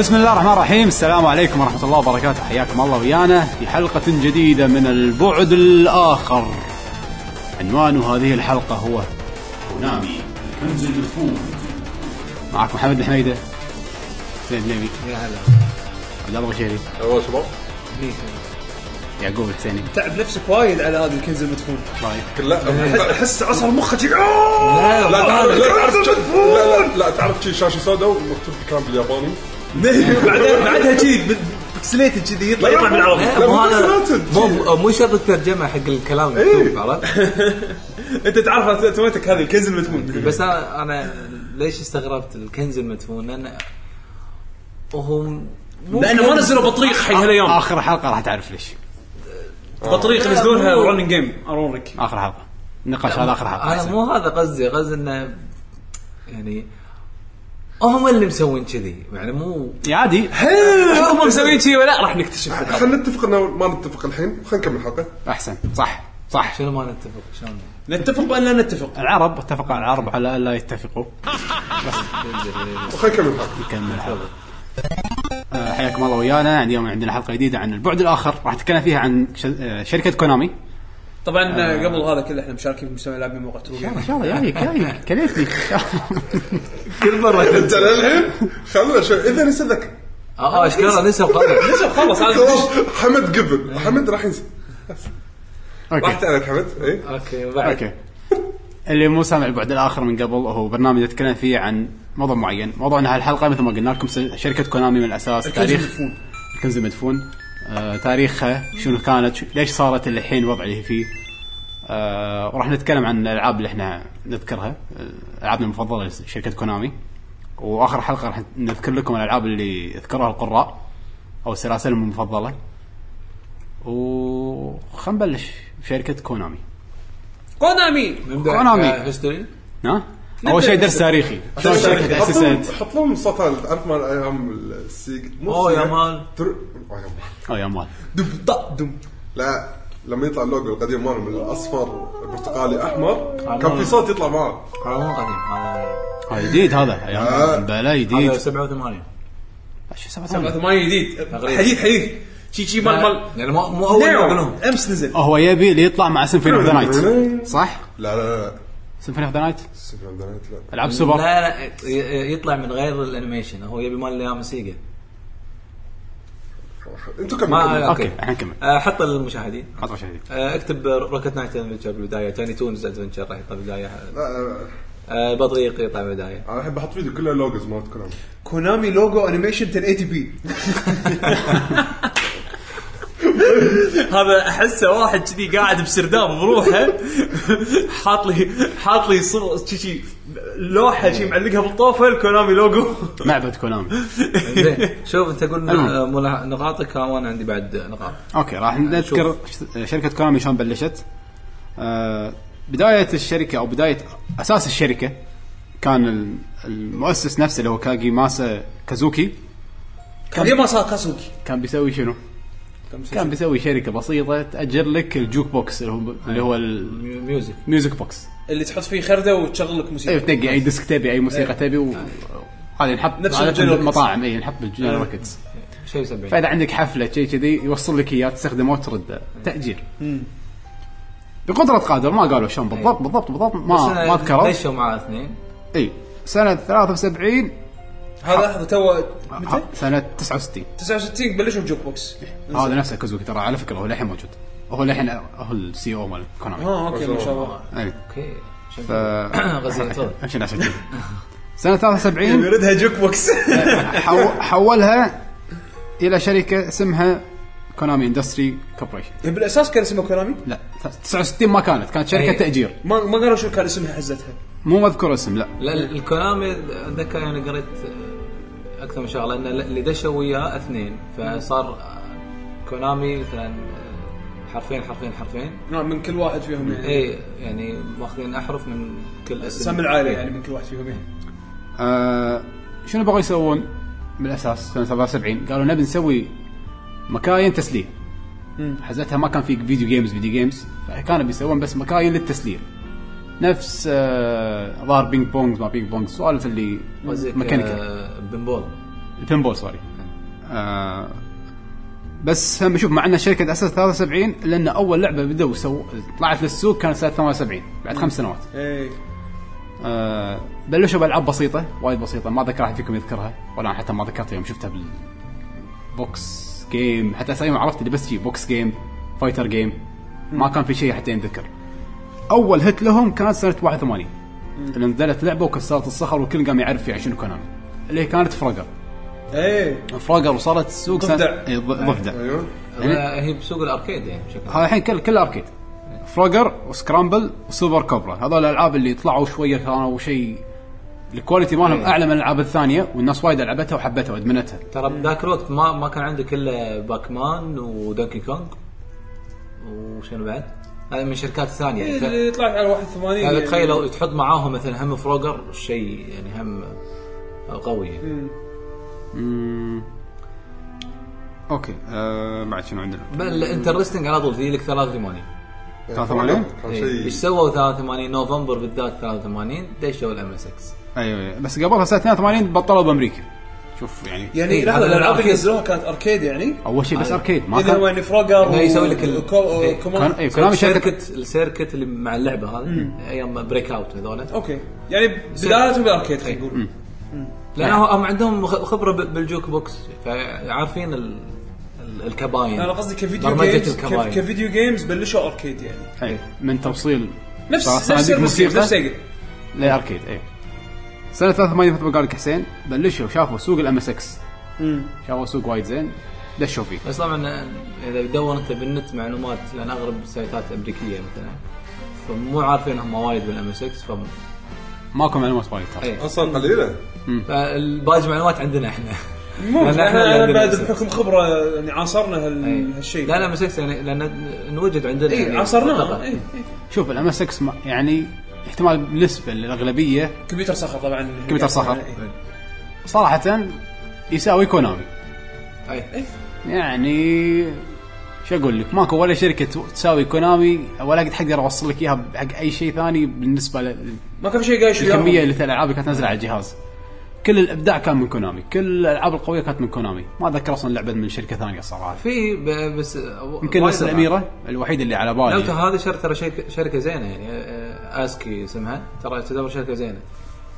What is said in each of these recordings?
بسم الله الرحمن الرحيم. السلام عليكم ورحمة الله وبركاته. حياكم الله ويانا في حلقة جديدة من البعد الآخر. عنوان هذه الحلقة هو كونامي الكنز المدفون معكم محمد الحميدة سيد نبي. يا هلا. عبد الله بشيري أيوه شباب يعقوب الحسيني. تعب نفسك وايد على هذا الكنز المدفون رايك لا احس عصر مخك لا لا لا تعرف لا تعرف لا تعرف شي شاشه سوداء؟ ومكتوب كلام بالياباني بعدها بعدها كذي بكسليتد كذي يطلع يطلع بالعربي. مو مو هذا. بسلاتد. مو مو شرط الترجمه حق الكلام المكتوب عرفت؟ أنت تعرف تويتك هذه الكنز المدفون. بس أنا أنا ليش استغربت الكنز المدفون؟ لأن وهو لأنه ما. نزلوا بطريق حق هالايام آخر حلقة راح تعرف ليش. بطريق ينزلونها رننج جيم اورونك آخر حلقة. النقاش هذا آخر حلقة. أنا. مو هذا قصدي قصدي إنه يعني هم اللي مسوين كذي. يعني مو يا عادي. هم مسوين شيء ولا راح نكتشف خلينا نتفق إنه ما نتفق الحين. خلينا نكمل الحلقة. أحسن. صح. صح. شنو ما نتفق؟ شلون؟ نتفق بأن لا نتفق. العرب اتفق العرب على ألا يتفقوا. خلينا نكمل الحلقة. نكمل الحلقة. آه، حياكم الله ويانا. اليوم عندنا حلقة جديدة عن البعد الآخر. راح نتكلم فيها عن ش- آه، شركة كونامي. طبعا قبل هذا كله إحنا مشاركين في مستوى لاعبين موقع تروبي إن شاء الله جايك جايك كليتني كل مرة إنت للحين خلنا شوي إذا نسى ذاك آه إيش كان نسى خلاص لسه خلص هذا خلاص حمد قبل. حمد راح ينسى راح أوكي. تعرف حمد. اي أوكي وبعد أوكي. اللي مو سامع البعد الآخر من قبل هو برنامج نتكلم فيه عن موضوع معين. موضوعنا هالحلقة مثل ما قلنا لكم شركة كونامي من الأساس الكنز تاريخ المدفون. الكنز المدفون. آه تاريخها شنو كانت شو- ليش صارت الحين الوضع اللي هي فيه. آه وراح نتكلم عن الألعاب اللي إحنا نذكرها. آه، ألعابنا المفضلة لشركه كونامي. وآخر حلقة راح نذكر لكم الألعاب اللي يذكرها القراء أو سلاسلهم المفضلة. وخلينا نبلش بشركة كونامي. كونامي! نبدا كونامي. هيستوري ها؟ أول شيء درس تاريخي. شلون الشركة حط لهم- تاسست حط لهم صوت تعرف مال أيام السيج أوه يا. مال. أوه يا مال. دم طق دم لا لما يطلع اللوجو القديم ماله من الأصفر برتقالي أحمر كان آه. في صوت يطلع معاه هذا مو قديم هذا هذا جديد هذا آه. بلا هذا جديد. 87 سبعة ثمانية؟ ثمانية جديد. تقريبا. حديث حديث شي شي مال مال يعني مو مو أول أمس نزل. هو يبي اللي يطلع مع سيمفوني اوف ذا نايت. صح؟ لا لا لا. سيمفوني اوف ذا نايت سيفن دانايت لا. العاب سوبر. لا لا ي- يطلع من غير الانيميشن. هو يبي مال سيجا. أنتوا كملوا. أوكي. الحين نكمل آه، حط المشاهدين. عطوا شيء آه، اكتب روكت نايت ادفنشر بالبداية. توني تونز ادفنشر راح يطلع بالبداية. لا لا لا. آه، البطريق يطلع بالبداية. أنا احب أحط فيديو كله لوجوز مالت كونامي. كونامي لوجو انيميشن 1080 بي هذا أحسه واحد كذي قاعد بسرداب بروحه. حاط لي حاط لي صور شي شي لوحة شي معلقها بالطوفة كونامي لوجو. معبد كونامي. زين شوف أنت قول المهم. آه، نقاطك وأنا عندي بعد نقاط. أوكي راح نذكر شركة كونامي شلون بلشت. آه بداية الشركة أو بداية أساس الشركة كان ال- المؤسس نفسه اللي هو كاجيماسا كوزوكي. كان ما صار كاسوكي كان بيسوي شنو؟ كان بيسوي شركة بسيطة تأجر لك الجوك بوكس اللي هو اللي هو ميو- ميوزك. الميوزك بوكس. اللي تحط فيه خردة وتشغل لك اي موسيقى تنقي أي ديسك تبي أي موسيقى تبي و... هذا ينحط نفس بالمطاعم أي ينحط بالجنرال شيء 70 فإذا عندك حفلة شيء كذي يوصل لك إياه تستخدمه وترده تأجير. بقدرة قادر ما قالوا شلون بالضبط بالضبط بالضبط ما ما ذكروا دشوا مع اثنين؟ إي سنة 73 هذا لحظه تو متى؟ سنة 69 69 بلشوا ب jukebox. هذا نفسه كوزوكي ترى على فكرة هو للحين موجود. هو للحين هو ال CEO مال كونامي آه أوكي ما شاء الله. اي أوكي. ف غزير عشان سنة 73 يردها jukebox. حو- حولها إلى شركة اسمها كونامي Industry Corporation بالأساس كان اسمه كونامي لا 69 ما كانت كانت شركة أي. تأجير. ما ما قالوا شو كان اسمها حزتها. مو مذكور اسم لا. لا الكونامي أتذكر يعني قريت أكثر من شغلة إن اللي دشوا وياه اثنين فصار كونامي مثلا حرفين حرفين حرفين. نعم من كل واحد فيهم يعني. اي يعني ماخذين أحرف من كل اسم. سم العائلة يعني من كل واحد فيهم يعني. آه شنو بغوا يسوون بالأساس؟ سنة 77 قالوا نبي نسوي مكاين تسليه حزتها ما كان في video games video games فكانوا بيسوون بس مكاين للتسليه نفس آه ظهر ping pong ما ping pong سوالف اللي mechanical آه، pinball ال pinball sorry. آه بس هم شوف مع إن الشركة أسست 73 لأن أول لعبة بدوا so طلعت للسوق كانت سنة 78 بعد خمس سنوات. إيه. آه بلشوا بألعاب بسيطة وايد بسيطة ما ذكر أحد فيكم يذكرها ولا حتى ما ذكرتها يوم شفتها بال box game حتى أسامي عرفت اللي بس شي box game fighter game ما كان في شيء حتى ينذكر. أول hit لهم كانت سنة 81 اللي نزلت لعبة وكسرت الصخر والكل قام يعرف فيها شنو كونامي اللي هي كانت Frogger إيه. Frogger وصلت السوق سنة- ضفدع. إيه، ضفدع. أيوه. هي هي بسوق ال arcade يعني بشكل. هذا الحين كل كل arcade. Frogger و Scramble و Super Cobra. هذول الألعاب اللي طلعوا شوية كانوا شيء ال quality مالهم إيه. أعلى من الألعاب الثانية والناس وايد لعبتها وحبتها وأدمنتها. ترى بذاك الوقت ما ما كان عندك الا Pac-Man و Donkey Kong. وشنو بعد؟ هذه من الشركات الثانية يعني ف- اللي طلعت على 81 يعني. تخيل لو تحط معاهم مثلا هم Frogger شيء يعني هم قوي يعني. أوكي آه بعد شنو عندنا؟ بال interesting على طول تجي لك 83 83 كان إيه. إيش سووا 83 نوفمبر بالذات 83 دشوا ال MSX أيوه أيوة. بس قبلها سنة 82 بطلوا بأمريكا شوف يعني. يعني إيه، لحظة الالعاب اللي. نزلوها كانت arcade يعني. أول شيء بس أيوة. arcade. ما كان يعني Frogger إنه يسوي لك ال- كو... إيه. إيه، كونامي شركه ال circuit ال circuit اللي مع اللعبة هذه أيام Breakout هذول. أوكي. يعني بدايتهم بال arcade خلينا نقول. لأن هم عندهم خ- خبرة بال- بال jukebox. فعارفين ال- ال- الكباين. أنا قصدي ك video games ك video games بلشوا arcade يعني. أي. من توصيل نفس نفس موسيقى نفس سيجا ل arcade اي سنة 83 مثل ما قال لك حسين بلشوا شافوا سوق ال MSX شافوا سوق وايد زين دشوا فيه. بس طبعا إذا تدور أنت بالنت معلومات لأن اغلب السايتات أمريكية مثلا فمو عارفين هم وايد بال MSX فم... ماكو معلومات وايد ترى. اي أصلا قليلة؟ فالباقي معلومات عندنا إحنا. إحنا إحنا إحنا بعد بحكم خبرة يعني عاصرنا هال- إي. هالشيء. لا لا MSX يعني لأن نوجد عندنا اي يعني عاصرناه منطقة. اي إي. شوف ال MSX يعني احتمال بالنسبة للأغلبية كمبيوتر صخر طبعا. كمبيوتر صخر. إي. صراحة يساوي كونامي. أي. يعني شو أقول لك؟ ماكو ولا شركة تساوي كونامي ولا قد حقدر أوصل لك إياها حق أي شيء ثاني بالنسبة ما كان في شيء قايش وياهم. للكميه اللي الالعاب اللي كانت نازله على الجهاز. كل الأبداع كان من كونامي. كل الألعاب القوية كانت من كونامي. ما أتذكر أصلا لعبة من شركة ثانية صراحة. في ب- بس يمكن بس. الأميرة الوحيدة اللي على بالي. هذه شركه ترى شركه زينة يعني. آه، أسكي اسمها. ترى تعتبر شركه زينة.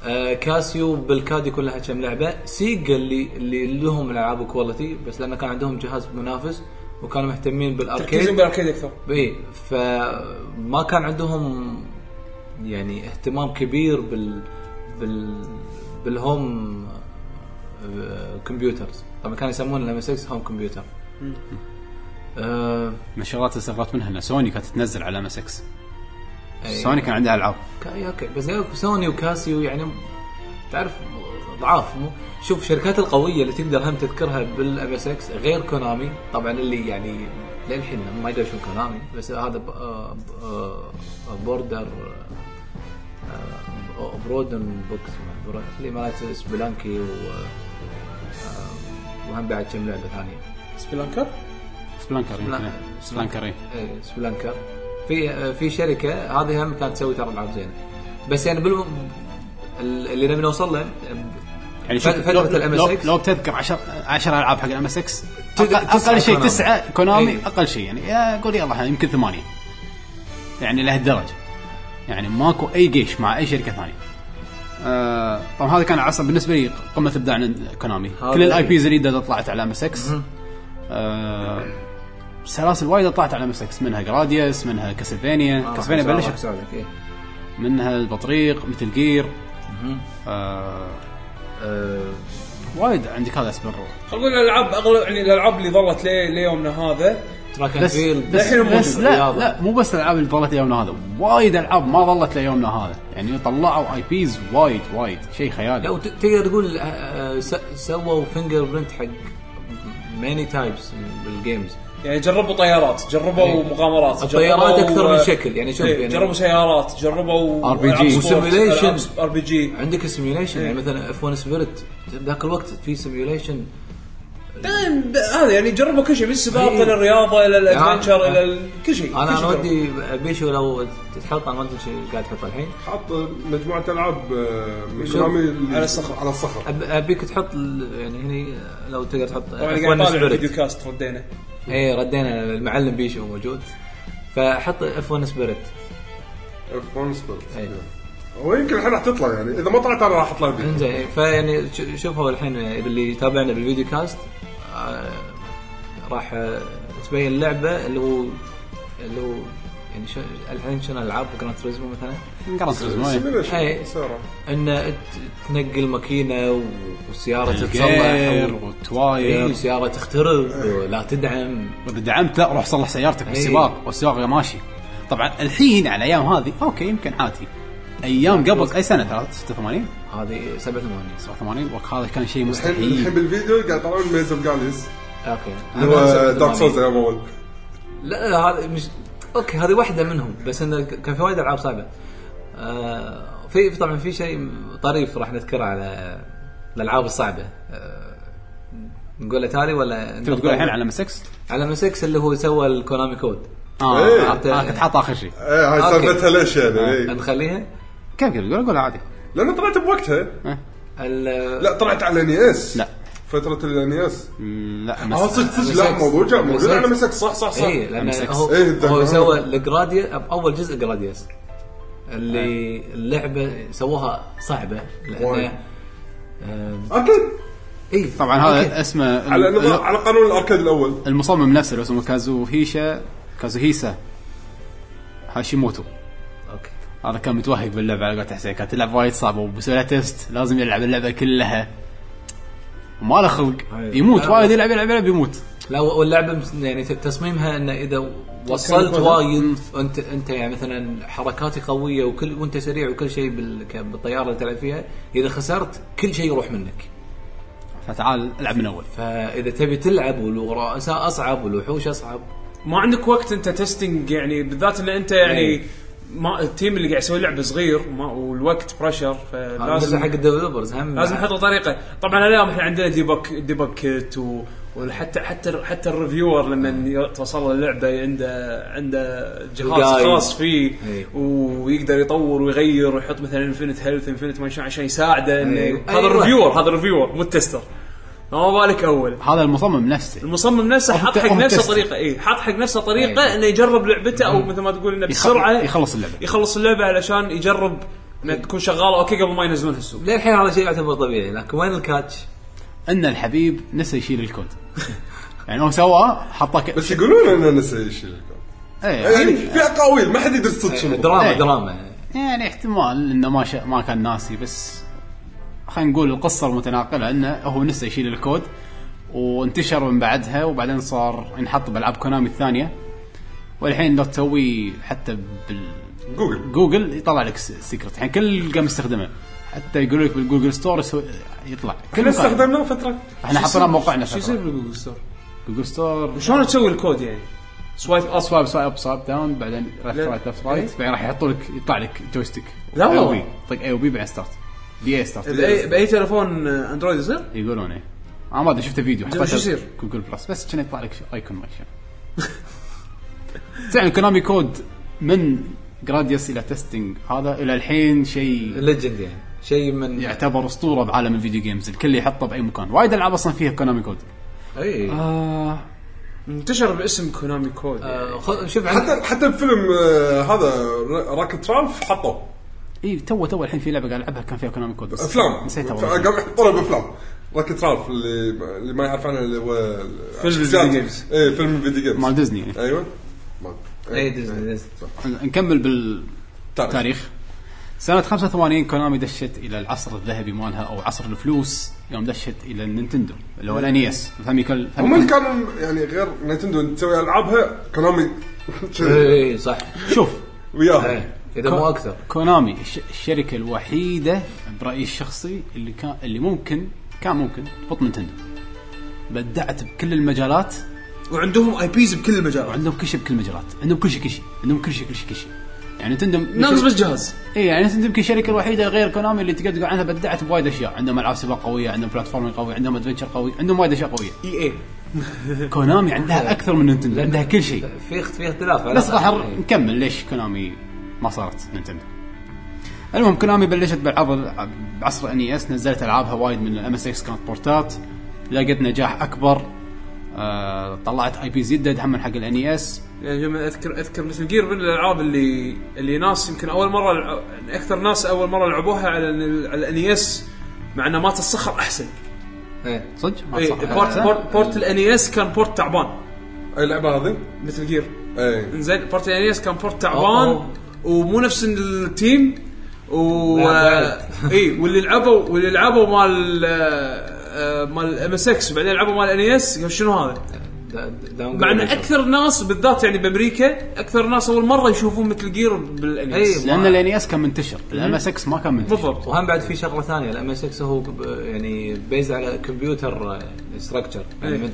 آه، كاسيو بالكاد يكون لها كم لعبة. سيجا اللي اللي لهم الالعاب quality بس لأن كان عندهم جهاز منافس وكانوا مهتمين تركيزهم بال arcade بال arcade أكثر. إي فما كان عندهم يعني اهتمام كبير بال بال بال home آه، computers. طبعا كانوا يسمون ال MSX home computer. آه، من الشغلات اللي استغربت منها ان سوني كانت تنزل على MSX أي. سوني كان عندها ألعاب. كا- أوكي بس يا سوني وكاسيو يعني تعرف ضعاف مو؟ شوف الشركات القوية اللي تقدر هم تذكرها بال MSX غير كونامي طبعا اللي يعني للحين ما يدري شو كونامي بس هذا بوردر برودن بوكس اللي مالت سبلانكي و آه، وهم بعد كم لعبة ثانية. سبلانكر سبلانكر سبلانكر. إيه. سبلانكر في في شركة هذه هم كانت تسوي ترى العاب زينه بس يعني بالم... اللي نبي نوصل له يعني شوف فترة لو, ال لو, MS6 لو بتذكر 10 10 ألعاب حق ال MSX تد- أقل, شيء. تسعة كونامي إيه. أقل شيء يعني يا قول يلا يمكن ثمانية. يعني لهالدرجة. يعني ماكو أي جيش مع أي شركة ثانية. آه طبعا هذا كان عصر بالنسبة لي قمة إبداع كونامي. كل ال IPs اللي طلعت على MSX آه سلاسل وايد طلعت على MSX منها Gradius منها Castlevania آه، Castlevania بلشت. إيه. منها البطريق Metal Gear آه آه، وايد عندك هذا اسم الروح خلينا نقول الألعاب اغلب يعني الألعاب اللي ظلت لي ليومنا هذا. تراك بس بس, بس لا. لا مو بس الألعاب اللي ظلت ليومنا هذا وايد ألعاب ما ظلت ليومنا هذا. يعني طلعوا IPs وايد وايد. شيء خيالي. لو تقدر تقول آه، آه، س- سووا fingerprint حق many types بال games يعني جربوا طيارات جربوا إيه. مغامرات الطيارات أكثر من شكل، يعني شوف، إيه، يعني- جربوا سيارات جربوا RPG. و simulation. RPG عندك simulation إيه. يعني مثلا F1 Spirit ذاك الوقت في simulation بعدين ب- هذا يعني جربوا كل شيء من السباق إيه. إلى الرياضة إلى ال adventure يعني- إلى ال- كل شيء أنا أنا. ودي بيشو لو تحط أنا ما أدري إيش قاعد تحط الحين حاط مجموعة ألعاب آه، على الصخر. على الصخر أبيك تحط يعني هني لو تقدر تحط طبعا قاعد F1 طالع. ال videocast ردينا إيه ردينا المعلم بيشو موجود. فحط F1 Spirit F1 Spirit أي. ويمكن الحين راح تطلع يعني. إذا ما طلعت أنا راح أطلع فيديو انزين فيعني ش- شوف هو الحين اللي يتابعنا بال videocast آه، راح تبين اللعبه اللي هو اللي هو يعني شو الحين شنو ألعاب؟ Gran Turismo مثلا؟ Gran Turismo إيه. simulation أي. سيارة. إن ت- تنقل ماكينة والسياره تتصلح الجير و- اي والتواير وسياره تخترب ولا تدعم. واذا دعمت لا روح صلح سيارتك إيه. بالسباق والسباق ماشي. طبعا الحين على الأيام هذه أوكي يمكن عادي. أيام قبل أي سنة؟ ترى 86 هذه 87 87 وقت هذا كان شيء الحين الحين مستحيل بالفيديو قاعد يطلعون ميز اوف جاليس أوكي. اللي هو دارك سولز أيام اول لا لا هذا مش أوكي هذه واحدة منهم بس إنه كان في وايد ألعاب صعبة. آه في طبعا في شيء طريف راح نذكره على الألعاب الصعبة. آه نقول اتاري ولا تبي تقول الحين على ام 6 على ام 6 اللي هو سوى الكونامي كود. آه إيه. آه، آه، كنت حاط آخر شيء. إيه هاي. سالفتها ليش يعني؟ آه. إيه. نخليها. كيف قول قول عادي. لأن طلعت بوقتها. ال- لا طلعت على نياس لا. فترة الإنياس. لا آه صدق صدق. لا موضوع جا- موجود على مسك. صح صح صح. اي لأن M6. هو, إيه،. هو سوى ال Gradius أول جزء Gradius اللي اللعبة سووها صعبة. وايد. لأن آه، أكيد اي طبعا. هذا اسمه على ال- على قانون ال arcade الأول. المصمم نفسه اللي اسمه كازوهيسا كازوهيسا هاشيموتو. okay. هذا كان متوهق باللعبة على قولة حسين كانت اللعبه وايد صعبة وبسوي لها test. لازم يلعب اللعبة كلها. وما له خلق. يموت. وايد يلعب يلعب يلعب يموت. لا واللعبة يعني تصميمها انه إذا وصلت وايد أنت أنت يعني مثلا حركاتي قوية وكل وأنت سريع وكل شيء بالطيارة اللي تلعب فيها إذا خسرت كل شيء يروح منك. فتعال العب من أول. فإذا تبي تلعب والرؤساء أصعب والوحوش أصعب. ما عندك وقت أنت testing يعني بالذات إن أنت يعني إيه. ما ال team اللي قاعد يسوي لعبة صغير ما والوقت pressure لازم فلازم حق ال developers هم لازم نحط له طريقة طبعا اليوم إحنا عندنا debug debug kit و وحتى حتى حتى ال reviewer لما ي- توصل له اللعبه عنده عنده جهاز. خاص فيه إيه. ويقدر يطور ويغير ويحط مثلا infinite health infinite ما عشان يساعده انه أيوه. هذا أيوه. ال reviewer هذا ال reviewer مو ال tester ما بالك أول هذا المصمم نفسه المصمم نفسه حاط حق نفسه. طريقة اي حاط حق نفسه طريقة أيوه. إنه يجرب لعبته أو مثل ما تقول إنه بسرعة يخلص اللعبة يخلص اللعبة علشان يجرب انها تكون شغالة okay قبل ما ينزلونها السوق للحين هذا شيء يعتبر طبيعي لكن وين ال catch؟ إن الحبيب نسى يشيل الكود يعني هو سواه حطه ك... بس يقولون إنه نسى يشيل الكود. إيه يعني يعني, في اقاويل ما حد يدري صدق شنو دراما إيه. دراما يعني احتمال إنه ما. ما كان ناسي بس خلينا نقول القصة المتناقلة إنه هو نسى يشيل الكود وانتشر من بعدها وبعدين صار ينحط بألعاب كونامي الثانية. والحين لو تسوي حتى بال Google Google. يطلع لك س- secret الحين كل قام يستخدمه. حتى يقول لك بال Google Store يطلع. كل. استخدمناه فترة. إحنا حطيناه موقعنا شو يصير. بال Google Store؟ Google Store شلون تسوي الكود يعني؟ swipe up swipe swipe up swipe down بعدين. right left right بعدين راح يحطوا لك يطلع لك joystick لا والله. B طق A أو B بعدين start B A start بأي بأي تليفون اندرويد يصير؟ يقولون إيه أنا ما ادري شفت فيديو زين، شو يصير؟ Google Plus بس كان يطلع لك icon ما شنو يعني Konami code من Gradius إلى testing هذا إلى الحين شيء legend يعني شيء من يعتبر أسطورة بعالم ال video games الكل يحطه بأي مكان. وايد ألعاب أصلا فيها Konami code اي آه. انتشر باسم Konami code يعني. آه، خ- شوف حتى حتى بفيلم آه، هذا Wreck-It Ralph حطوا اي تو تو الحين في لعبة قاعد ألعبها كان فيها Konami code أفلام. نسيتها قام والله يحطونها بافلام Wreck-It Ralph اللي اللي ما يعرف عنه اللي هو فيلم ال video games. إيه فيلم ال video games مال ديزني. يعني. أيوه. مال- اي ديزني ديزني. نكمل بال تاريخ. تاريخ. سنة 85 كونامي دشت إلى العصر الذهبي مالها أو عصر الفلوس يوم دشت إلى النينتندو اللي هو ال NES Famicom هم اللي كانوا يعني غير نينتندو تسوي ألعابها كونامي. اي صح. شوف. وياها إيه، إذا مو أكثر. كونامي الش- الشركة الوحيدة برأيي الشخصي اللي كان اللي ممكن كان ممكن تحط نينتندو. بدعت بكل المجالات. وعندهم IPs بكل المجالات. وعندهم كل شيء بكل المجالات. عندهم كل شيء كل شيء. عندهم كل شيء كل شيء كل شيء. يعني نتندو ناقص بس جهاز. اي يعني نتندو يمكن الشركة الوحيدة غير كونامي اللي تقدر تقول عنها بدعت بوايد أشياء. عندهم ألعاب سباق قوية عندهم platform قوي عندهم adventure قوي عندهم وايد أشياء قوية. إي إي. كونامي عندها أكثر من نينتندو عندها كل شيء. في اخت- في اختلاف بس راح نكمل. ليش كونامي ما صارت نينتندو. المهم كونامي بلشت بالعاب بعصر NES نزلت ألعابها وايد من ال MSX كانت port ات لقت نجاح أكبر. آه طلعت IP جدد هم حق ال NES يعني اذكر أذكر Metal Gear من الألعاب اللي اللي ناس يمكن أول مرة أكثر ناس أول مرة لعبوها على ال- على ال NES مع إنه مال الصخر أحسن. إيه. صدق؟ ما اي صح. port port, port ال NES كان port تعبان. أي اللعبه هذه؟ Metal Gear اي إنزين port ال NES كان port. تعبان. ومو نفس ال team و. إي واللي لعبوا واللي لعبوا مال آه، مال ال MSX وبعدين لعبوا مال NES قالوا شنو هذا؟ مع إن. أكثر ناس بالذات يعني بأمريكا أكثر ناس أول مرة يشوفون Metal Gear بال NES إي. لأن ال NES كان منتشر ال MSX ما كان منتشر بالضبط وهم بعد في شغلة ثانية ال MSX هو ب- يعني based على كمبيوتر structure يعني,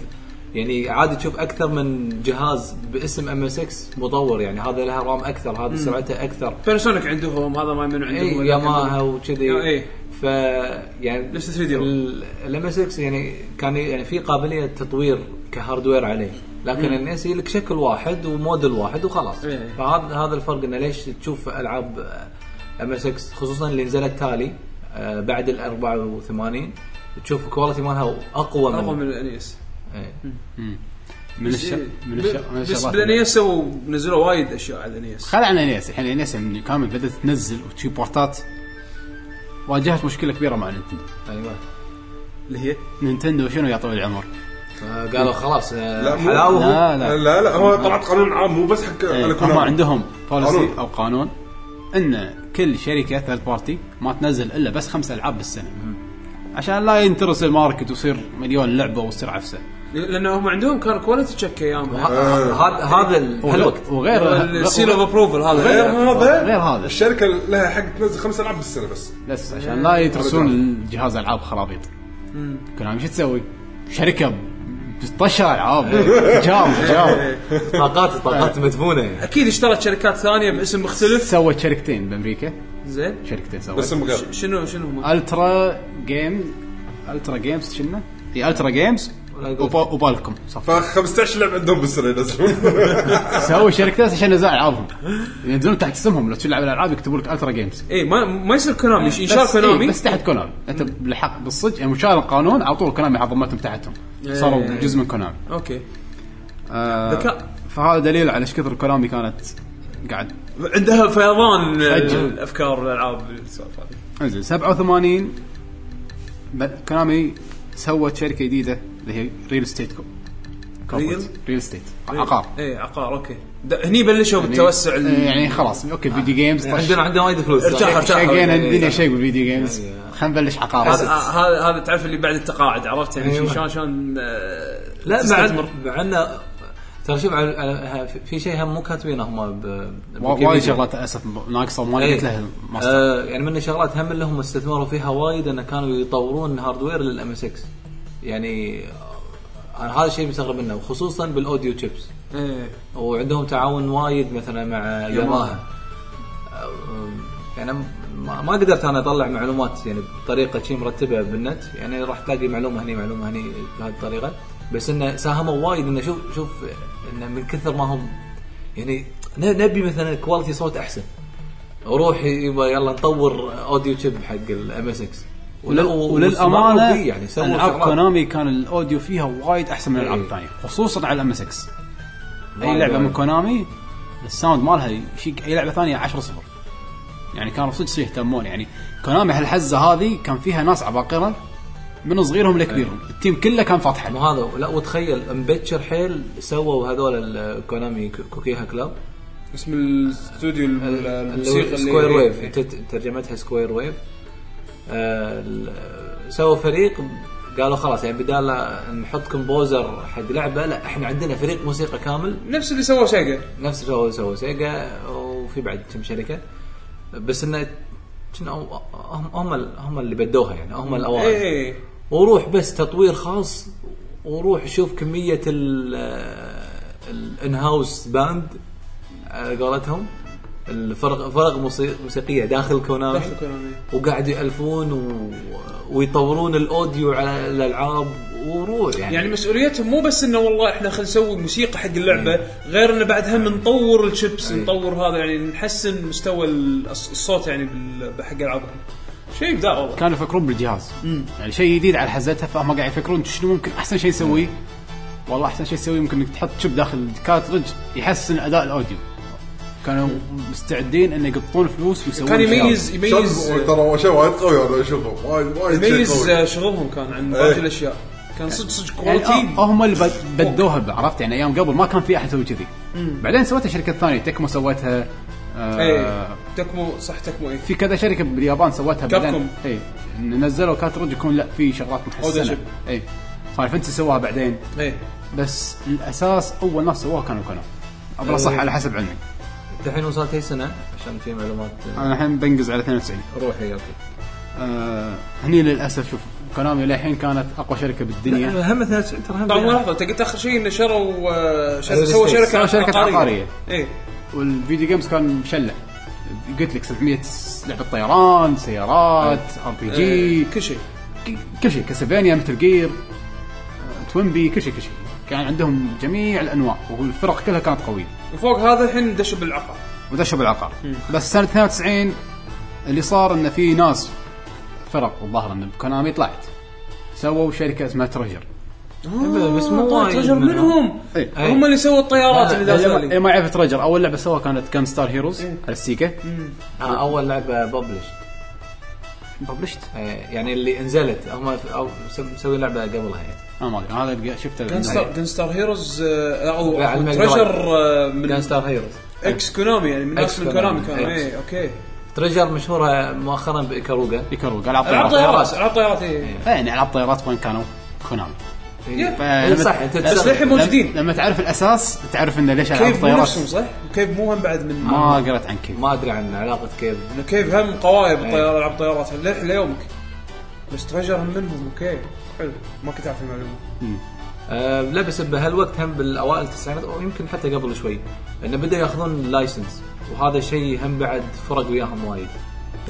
يعني عادي تشوف أكثر من جهاز باسم MSX مطور يعني هذا لها RAM أكثر هذا سرعته أكثر. باناسونيك عندهم هذا ما منو عندهم. اي ياماها. وكذي اي ف يعني نفس 3DO ال MSX يعني كان يعني في قابلية تطوير ك hardware عليه لكن الناس هي لك شكل واحد وموديل واحد وخلاص. إيه. فهذا هذا الفرق إنه ليش تشوف ألعاب MSX خصوصا اللي نزلت تالي آه، بعد ال 84 تشوف ال quality مالها أقوى أقوى من من ال NES إيه. من الش... من, الش... من بس الشغلات بال NES نزلوا وايد أشياء على ال NES خل عن ال NES الحين ال NES من كامل بدأت تنزل وتجيب port ات. واجهت مشكلة كبيرة مع نينتندو. أيوه. اللي هي؟ نينتندو شنو يا طويل العمر؟ آه، قالوا خلاص آه، لا، مو- حلاوه لا لا. لا لا هو طلعت قانون عام مو بس حق إيه، على هم كونامي. عندهم policy قانون. أو قانون إن كل شركة third party ما تنزل إلا بس خمس ألعاب بالسنة. عشان لا ينترس ال market ويصير مليون لعبة ويصير عفسة. لأن هم عندهم كان quality check ايامها هذا هذا ال- هالوقت. وغير ال seal of approval غير هذا. هذا غير هذا. الشركة لها حق تنزل خمس ألعاب بالسنة بس. بس عشان لا يترسون الجهاز ألعاب خرابيط. كونامي شو تسوي؟ شركة بتطشر العاب. جام جام. طاقات طاقات مدفونة. يعني أكيد اشترت شركات ثانية باسم مختلف. سوت شركتين بأمريكا. زين. شركتين سوت. غير شنو شنو هم؟ Ultra Game Ultra Games شنو؟ إي Ultra Games وبالكم. صف ف 15 لعبه عندهم بالسنة ينزلون. سووا شركتين عشان ينزلون ألعابهم. ينزلون تحت اسمهم. لو تلعب الألعاب يكتبوا لك Ultra Games اي ما ما يصير كونامي انشار بس كونامي بس تحت كونامي أنت بالحق بالصدق يعني من شال القانون على طول كونامي ضمتهم تحتهم. صاروا إيه. جزء من كونامي okay. آه ذكاء. فهذا دليل على إيش كثر كونامي كانت قاعد عندها فيضان فجر. الافكار والالعاب السوالف هذه. انزين 87 ب- كونامي سوت شركة جديدة. اللي هي real estate Real؟ real estate عقار. اي عقار okay. هني بلشوا بالتوسع ال- يعني, يعني خلاص okay video games عندنا عندنا وايد فلوس. ارتاح ارتاح. شقينا إيه. الدنيا شيء بال video games خلينا نبلش عقار. هذا هذا تعرف اللي بعد التقاعد عرفت؟ يعني أيوة. شلون شلون آه، لا مع تستثمر. مع انه ترى شوف في شيء هم مو كاتبينه هم. وايد شغلات للأسف ناقصة وما إيه. لقيت لها آه يعني من الشغلات هم اللي هم استثمروا فيها وايد انه كانوا يطورون hardware لل MSX يعني أنا هذا الشيء مستغرب منه وخصوصا بال audio chips. إيه. وعندهم تعاون وايد مثلا مع ياماها آه، يعني ما, قدرت أنا أطلع معلومات يعني بطريقة شيء مرتبة بالنت يعني راح تلاقي معلومة هني معلومة هني بهذه الطريقة. بس إنه ساهموا وايد إنه شوف شوف إنه من كثر ما هم يعني نبي مثلا quality صوت أحسن. روح يبا يلا نطور audio chip حق ال MSX ولل- وللأمانة يعني العاب. كونامي كان ال audio فيها وايد أحسن من الألعاب إيه. الثانية خصوصا على ال MSX. أي لعبة من. كونامي ال sound مالها يشيك أي لعبة ثانية 10 صفر. يعني كانوا صدق يهتمون. يعني كونامي هالحزة هذه كان فيها ناس عباقرة من صغيرهم لكبيرهم. ال team كله كان فاتحه مو هذا لا وتخيل مبكر حيل سووا هذول الكونامي Kukeiha Club اسم الاستوديو الموسيقى اللي square wave ترجمتها square wave سووا فريق قالوا خلاص يعني بدال نحط composer حق لعبة لا إحنا عندنا فريق موسيقى كامل. نفس اللي سواه سيجا. نفس اللي سووا سيجا وفي بعد كم شركة. بس انه هم هم هم اللي بدوها يعني هم الاوائل إيه وروح بس تطوير خاص وروح شوف كمية ال ال in-house band على قولتهم. الفرق فرق موسي- موسيقية داخل كونامي داخل كونامي. وقاعد يألفون و... ويطورون ال audio على الألعاب وروح يعني, يعني مسؤوليتهم مو بس إنه والله إحنا خلينا نسوي موسيقى حق اللعبة غير إنه بعد هم نطور الشيبس أي. نطور هذا يعني نحسن مستوى الص- الصوت يعني بال- بحق ألعابهم. شيء إبداع والله. كانوا يفكرون بالجهاز. يعني شيء جديد على حزتها فهم قاعد يفكرون شنو ممكن أحسن شيء نسويه والله أحسن شيء تسويه ممكن إنك تحط chip داخل ال cartridge يحسن أداء ال audio. كانوا مستعدين انه يقطون فلوس ويسوون كان. يميز يميز ترى شيء وايد قوي أنا اشوفه وايد وايد شيء يميز. شغلهم كان عن إيه. باقي الأشياء. كان صدق صدق يعني quality آه هم اللي بد- بدوها عرفت؟ يعني أيام قبل ما كان في أحد يسوي كذي. بعدين سوتها شركات ثانية Tecmo سوتها آه اي Tecmo صح Tecmo اي في كذا شركة باليابان سوتها. بعدين. اي نزلوا cartridge يكون لا في شغلات محسنة. اي Final Fantasy سواها بعدين. اي بس الأساس أول ناس سووها كانوا كانوا أبغى صح إيه. على حسب علمي. الحين وصلت اي سنه عشان في معلومات. أنا الحين بنقز على 92 روحي okay آه هني للأسف شوف كونامي للحين كانت أقوى شركة بالدنيا. هم 92 ترى هم طبعا. لحظه انت قلت اخر شيء إنه شروا آه، سووا. شركة سووا شركة عقارية. اي وال video games كان مشلع قلت لك 700 لعبة طيران سيارات RPG. إيه، كل شيء. كل شيء Castlevania Metal Gear TwinBee كل شيء كل شيء. كان عندهم جميع الأنواع والفرق كلها كانت قوية. وفوق هذا الحين دشوا بالعقار ودشوا بالعقار بس سنة 92 اللي صار انه في ناس فرق الظاهر إن كونامي طلعت. سووا شركة اسمها Treasure. بس مو وايد Treasure منهم. إيه. هم اللي سووا الطيارات اللي داخل ما- يعرف Treasure. أول لعبة سووها كانت Gunstar Heroes على السيجا. آه أول لعبة ببلش. ببلشت يعني اللي نزلت هم أو مسوي لعبة قبلها يعني. أنا ما أدري. هذا شفته Gunstar Heroes أو Treasure Gunstar Heroes ex كونامي يعني من ناس ex من كونامي كانوا. ex. اي okay. Treasure مشهورة مؤخرا ب Ikaruga. Ikaruga العاب طيارات العاب طيارات اي يعني العاب طيارات وين كانوا؟ كونامي. إيه، صح أنت بس. للحين موجودين. لما, تعرف الأساس تعرف إنه ليش ألعاب Cave مو طيارات نفسهم صح؟ Cave مو هم بعد من ما قرأت عن Cave. ما أدري عن علاقة Cave. إنه Cave هم قوايا بالطيارة ألعاب طيارات. للحين ليومك. بس Treasure هم منهم okay. حلو. ما كنت أعرف المعلومة. آه لا بس بهالوقت هم بالأوائل التسعينات أو يمكن حتى قبل شوي إنه بدا يأخذون license وهذا شيء هم بعد فرق وياهم وايد.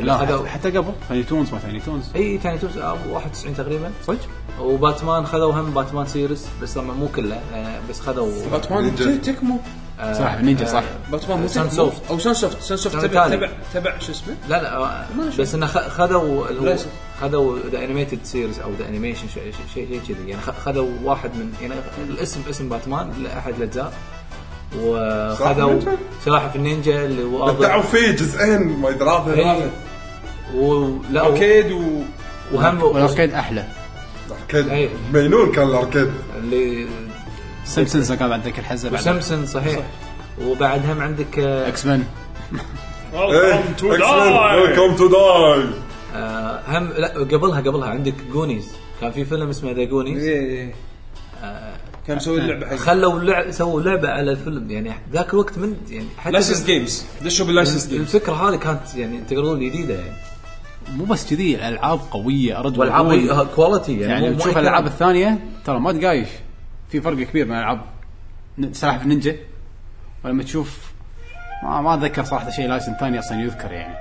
لا خذوا- حتى, قبل Tiny Toons ما Tiny Toons إي تاني آه، 91 تقريبا صدق؟ وباتمان خذوا هم باتمان series بس طبعا مو كله آه بس خذوا باتمان. Tecmo آه صح نينجا صح باتمان مو Sunsoft. أو Sunsoft Sunsoft تبع. تبع تبع شو اسمه لا لا آه، بس إنه خ- خذوا. خذوا the animated series أو the animation شيء شيء شيء كذي يعني خ- خذوا واحد من يعني الاسم اسم باتمان لأحد الأجزاء وخذوا؟ سلاحف النينجا اللي بدعوا فيه جزئين ما ثلاثة إيه. ولا arcade و وهم وال arcade أحلى. arcade إيه. مجنون كان ال arcade. اللي سيمبسونز كان عندك الحزة بعد. وسمسن صحيح. وبعد هم عندك آه، X-Men welcome to die welcome to die آه، هم لا قبلها قبلها عندك Goonies كان في فيلم اسمه The Goonies إيه. كان مسوي اللعبه حق خلوا لعب سووا لعبة على الفيلم يعني ذاك الوقت من يعني حتى licensed games دشوا بال licensed games الفكرة هذه كانت يعني تقدر تقول جديدة يعني. مو بس كذي الألعاب قوية ارد والعاب quality يعني, يعني تشوف الألعاب. الثانية ترى ما تقايش. في فرق كبير بين ألعاب سلاحف نينجا ولما تشوف ما ما أتذكر صراحة شيء license ثاني أصلا يذكر يعني.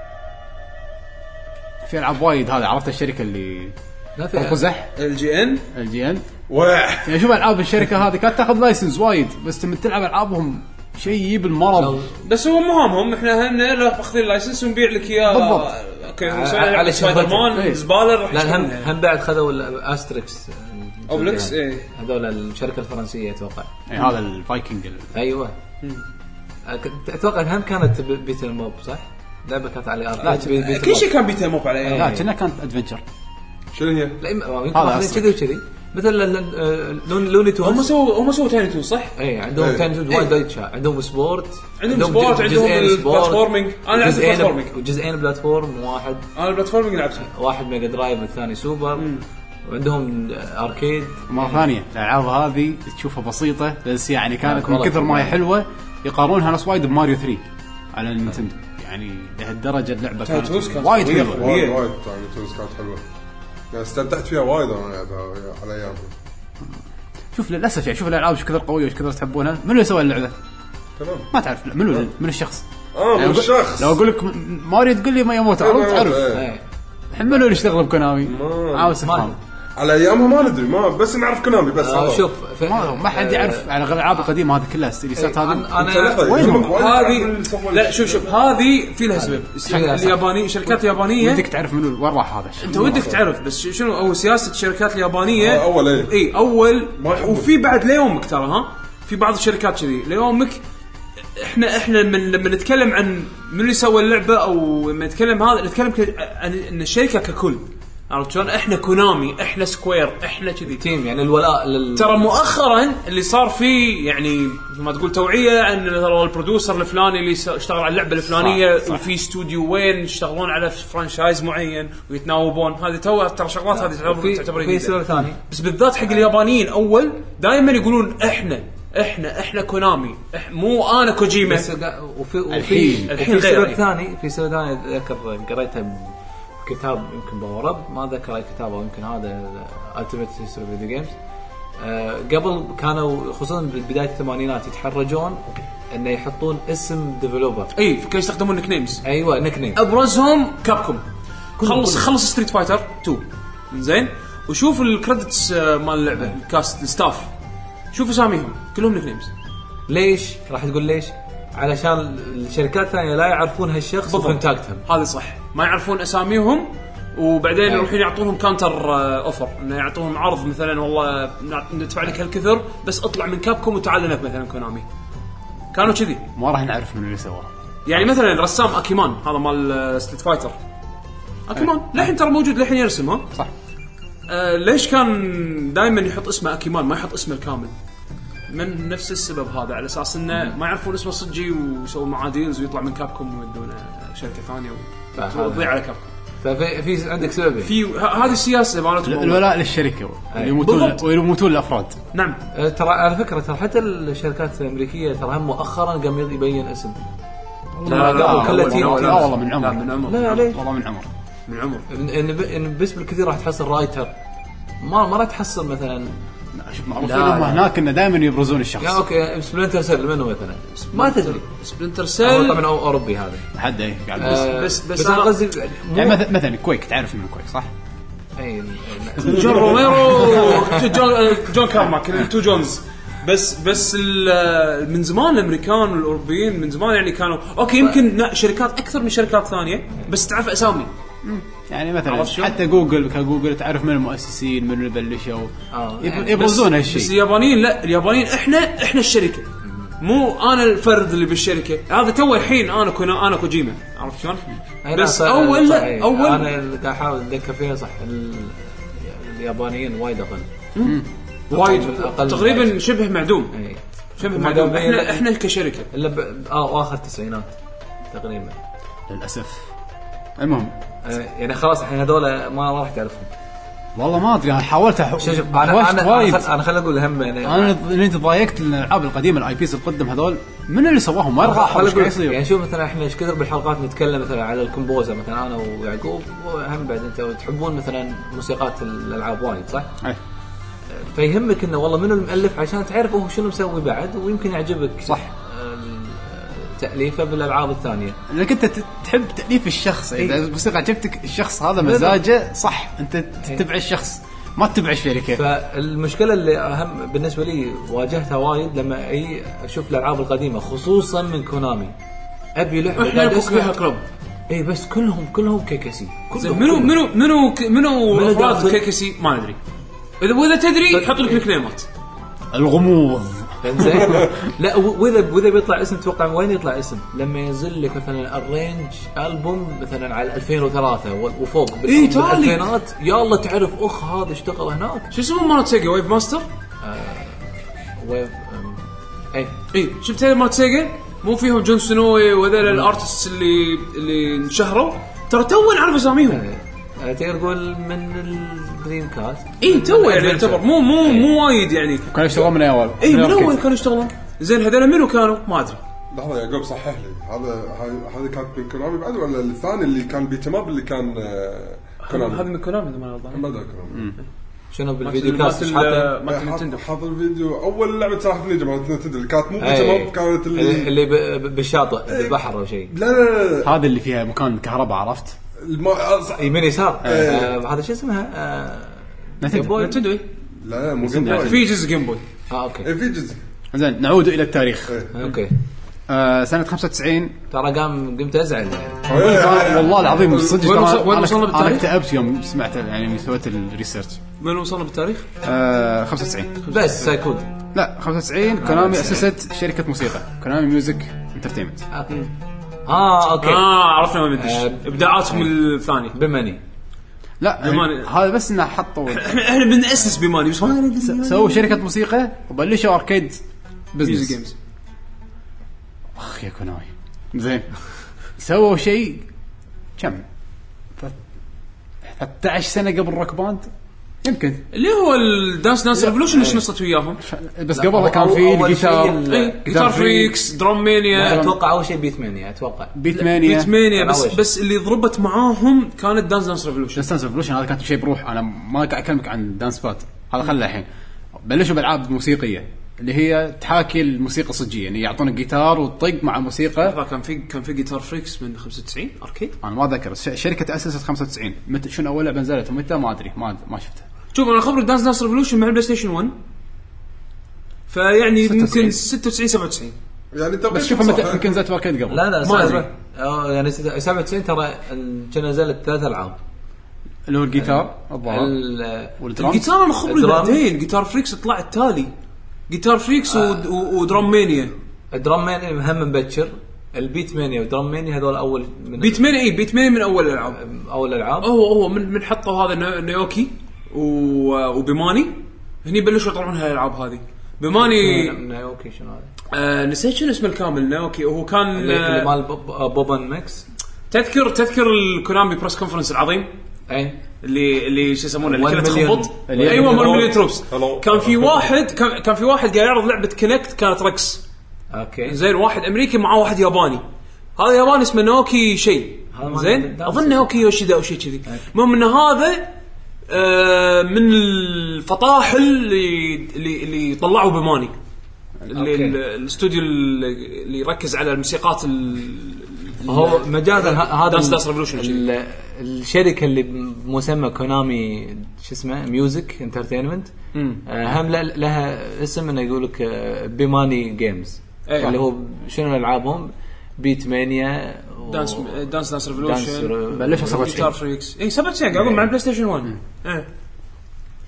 في ألعاب وايد هذا عرفت الشركة اللي لا في قزح LJN. LJN. يعني شوف ألعاب الشركة هذه كانت تاخذ license وايد بس لما تلعب ألعابهم شيء يجيب المرض. بس هو مهامهم إحنا هن لا اخذين ال license ونبيع لك إياه. بالضبط. أوكي على- سبايدر. مان. زبالة راح لا هم. هم بعد خذوا الاستريكس أوبليكس، إيه. هذول الشركة الفرنسية أتوقع. يعني هذا الفايكنج ال- أيوه. أتوقع هم كانت بيتل موب صح؟ لعبة كانت على ار لا، كل شيء كان بيتا موب على. لا كنا كانت ادفنشر شنو هي؟ لا يمكن ماخذين. كذي وكذي مثل لون لوني هم تونز سووا هم سووا تايني تون صح؟ اي عندهم. كان جزء وايد وايد شا- عندهم سبورت عندهم sport، عندهم جزئين ال platforming. أنا لعبت وجزئين- ال platforming. وجزئين platform واحد أنا ال platforming لعبته واحد Mega Drive والثاني سوبر وعندهم arcade مرة ثانية الألعاب هذه تشوفها بسيطة بس يعني كانت من والله كثر ما هي. حلوة يقارنونها ناس وايد بماريو 3 على النينتندو يعني لهالدرجة اللعبة كانت وايد. حلوة وايد. وايد يعني Toons كانت حلوة يعني استمتعت فيها وايد أنا على ايامها شوف للأسف يعني شوف الألعاب إيش كثر قوية وايش كثر تحبونها منو اللي سوى اللعبة؟ تمام ما تعرف منو منو الشخص؟ آه مو الشخص لو أقول لك م- ماريو تقول لي ما يموت عرفت تعرف إيه. إيه. حملوا اللي يشتغل بكونامي ما- عاوز أفهم على أيامها ما ندري ما بس نعرف كونامي بس. آه، هذا. شوف ف- ما ما حد يعرف على الألعاب القديمة هذه كلها السيريسات إيه، هذه. أنا وين؟ هذه لا شوف شوف هذه في لها سبب. لها سبب. الياباني شركات يابانيه ودك تعرف منو وين راح هذا الشيء؟ أنت ودك تعرف بس شنو هو سياسة الشركات اليابانيه آه، أول إيه. إي اول. وفي بعد ليومك ترى ها؟ في بعض الشركات كذي. ليومك إحنا إحنا من لما نتكلم عن من اللي سوى اللعبة أو لما نتكلم هذا نتكلم عن ان الشركة ككل. عرفت شلون؟ إحنا كونامي إحنا سكوير إحنا كذي team يعني الولاء لل ترى مؤخرا اللي صار فيه يعني مثل ما تقول توعية عن ترى ال producer الفلاني اللي اشتغل على اللعبة الفلانية صح، صح. وفي استوديو وين يشتغلون على franchise معين ويتناوبون هذه تو ترى شغلات هذه تعتبر في تعتبر في. سبب ثاني بس بالذات حق اليابانيين أول دائما يقولون إحنا إحنا إحنا كونامي إح مو أنا كوجيما وفي وفي الحين- الحين غير سبب. ثاني في سبب ثاني أتذكر قريته بكتاب يمكن Power Up ما أتذكر أي كتاب أو يمكن هذا Ultimate History Video Games قبل كانوا خصوصا بداية الثمانينات يتحرجون إنه يحطون اسم developer إي كانوا يستخدمون nicknames أيوه nickname ابرزهم كابكوم خلص. خلص Street Fighter 2 زين؟ وشوف ال credits آه، مال اللعبة ال cast ال staff شوف اساميهم كلهم nicknames ليش؟ راح تقول ليش؟ علشان الشركات الثانية لا يعرفون هالشخص بالضبط. و contact هم. هذا صح. ما يعرفون أساميهم وبعدين أي. يروحون يعطونهم counter آه، offer إنه يعطوهم عرض مثلا والله ندفع لك هالكثر بس اطلع من كابكوم وتعال لنا مثلا كونامي. كانوا كذي. ما راح نعرف من اللي سواه. يعني مثلا رسام أكيمان هذا مال آه، Street Fighter أكيمان للحين ترى موجود للحين يرسم ها؟ صح. آه ليش كان دائما يحط اسمه أكيمان ما يحط اسمه الكامل؟ من نفس السبب هذا على أساس إنه ما يعرفون اسمه الصجي ويسوون معاه deals ويطلع من كابكوم ويودونه شركة ثانية وتضيع على كابكوم ففي في عندك سببين في ه- هذه السياسة مالتهم الولاء للشركة. ويموتون. ويموتون الأفراد. نعم. أه، ترى على فكرة ترى حتى الشركات الأمريكية ترى هم مؤخرا قام يبين اسم. لا لا لا, تيم. لا. لا والله من لا عمر من عمر. لا ليش؟ والله من عمر. من عمر. بس بالكثير راح تحصل رايتر ما ما راح تحصل مثلا لا، معروفين لا، لا. هناك إنه دائما يبرزون الشخص. يا أوكي. سبلنتر سيل منه مثلا ما تدري. سبلنتر هو سيل. طبعا هو أوروبي هذا. حد إيه قاعد آه، بس. بس- بس بس أنا قصدي يعني مثلا مثلا كويك. تعرف إنه كويك صح؟ أي- جون روميرو. جون جون كارماك التو جونز. بس بس ال- من زمان الأمريكان والأوروبيين من زمان يعني كانوا okay يمكن لا، شركات أكثر من شركات ثانية بس تعرف أسامي. يعني مثلا؟ حتى جوجل كجوجل تعرف من المؤسسين من اللي بلشوا. آه، يب- يعني يبرزون بس هالشيء اليابانيين لا اليابانيين إحنا إحنا الشركة. مو أنا الفرد اللي بالشركة. هذا تو الحين أنا كنا أنا كوجيما. عرفت شلون؟ بس أول لا. اول أنا اللي قاعد أحاول أتذكر فيها صح ال- اليابانيين وايد أقل. وايد. تقريبا. شبه معدوم. شبه معدوم. إحنا إحنا كشركة. إلا. آه آخر التسعينات تقريبا. للأسف. المهم. آه، يعني خلاص الحين هذول ما ما راح تعرفهم والله ما أدري أنا حاولت أح- شوف شوف أنا أنا وايد أنا, خليني أقول هم يعني أنا اللي انت ضايقت الألعاب القديمة الاي بيس القدم هذول من اللي سواهم قاعد أقول- يصير؟ يعني شوف مثلا إحنا إيش كثر بالحلقات نتكلم مثلا على الكومبوزر مثلا أنا ويعقوب وهم بعد أنت تحبون مثلا موسيقات الألعاب وايد صح؟ أي. فيهمك إنه والله منو المؤلف عشان تعرف هو شنو مسوي بعد ويمكن يعجبك صح. تأليفه بالألعاب الثانية. لأنك أنت تحب تأليف الشخص. إذا الموسيقى عجبتك الشخص هذا مزاجه صح. أنت تتبع الشخص ما تتبع الشركة. فالمشكلة اللي أهم بالنسبة لي واجهتها وايد لما أي أشوف الألعاب القديمة خصوصا من كونامي. أبي لعبة إحنا قاعد أسمع. كلوب اي بس كلهم كلهم كيكسي زين منو منو منو منو منو افراد؟ كيكسي ما أدري. اذا وإذا تدري يحط لك الكليمات. الغموض. زين لا وإذا وإذا بيطلع اسم توقع وين يطلع اسم؟ لما ينزل لك مثلا الرينج البوم مثلا على 2003 و- وفوق. بال- إيه، تعال لي. بالالفينات يلا تعرف أخ هذا اشتغل هناك. شو اسمه مالت سيجا ويف ماستر؟ ويف اي إي شفت هذا مالت سيجا؟ مو فيهم جون سنوي وهذول الارتست اللي اللي انشهروا؟ ترى تو نعرف اساميهم. آه، تقدر تقول من الدريم كاست اي تو يعني يعتبر مو مو مو وايد يعني. كانوا يشتغلون من أول. اي من. أول كانوا يشتغلون. زين هذول منو كانوا؟ ما أدري. لحظة يعقوب صحح لي. هذا هاي- هذه كانت من كونامي بعد ولا الثاني اللي كان بيتماب اللي كان آه، هذا كونامي من كونامي إذا ما غلطان. بدا كونامي. شنو بال video cast؟ مالت؟ ال- مالت Nintendo حاط الفيديو. أول لعبة سلاحف نينجا مالت Nintendo اللي كانت مو أي. بالجمال كانت اللي اللي بالشاطئ بالبحر أو شيء. لا لا لا, لا. هذا اللي فيها مكان كهرباء عرفت؟ آه،. يمين يسار إيه. آه، هذا شو اسمها؟ آه، Nintendo. Game Boy؟ Nintendo إيه. لا لا مو Game Boy. في جزء Game Boy آه okay إيه، في جزء زين نعود إلى التاريخ okay آه سنة 95 ترى قام قمت أزعل إيه، والله العظيم صدق وين وصل- وين وصلنا أنا بالتاريخ؟ اكتئبت يوم سمعت يعني سويت ال research من وصلنا بالتاريخ؟ آه 95 بس Suikoden لا 95 Konami أسست شركة موسيقى Konami Music Entertainment آه okay. آه عرفنا وين ندش. آه. ابداعاتهم الثانية بماني لا يعني Bemani. هذا بس إنه حطوا إحنا إحنا بنأسس Bemani بس ما ندري سووا شركة موسيقى وبلشوا arcade business games أخ يا Konami زين. سووا شيء كم؟ ف- 13 سنة قبل Rock Band يمكن. اللي هو ال Dance Dance Revolution إيش نصت وياهم؟ بس أول- كان في الجيتار ال- اي GuitarFreaks DrumMania. أتوقع أول شيء Beatmania أتوقع. Beatmania Beatmania بس. بس اللي ضربت معاهم كانت دانس دانس ريفولوشن دانس ريفولوشن هذا كانت شيء بروح أنا ما قاعد أكلمك عن dance pad هذا خله الحين. بلشوا بألعاب موسيقية اللي هي تحاكي الموسيقى الصجيه يعني يعطونك جيتار وتطق مع موسيقى. كان في كان في GuitarFreaks من 95 arcade. أنا ما ذكر الشركة تاسست 95 متى شنو اول لعبه نزلت ومتى ما أدري. ما ما شفتها شوف أنا خبرك Dance Dance Revolution مع ال PlayStation 1 فيعني 96. يمكن 96 97 يعني بس شوف. متى يمكن نزلت arcade قبل. لا لا ما أدري. آه، يعني ست- 97 ترى ال- كنا نزلت ثلاث العاب. اللي هو الجيتار الظاهر. ال- والدرامز الجيتار أنا خبري ال drum. بعدين. GuitarFreaks طلع التالي. GuitarFreaks و- و DrumMania. ال DrumMania هم مبكر. ال Beatmania وال DrumMania هذول أول من Beatmania اي Beat مانيا من أول الألعاب. أول الألعاب. هو هو من من حطوا هذا نيو- نيوكي. و- وبيماني هني بلشوا يطلعون هالالعاب هذه بيماني نايوكي شنو هذا؟ آه نسيت شنو اسمه الكامل نيوكي وهو كان اللي اللي آه مال بوب- بوبن ميكس؟ تذكر تذكر الكونامي بريس كونفرنس العظيم؟ اي اللي اللي شو يسمونه اللي 1 كلها مليون. تخبط؟ أيوه 1 مليون تروبس. كان في واحد كان, كان في واحد قاعد يعرض لعبة كونكت كانت رقص. okay. زين واحد أمريكي معاه واحد ياباني. هذا ياباني اسمه Naoki شيء مال زين. أظن Naoki Yoshida أو شيء كذي. المهم إن هذا آه من الفطاحل اللي اللي, اللي طلعوا Bemani اللي okay. الاستوديو اللي يركز على الموسيقات ال- هو مجازا هذا Revolution ال- الشركة اللي بمسمى Konami شو اسمه Music Entertainment هم ل- لها اسم إنه يقول لك آه، Bemani games. اللي هو شنو العابهم Beatmania و- دانس دانس دانس Revolution بلشوا 97 GuitarFreaks اي 97 قاعد أقول مع ال PlayStation 1 إيه.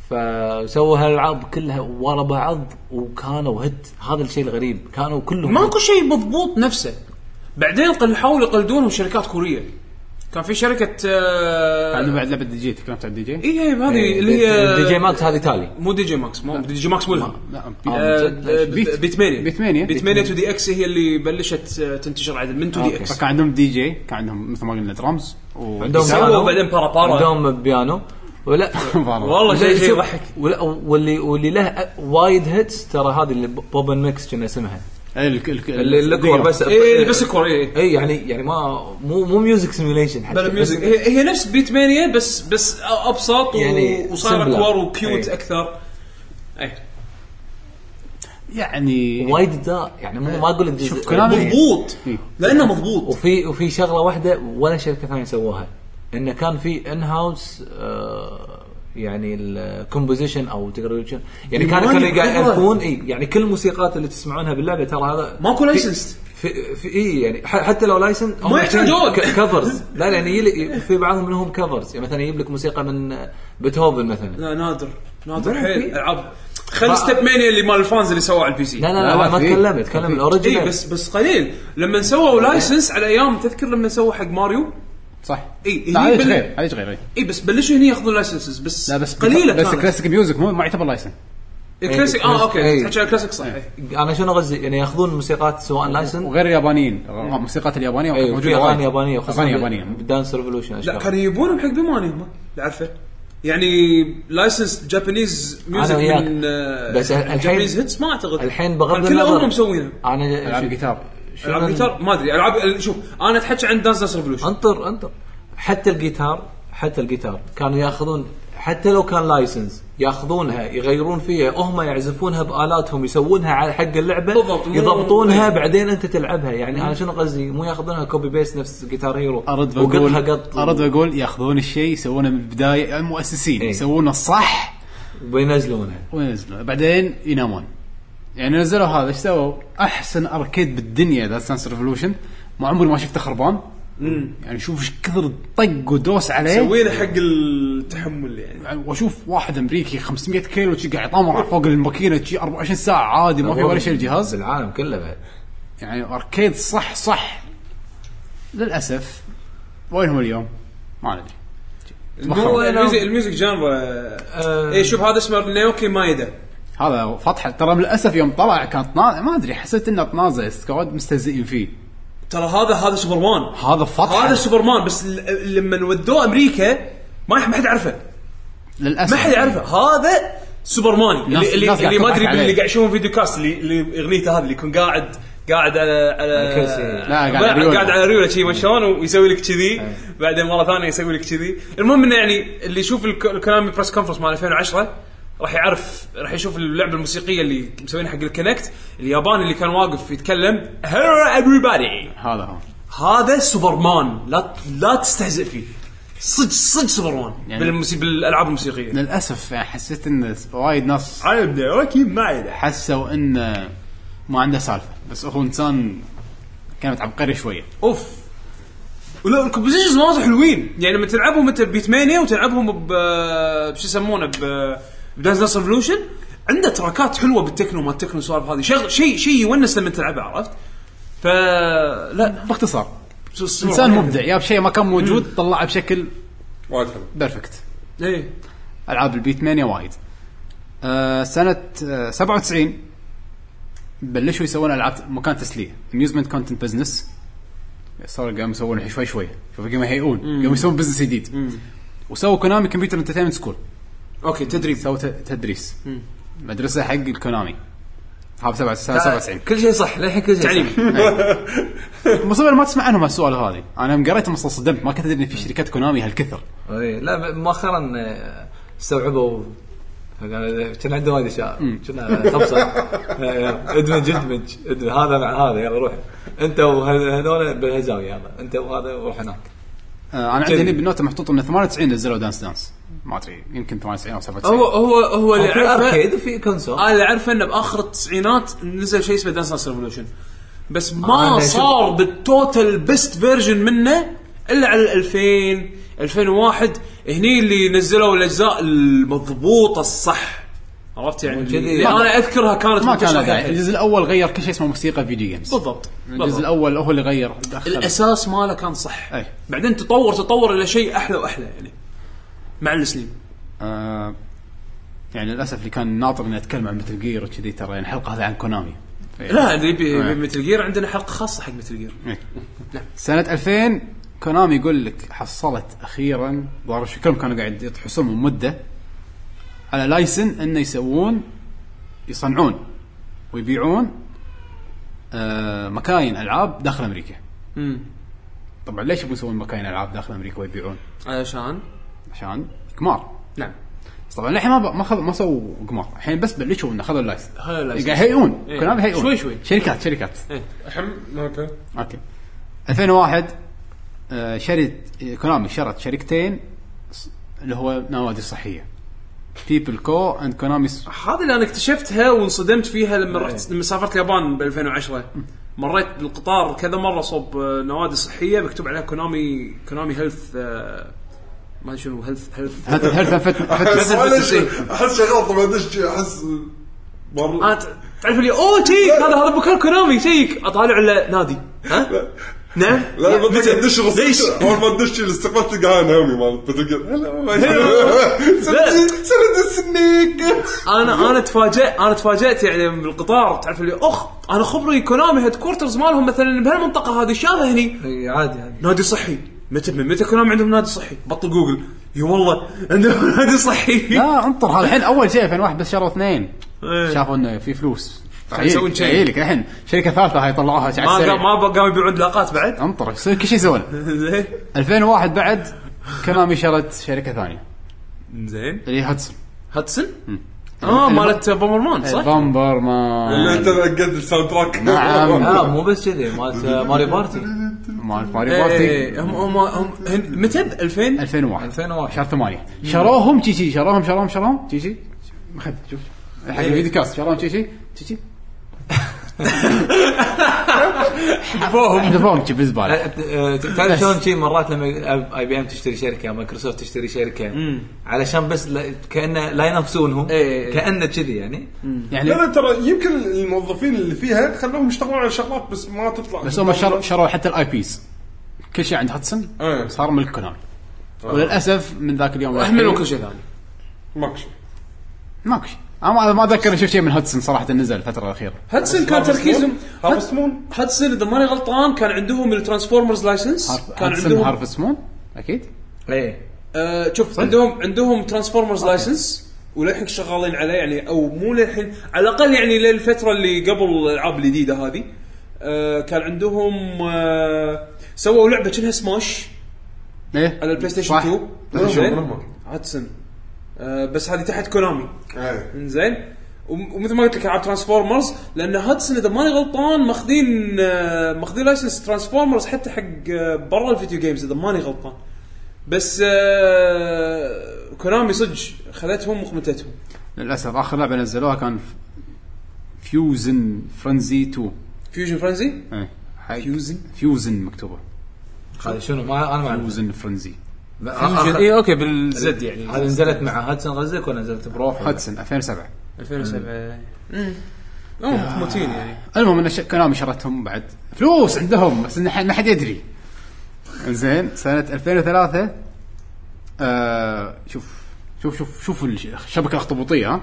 فسووا هالالعاب كلها ورا بعض وكانوا hit هذا الشيء الغريب. كانوا كلهم ماكو شيء مضبوط نفسه. بعدين قل حاولوا يقلدونهم شركات كورية. كان في شركة آه عندهم بعد لعبة دي جي تكلمت عن دي جي اي اي هذه اللي هي DJ Max هذه تالي مو DJ Max مو DJ Max مو لا آه. بيت- بيت مانيا بيت مانيا. بيت مانيا تو دي إكس هي اللي بلشت آه، تنتشر عدل من 2D. X فكان عندهم دي جي كان عندهم مثل ما قلنا درامز و عندهم بيانو. بعدين Para Para. عندهم بيانو ولا والله شيء شيء يضحك ولا- واللي واللي له وايد hits ترى هذه اللي Pop'n Music كنا اسمها إيه، ال- ال- اللي الاكبر بس. اي بس core اي اي يعني يعني ما مو مو music simulation حتى بلا music هي, هي نفس Beatmania بس بس أبسط يعني وصار. اكبر و cute أي. أكثر. اي يعني وايد ابداع يعني مو ما أقول لك شوف، Konami- مضبوط. إيه. لأنه مضبوط. وفي وفي شغلة واحدة ولا شركة ثانية سووها انه كان في in-house يعني ال composition أو تقدر يعني كانوا قاعد بكبره. يألفون إي يعني كل الموسيقات اللي تسمعونها باللعبة ترى هذا ماكو license في في إي يعني حتى لو license ما يحتاجون. covers لا يعني يلي في بعضهم منهم covers يعني مثلا يجيب لك موسيقى من بيتهوفن مثلا. لا نادر. نادر. حيل العاب خل StepMania اللي مال ال fans اللي سووه على ال PC لا لا لا، لا, ما اتكلم في- ال original إي بس بس قليل. لما سووا license على أيام تذكر لما سووا حق ماريو؟ صح. لا هني هذه بال- غير؟ غير. إي بس بلشوا هني ياخذون licenses بس لا بس قليلة بس. كلاسيك ميوزك مو ما يعتبر license ال classic آه okay. تحكي على الكلاسيك صح. أنا شنو قصدي؟ يعني ياخذون موسيقات سواء license وغير اليابانيين. موسيقات اليابانية إي موجودة في أغاني. يابانية أغاني يابانية. Dance Revolution لا كانوا يجيبونهم حق Bemani هم اللي عارفه يعني license Japanese music. من آه، بس الحين- Japanese hits ما أعتقد. الحين بغض كلهم النظر- هم مسوينها. أنا ألعاب جيتار العاب ال- جيتار ما أدري. العاب شوف أنا اتحكي عن Dance Dance Revolution انطر انطر. حتى الجيتار حتى الجيتار كانوا ياخذون حتى لو كان license ياخذونها يغيرون فيها. هم يعزفونها بآلاتهم يسوونها على حق اللعبة بالضبط، يضبطونها إيه. بعدين أنت تلعبها. يعني أنا شنو قصدي؟ مو ياخذونها copy paste نفس Guitar Hero أرد بقول قط. أرد بقول ياخذون الشيء يسوونه من البدايه المؤسسين إيه. يسوونه الصح. وينزلونها. وينزلونه بعدين ينامون. يعني نزلوا هذا إيش سووا؟ أحسن arcade بالدنيا Dance Dance Revolution ما عمري ما شفته خربان. يعني شوف إيش كثر طق ودوس عليه. سوينا حق التحمل يعني. يعني وأشوف واحد أمريكي 500 كيلو قاعد يطامر فوق الماكينة شي 24 ساعة عادي ما في ولا شيء الجهاز بالعالم كله بعد. يعني arcade صح صح. للأسف وينهم اليوم؟ ما ندري. الميوزك جانرا آه. اي شوف هذا اسمه نيوكي مايدا. هذا فتحه ترى للأسف يوم طلع كانت نا... ما أدري حسيت إنه تنازع سكواد مستهزئين فيه. ترى هذا هذا سوبرمان. هذا فتحه هذا سوبرمان بس ل- لما ودوه أمريكا ما ما حد عرفه. للأسف. ما حد يعرفه. هذا سوبرماني الناس- اللي اللي, اللي ما أدري. اللي قاعد يشوفون فيديو كاست اللي اللي أغنيته هذه اللي يكون قاعد قاعد على على كرسي. لا، قاعد على ريوله. قاعد على ريوله شي ما شلون ويسوي لك كذي بعدين مرة ثانية يسوي لك كذي. المهم إنه يعني اللي يشوف الك- الكونامي press conference مال 2010 راح يعرف راح يشوف اللعبة الموسيقية اللي مسوينها حق ال Kinect الياباني اللي كان واقف يتكلم hello everybody. هذا هو. هذا سوبرمان. لا لا تستهزئ فيه. صدق صدق سوبرمان. يعني- بالموسي... بالألعاب الموسيقية. للأسف يعني حسيت إن وايد ناس عيب okay معي حسوا انه ما عنده سالفة. بس هو إنسان كانت عبقري شوية. أوف. ولا ال compositions مالته حلوين. يعني لما تلعبهم أنت Beatmania وتلعبهم ب بشو يسمونه ب ب Dance Dance Revolution عنده تراكات حلوة بال techno مال ال techno سوالف هذه. شيء شيء شيء يونس لما تلعبها عرفت؟ فلا باختصار. إنسان مبدع جاب شيء ما كان موجود طلعه بشكل وايد حلو. perfect. إيه. ألعاب ال Beatmania وايد. آه سنة آه 97 بلشوا يسوون ألعاب مكان تسلية. amusement content business صار قاموا يسوون شوي شوي. شوف قاموا يهيئون. قاموا يسوون business جديد. وسووا Konami Computer Entertainment School okay تدريب. سووا تدريس. مدرسة حق الكونامي. هذا 97 كل شيء صح للحين كل شيء تعليم مصيبه ما تسمع عنهم هالسوالف هذه أنا يوم قريتهم أصلا صدمت ما كنت أدري إن في شركات كونامي هالكثر. إيه، لا مؤخرا آه، استوعبوا. كان عندهم وايد اشياء كنا خمسة. آه، ادمج ادمج. ادمج. هذا مع هذا يلا روح. انت وهذول بالهزاوي يلا. انت وهذا روح هناك. آه أنا عندي. هنا بال note محطوط انه 98 نزلوا Dance Dance. ما أدري يمكن 98 أو 97 هو هو هو اللي في عرفه arcade وفي console. أنا اللي أعرفه إنه بآخر التسعينات نزل شيء اسمه Dance Revolution بس آه، ما أنا صار بال total best version منه إلا على ال 2000 2001 هني اللي نزلوا الأجزاء المضبوطه الصح. عرفت يعني؟ اللي أنا أذكرها كانت ما كان حيل. الجزء الأول غير كل شيء اسمه موسيقى فيديو games بالضبط الجزء. الأول هو اللي غير دخل الأساس ماله كان صح. أي. بعدين تطور تطور إلى شيء أحلى وأحلى يعني. مع السنين آه يعني للأسف اللي كان ناطر اني اتكلم عن Metal Gear وكذي ترى يعني الحلقة هذه عن كونامي. لا اللي أي. ب Metal Gear عندنا حلقة خاصة حق Metal Gear. إيه. سنة 2000 كونامي يقول لك حصلت أخيرا ظهر كلهم كانوا قاعد يطحسون من مدة على license انه يسوون يصنعون ويبيعون آه مكاين ألعاب داخل أمريكا. امم طبعا ليش يبون يسوون مكاين ألعاب داخل أمريكا ويبيعون؟ علشان؟ عشان قمار. نعم. بس طبعا الحين ما ب... ما خذ... ما سووا قمار. الحين بس بلشوا إنه خذوا ال license. قاعد يهيئون. إيه. كونامي يهيئون شوي شوي. شركات شركات. احم okay. أوكي 2001 آه شرت كونامي شرت شركتين اللي هو نوادي صحية. People Co and Konami هذه اللي أنا اكتشفتها وانصدمت فيها لما رحت لما سافرت اليابان ب 2010 مريت بالقطار كذا مرة صوب آه، نوادي صحية مكتوب عليها كونامي Konami health آه، ما ادري شنو health health. health أحس. أحس شغال طبعا ادش أحس أنا تعرف اللي أوه شيك هذا هذا مكان كونامي شيك أطالع على نادي. ها؟ نعم؟ لا متى؟ تدش ليش؟ أول ما تدش الاستقبال تلقى هاي ناومي مال. سند السنيك. أنا أنا تفاجأت أنا تفاجأت يعني بالقطار. تعرف اللي أخ أنا خبري كونامي هيد كورترز مالهم مثلا بهالمنطقة هذه شابه هني؟ إي، عادي عادي. نادي صحي. متى من متى كونامي عندهم نادي صحي؟ بطل جوجل. اي والله عندهم نادي صحي. لا انطر. هذا الحين أول شيء 2001 بس شروا اثنين. إيه. شافوا إنه في فلوس. يسوون شيء. يجي لك الحين شركة ثالثة هاي طلعوها على ما ما قاموا يبيعون علاقات بعد؟ انطر. يصير كل شيء يسوونه زين. 2001 بعد كونامي شرت شركة ثانية. زين. اللي هي هاتسون هاتسون آه مالت بومرمان صح؟ بامبر ما اللي أنت نقد الساوند تراك نعم. لا مو بس كذي مالت Mario Party. مال ماري إيه، Party. إيه، هم هم هم متى؟ ب 2000 2001 2001 شهر 8 شروهم شي شي شروهم شروهم شروهم. شي شي شوف. حق ال videocast. شروهم شي شي شي شي حذفوهم حذفوهم شي بالزباله تعرف شلون شي مرات لما IBM تشتري شركة مايكروسوفت تشتري شركة علشان بس كانه لا ينافسونهم إيه. كانه كذي يعني. يعني لا لا ترى يمكن الموظفين اللي فيها خلوهم يشتغلون على شغلات بس ما تطلع. بس هم شروا شروا حتى ال IPs كل شيء عند Hudson إيه. صار ملك Konami وللأسف من ذاك اليوم أهملوا كل شيء ثاني ماكو شيء. ماكو شيء. أنا ما- ما أتذكر شفت شيء من Hudson صراحة نزل الفترة الأخيرة. Hudson كان تركيزهم Harvest Moon Hudson إذا ماني غلطان كان عندهم ال Transformers license كان عندهم Harvest Moon أكيد. إيه. آه شوف عندهم عندهم Transformers license وللحين شغالين عليه يعني أو مو للحين على الأقل يعني للفترة اللي قبل الألعاب الجديدة هذه. آه كان عندهم آه سووا لعبة كأنها سماش؟ إيه. على ال PlayStation صح. 2 منهم؟ بس هذه تحت Konami. إيه. إنزين؟ وم- ومثل ما قلت لك العاب Transformers لأن Hudson إذا ماني غلطان ماخذين آه، ماخذين license Transformers حتى حق آه، برا ال video games إذا ماني غلطان. بس آه، Konami صدق خذتهم وخمتتهم. للأسف آخر لعبة نزلوها كان Fusion Frenzy 2 Fusion Frenzy إيه. Fusion Fusion مكتوبة. هذا شنو؟ ما أنا ما. Fusion Frenzy اي okay بال zed يعني. هذه نزلت مع Hudson غزك ولا نزلت بروح ولا؟ Hudson 2007 2007 امم هم مخمتين يعني. المهم إن Konami شرتهم بعد. فلوس عندهم بس ما حد يدري. زين سنة 2003 آه شوف شوف شوف شوف الش- الشبكه الاخطبوطية ها؟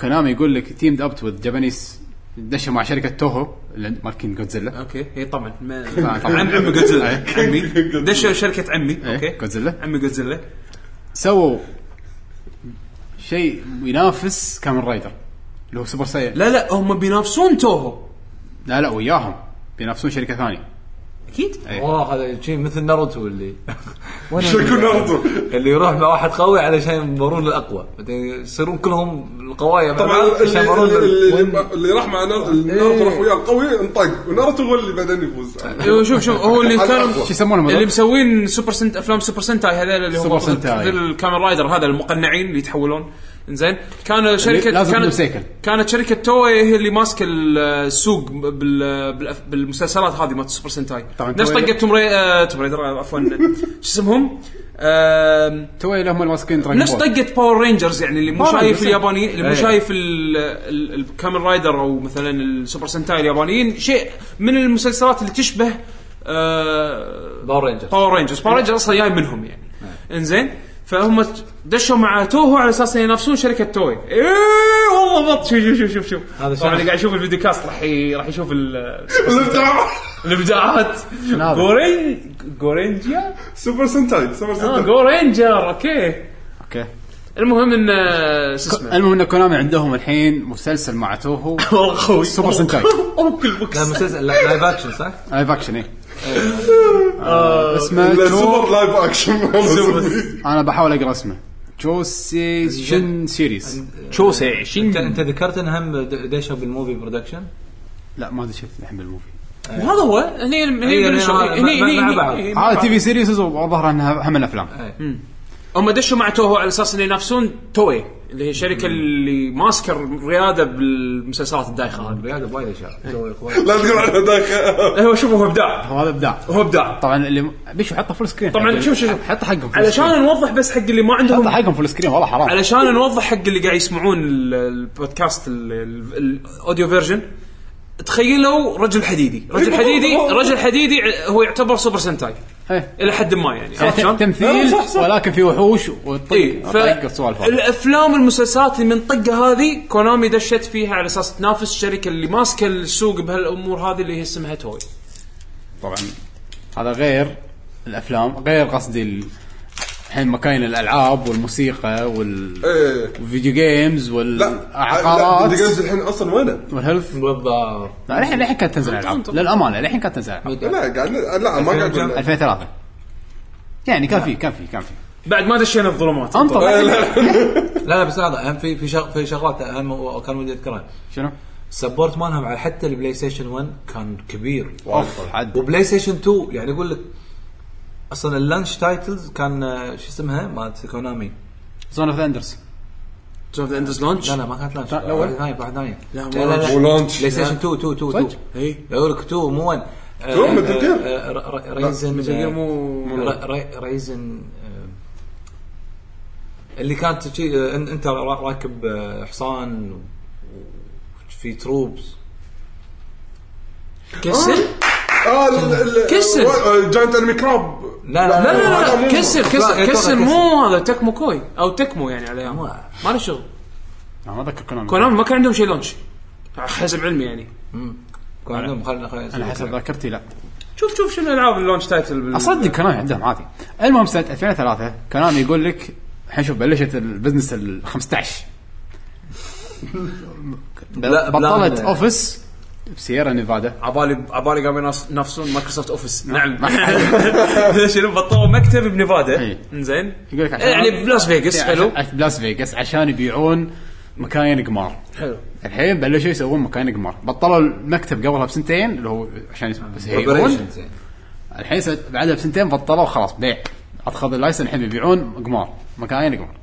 Konami يقول لك teamed up with Japanese دشوا مع شركة Toho. اللي مالكين Godzilla okay. اي طبعا. طبعاً. عم عمي جودزيلا عمي. دشوا شركة عمي؟ إيه، okay. Godzilla عمي جودزيلا سووا شيء ينافس Kamen Rider اللي هو سوبر سايا لا لا هم بينافسون توهو لا لا وياهم. بينافسون شركة ثانية. أكيد إيه. والله هذا شيء مثل ناروتو اللي شو يكون ناروتو اللي يروح مع واحد قوي علشان يمرون الاقوى بعدين يصيرون كلهم القوايا مع طبعا عشان اللي, اللي, اللي, اللي راح مع نار- ناروتو راح وياه القوي انطق وناروتو هو اللي بعدين يفوز أيوه شوف شوف هو اللي كانوا. شو يسمونهم اللي هذول؟ مسوين سوبر سنت أفلام سوبر سنتاي هذول اللي هم سوبر سنتاي. مثل الكامن رايدر هذا المقنعين اللي يتحولون انزين كان شركه لازم كانت بسيكل. كانت شركة توي هي اللي ماسكة السوق بال بالمسلسلات هذه مالت سوبر سنتاي نفس طقة توم ري... آه، توم رايدر آه، عفوا. شو اسمهم؟ توي اللي هم الماسكين دراجون نفس. طقة باور رينجرز يعني اللي مو شايف رينجرز، اليابانيين اللي مو أي. شايف ال- ال- الكامن رايدر أو مثلا السوبر سنتاي اليابانيين شيء من المسلسلات اللي تشبه باور رينجرز باور رينجرز باور رينجرز أصلا جاي منهم يعني. إنزين. فهم دشوا مع Toho على أساس ينافسون شركة Toei. إيه والله but شوف شوف شوف شوف هذا طبعا؟ اللي قاعد يشوف ال videocast راح ي... راح يشوف ال- الإبداع. الإبداعات. هذا؟ Goren Gorenger Super Sentai Super آه Sentai Gorenger okay. okay. المهم إن آه، شو اسمه؟ المهم إن Konami عندهم الحين مسلسل مع Toho والله قوي Super Sentai. اوكل بوكس. لا مسلسل لا- live action صح؟ live action إيه. آه، اسمه لا، جو سوبر لايف اكشن أنا بحاول أقرأ اسمه. جوسي شن سيريز تشوسي شين انت ذكرت انهم د- دشوا بالموفي برودكشن لا ما شفت الحين بالموفي. وهذا هو. هني هني هني هني هذا تي. في سيريز وظهر انها هم الأفلام. هم دشوا مع توهو على أساس انه ينافسون توي اللي هي الشركة اللي ماسكة الريادة بالمسلسلات الدايخة. هذه رياضه وايد اشياء لا تقول عنها داخل هو شوف هو إبداع. هذا إبداع. هو إبداع. طبعا اللي بيشو حطه full screen طبعاً شوف- شوف-. حطه حقهم full علشان. نوضح بس حق اللي ما عندهم حطه حقهم full screen والله حرام. علشان نوضح حق اللي قاعد يسمعون ال- البودكاست ال- ال- ال audio version تخيلوا رجل حديدي. رجل حديدي رجل حديدي ع- هو يعتبر Super Sentai. إيه. إلى حد ما يعني عرفت شلون؟ تمثيل صح، صح. ولكن في وحوش وطق طق سوالف هذه. الأفلام المسلسلات اللي من طقة هذه Konami دشت فيها على أساس تنافس الشركة اللي ماسكة السوق بهالأمور هذه اللي هي اسمها Toei طبعا هذا غير الأفلام غير قصدي ال- الحين مكاين الألعاب والموسيقى وال- إيه. وال video games لا والعقارات. لا games الحين أصلا وينه؟ وال health بالضبط لا الحين الحين كانت تنزل ألعاب. للأمانة الحين كانت تنزل ألعاب. لا قاعد لا ما قاعد أقول لك. 2003 يعني كان في كان في كان في. بعد ما دشينا الظلمات أنطر. لا لا. بس هذا اهم في في شغ- في شغلات اهم كان ودي أذكرها. شنو؟ السبورت مالهم على حتى البلاي ستيشن 1 كان كبير. اوف عد وبلاي ستيشن 2 يعني يقول لك أصلا اللانش تايتلز كان آه، شو اسمها؟ مالت كونامي زون اوف اندرز شوف ذا اندرز لونش لا لا ما كانت لانش لا، الأول. واحد ثاني واحد ثاني لا، مو لا لا. مو لا. لانش. بلاي ستيشن 2 2 2 2 صدق؟ اي يقول لك 2 مو 1 تو مثل جير. ريزن مثل جير مو ريزن اللي كانت شي آه، انت را- راكب آه، حصان و- في troops كسر آه ال- كسر. و- giant enemy crab. لا لا لا لا لا لا، كسر كسر. كسر. مو هذا Tecmo Koei. أو Tecmo يعني على أيام مو- ما له شغل. آه، ما اذكر كونامي كونامي ما كان عندهم شيء launch. حسب علمي يعني. كان عندهم خل خل أنا حسب ذاكرتي لا. شوف شوف شنو ألعاب ال launch title. أصدق كونامي عندهم عادي. المهم سنة 2003 كونامي يقول لك الحين شوف بلشت ال business ال 15 بلا- بطلت office بسيارة نيفادا. عبالي عبالي قاموا ينافسون Microsoft Office نعم. شنو بطلوا مكتب بنيفادا. إي. إنزين. يقول لك عشان يعني بلاس فيغاس حلو. عشان- بلاس فيغاس عشان يبيعون مكاين قمار. حلو. الحين بلشوا يسوون مكاين قمار. بطلوا المكتب قبلها بسنتين اللي هو عشان بس. الحين بعدها بسنتين بطلوا خلاص بيع. أخذ اللايسن الحين يبيعون قمار. مكاين قمار.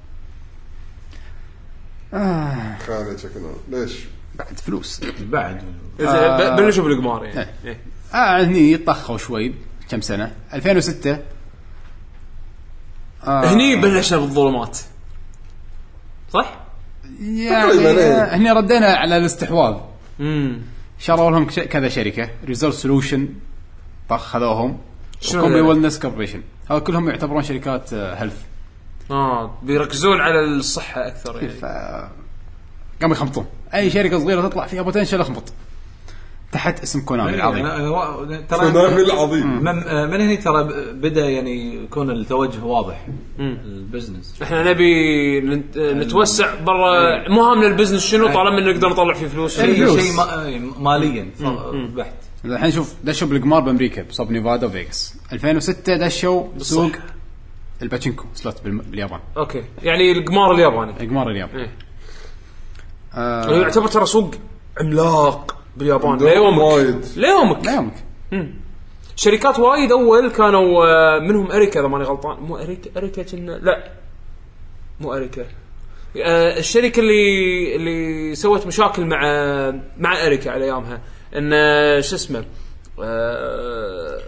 آه. خالد شكله ليش؟ بعد فلوس. بعد. إذا ب- بلشوا بالقمار يعني. إيه. إيه. آه هني طخوا شوي كم سنة؟ 2006 آه. هني بلشنا بالظلمات. صح؟ يعني إيه. آه، هني ردينا على الاستحواذ. امم شروا لهم كذا شركة Resort Solution طخ خذوهم. شنو Combi? Wellness Corporation هذول كلهم يعتبرون شركات health آه بيركزون على الصحة أكثر يعني. قاموا يخمطون أي شركة صغيرة تطلع فيها potential اخمط تحت اسم كونامي العظيم. أنا- أنا- ترى كونامي العظيم. من من هنا ترى بدأ يعني يكون التوجه واضح. ال business. إحنا نبي نت- نتوسع برا. مو هامنا ال business شنو؟ طالما نقدر نطلع فيه فلوس. شيء الفلوس. شيء آه، ماليا بحت. الحين شوف دشوا بالقمار بأمريكا بصوب نيفادا وفيغاس. 2006 دشوا سوق ال pachinko slot باليابان. okay. يعني القمار الياباني. القمار اليابان إيه. آه. يعتبر ترى سوق عملاق باليابان. ليومك. وايد. ليومك. لا يومك شركات وايد أول كانوا آه، منهم أريكا إذا ماني غلطان. مو أريكا؟ أريكا كنا لا. مو أريكا. آه، الشركة اللي اللي سوت مشاكل مع مع أريكا على أيامها. إن آه، شو اسمه؟ آه،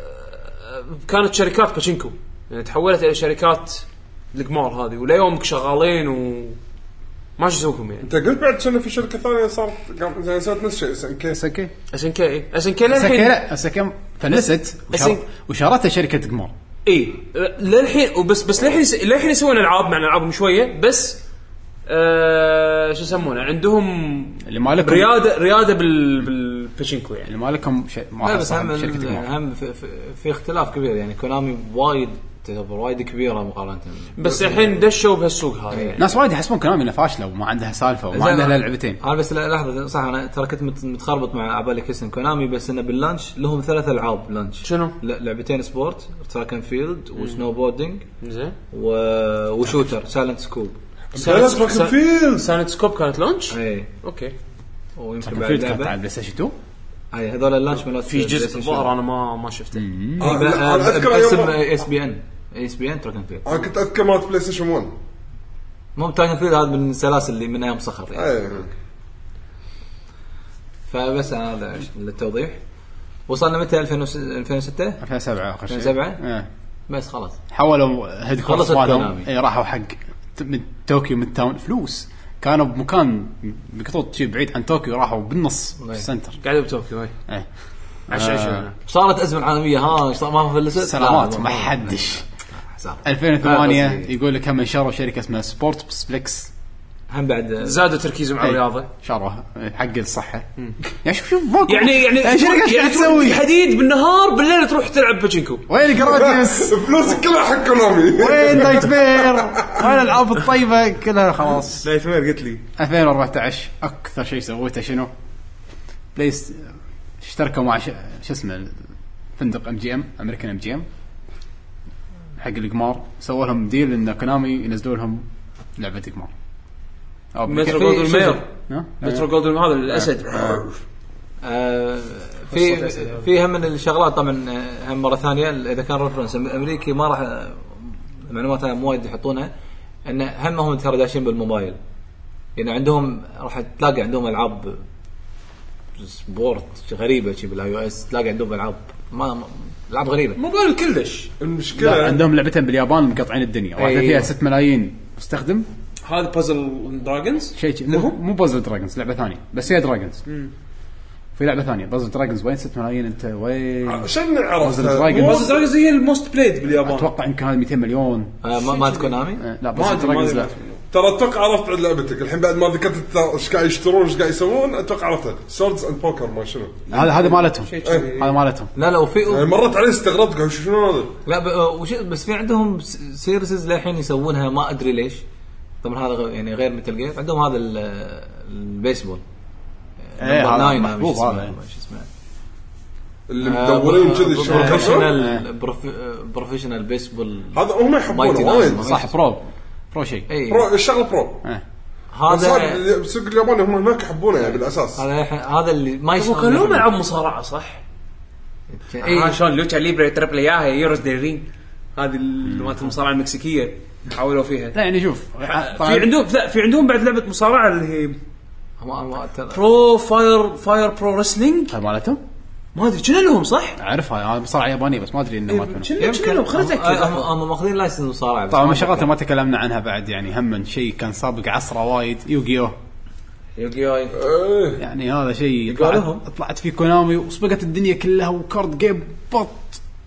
كانت شركات باتشينكو. يعني تحولت إلى شركات القمار هذه. وليومك شغالين و ما شو يسوونكم يعني انت قلت بعد كنا في شركة ثانية صارت قام- زي سوت نفس الشيء إس إن كي. سكي إس إن كي. إس إن كي سكي للحين لا SNK فلست وشار- أسن- وشارتها شركة قمار إي. للحين وبس بس للحين يس- للحين يسوون العاب مع ألعابهم شوية بس آه شو يسمونه عندهم اللي مالكم رياده ريادة بال بالباتشينكو يعني. اللي مالكم ش... لا واحد بس هم شركة قمار هم في, في, في اختلاف كبير يعني كونامي وايد تعتبر وايد كبيرة مقارنة بس الحين دشوا بهالسوق هذا يعني. ناس وايد يحسبون كونامي انها فاشله وما عندها سالفة وما عندها إلا لعبتين. أنا بس لحظة صح أنا ترى كنت مت- متخربط مع عبالي Kessen كونامي بس إنه بال launch لهم ثلاث ألعاب launch. شنو؟ لعبتين sport Track and Field و snowboarding زين. و... و shooter Silent Scope Silent Scope كانت launch اي okay. ويمكن كان بعد كانت على ال PlayStation 2 هاي هذول ال launch مالت في جزء الظاهر أنا ما ما شفته. لا، أنا أذكر اسم ESPN. ESPN Track and Field أنا كنت أذكر مالت PlayStation 1 مو Track and Field هذا من السلاسل اللي من أيام صخر يعني. إيه فبس هذا للتوضيح. وصلنا متى؟ 2006 2007 آخر شيء. 2007 إيه. بس خلاص. حولوا headquarters خلصت مالهم. اي راحوا حق من طوكيو Midtown. فلوس. كانوا بمكان بقطوط شي بعيد عن طوكيو راحوا بالنص إيه. بال center. قاعد بطوكيو هاي إيه. عشان آه. صارت أزمة عالمية ها صار ما فلست سلامات لا، ما حدش. صار. 2008 آه، قصدي. يقول لك هم شروا شركة اسمها Sportsplex هم بعد زادوا تركيزهم على إيه. الرياضة شروها حق الصحة يعني شوف شوف ماكو يعني يعني شركة إيش قاعد تروح تسوي؟ حديد بالنهار بالليل تروح تلعب باتشينكو وين Gradius؟ فلوسك كلها حق كونامي وين Knight mare؟ وين الألعاب الطيبة كلها خلاص Knightmare قلت لي 2014 أكثر شيء سويته شنو؟ بليس اشتركوا مع ش... شو اسمه فندق ام جي ام أمريكان ام جي ام حق القمار سووا لهم deal إن كونامي ينزلوا لهم لعبة قمار. Metro Goldwyn Mayer؟ Metro Goldwyn هذا الأسد. آه، في في هم من الشغلات طبعا آه، هم مرة ثانية إذا كان reference امريكي ما راح آه، معلومات مو وايد يحطونها إن هم هم ترى داشين بالموبايل. يعني عندهم راح تلاقي عندهم ألعاب sport غريبة شي بال iOS تلاقي عندهم ألعاب. ما- العاب غريبة. موبايل كلش. لا المشكلة عندهم لعبتين باليابان مقطعين الدنيا واحدة أيوة. فيها 6 ملايين مستخدم. هذا Puzzle Dragons شيء مو مو Puzzle Dragons لعبة ثانية بس هي Dragons في لعبة ثانية Puzzle Dragons وين 6 ملايين انت؟ وين؟ عشان نعرف Puzzle Dragon. Puzzle Dragons هي ال most played باليابان. أتوقع يمكن هذا 200 مليون. آه ما مالت كونامي آه، لا ما بازل ما Dragons. لا. ترى أتوقع عرفت بعد لعبتك. الحين بعد ما ذكرت إيش قاعد يشترون إيش قاعد يسوون أتوقع عرفتها Swords and Poker ما شنو. هذا هذا مالتهم. كذي. هذا مالتهم. لا لا وفي يعني مرت علي استغربت قاعد شنو هذا؟ لا ب- آه، وش بس في عندهم س- series للحين يسوونها ما أدري ليش. طبعا هذا غ- يعني غير Metal Gear عندهم هذا ال- البيسبول إيه هذا محبوب شو اسمه- هذا. شو اسمه. اللي مدورين كذي الشبكه professional professional baseball هذا هم يحبونه وايد. Nine. صح pro pro شيء اي pro الشغله برو إيه. هذا السوق الياباني هم هناك يحبونه يعني بالأساس. هذا اللي ما هو يشتغل كان لهم العاب مصارعة صح؟ إيه. آه شلون؟ Lucha Libre Triple A Heroes del Ring هذه ال- مالت المصارعة المكسيكية. حاولوا فيها. لا يعني شوف في عندهم لا في عندهم بعد لعبة مصارعة اللي هي ما- ما- ترى- Pro Fire Fire Pro Wrestling مالتهم؟ ما أدري كنا لهم صح؟ أعرفها هذا مصارعة يابانية بس ما أدري إنه مالتهم كنا كنا لهم خليني هم اتاكد هم ماخذين license مصارعة طبعا من ما الشغلات ما تكلمنا عنها بعد يعني هم شيء كان سابق عصره وايد. Yu-Gi-Oh. Yu-Gi-Oh. إيه. يعني هذا شيء طلعت. طلعت في كونامي وسبقت الدنيا كلها و card game بط.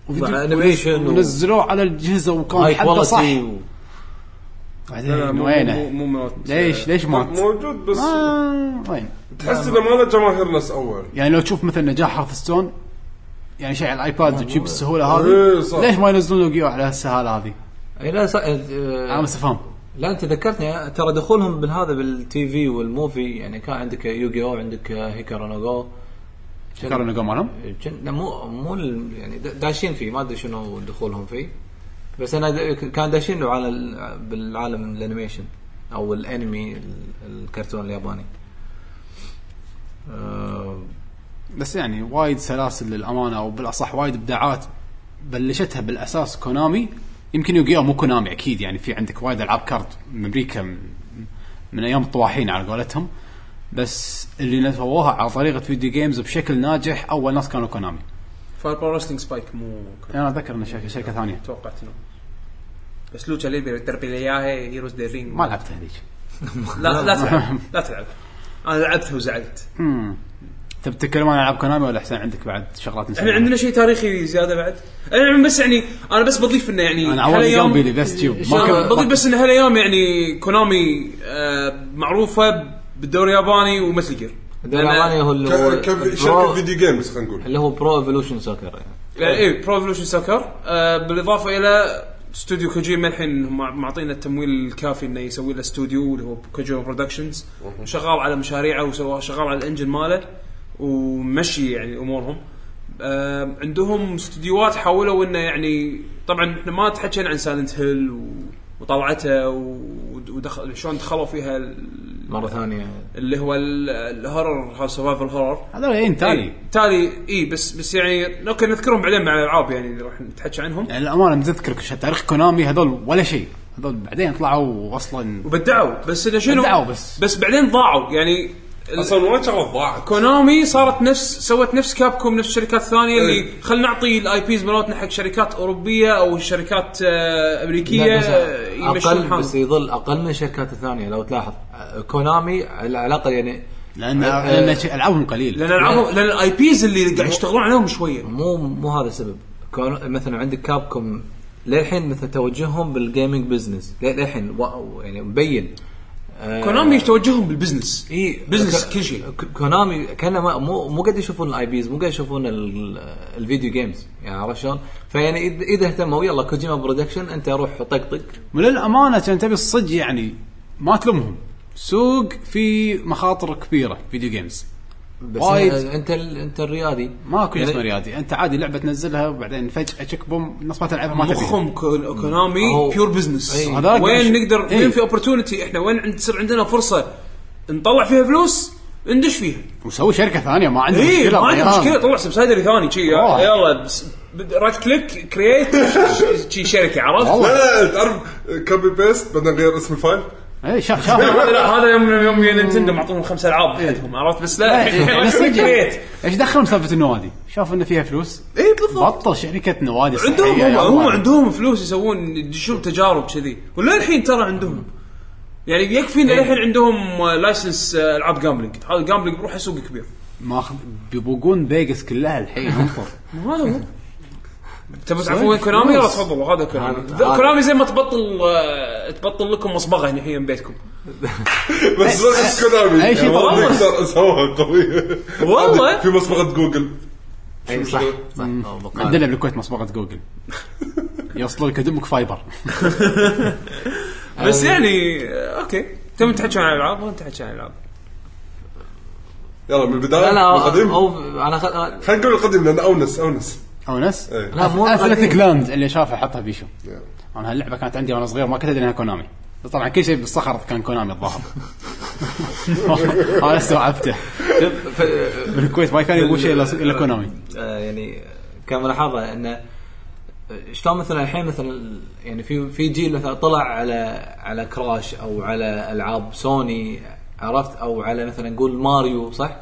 و- ونزلوه على الاجهزه وكان حده صح. بعدين وينه؟ مو مو ليش ليش مات؟ موجود بس آه وين؟ تحس إنه ما له جماهير نفس أول. يعني لو تشوف مثل نجاح Hearthstone يعني شيء على الآيباد تجيب بالسهولة إيه، هذه صح. ليش ما ينزلون Yu-Gi-Oh على هالسهالة هذه؟ أي لا ص- أنا آه، مستفهم لا أنت ذكرتني ترى دخولهم بالهذا بال TV وال movie يعني كان عندك Yu-Gi-Oh عندك Hikaru no Go كانوا نقول مالهم؟ لا، مو مو ال- يعني دا- داشين فيه ما أدري شنو دخولهم فيه. بس أنا د- كان داشين له على ال- بالعالم ال animation أو الأنمي ال- الكرتون الياباني. آه، بس يعني وايد سلاسل للأمانة أو بالأصح وايد إبداعات بلشتها بالأساس كونامي. يمكن Yu-Gi-Oh مو كونامي أكيد يعني في عندك وايد ألعاب card من أمريكا من, من أيام الطواحين على قولتهم. بس اللي نسووها على طريقة video games بشكل ناجح أول ناس كانوا كونامي. Fire Pro Wrestling Spike مو أنا أتذكر إنه شركه شركة ثانية. توقعت إنه. بس Lucha Libre Triple A Heroes del Ring ما لعبتها هذيك. لا لا تلعب. لا تلعب. أنا لعبتها وزعلت. تبي تتكلم عن ألعاب كونامي ولا احسن عندك بعد شغلات نسويها؟ إحنا عندنا شيء تاريخي زيادة بعد. أنا بس يعني أنا بس بضيف إنه يعني أنا عوالي هالأيام- قلبي لي بس تشوف بضيف بس إن هالأيام يعني كونامي آه معروفة بالدوري الياباني ومثل Gear. الدوري الياباني هو اللي هو شركه برو- video games خلينا نقول. اللي هو برو ايفولوشن سوكر يعني اي Pro Evolution Soccer بالإضافة إلى استوديو كوجيما الحين معطينا التمويل الكافي إنه يسوي له استوديو اللي هو Kojima Productions شغال على مشاريعه وسوى شغال على ال engine ماله ومشي يعني أمورهم. آه عندهم استديوهات حاولوا إنه يعني طبعا إحنا ما تحكينا عن Silent Hill وطلعته ودخل شلون دخلوا فيها مرة ثانية. اللي هو ال- ال horror هذا survival horror هذول إيه تالي إيه، تالي اي بس بس يعني okay نذكرهم بعدين مع الألعاب يعني اللي راح نتحكى عنهم. يعني الامانه متذكر تاريخ كونامي هذول ولا شيء هذول بعدين طلعوا أصلا وبدعوا بس انه شنو؟ بدعوا بس. بس بعدين ضاعوا. يعني أصلا وايد شغلات ضاعت. كونامي صارت نفس سوت نفس كابكوم نفس الشركات الثانية اللي إيه. خلينا نعطي ال IPs مالتنا حق شركات أوروبية أو شركات آه، أمريكية لا، بس آه، يمشون أقل بس يظل أقل من الشركات الثانية لو تلاحظ. آه، كونامي على الأقل يعني لأن آه، لأن شيء- العابهم قليل. لأن العابهم لأن ال I Ps اللي قاعد يشتغلون عليهم شوية. مو مو هذا السبب. كون مثلا عندك كابكوم للحين مثل توجههم بال gaming business للحين يعني مبين. آه، كونامي توجههم بال business. إي business ك- كل شيء كونامي كان ما مو مو قاعد يشوفون ال IPs مو قاعد يشوفون ال- ال video games يعني عرفت شلون؟ فيعني إذا اهتموا يلا Kojima Production أنت روح طقطق وللامانه كان تبي الصج يعني ما تلومهم. سوق في مخاطر كبيرة video games وايد. أنت ال- أنت الريادي ماكو شيء يعني- اسمه ريادي أنت عادي لعبة تنزلها وبعدين فجأة تشك بوم نص ما تلعبها ما مخهم كو- كونامي بيور بزنس وين نقدر. وين في opportunity إحنا وين عند تصير عندنا فرصة نطلع فيها فلوس ندش فيها. وسوي شركة ثانية ما عنده إي مشكلة ما عندي. مشكلة. طلع subsidiary ثاني شي. يلا بس- right click create شي شركة عرفت؟ لا لا تعرف copy paste بعدين غير اسم ال file؟ اي شاف شاف هذا لا هذا يوم يوم نينتندو معطوهم خمس ألعاب حدهم عرفت؟ بس لا يعني. كرييت إيش دخلهم سالفة النوادي؟ شاف إنه فيها فلوس؟ اي بالضبط. بطل شركة نوادي عندهم هم. عندهم فلوس يسوون يدشون تجارب كذي. ولا الحين ترى عندهم. يعني يكفي إن الحين عندهم license ألعاب gambling هذا gambling بروحه سوق كبير. ماخذ بيبوقون فيجاس كلها الحين انطر. ما هذا تبي تعرفون وين كونامي يلا تفضلوا هذا كونامي. كونامي. زي ما تبطل آه، تبطل لكم مصبغة هنا هي من بيتكم. بس بس كونامي. أي شيء سووها قويه والله. في مصبغة جوجل. أي صح. صح. عندنا بالكويت مصبغة جوجل. يوصلوا لك دمك fiber. بس يعني آه، okay. تبي تحكي عن الألعاب؟ وانت تحكي عن الألعاب. يلا من البداية لا لا القديم. أو أنا. خلينا نقول القديم لأن أونس أونس. اونس إيه. لا مو اثلتيك القديم. لاند اللي شافها حطها بيشو أنا هاللعبة كانت عندي وأنا صغير ما كنت أدري إنها كونامي. طبعا كل شيء بالصخر كان كونامي الظاهر. أنا استوعبته بالكويت ما كان يقول شيء إلا إلا كونامي. آه، يعني كملاحظه انه شلون مثلا الحين مثلا يعني في في جيل مثلا طلع على على كراش أو على ألعاب سوني عرفت؟ أو على مثلا نقول ماريو صح؟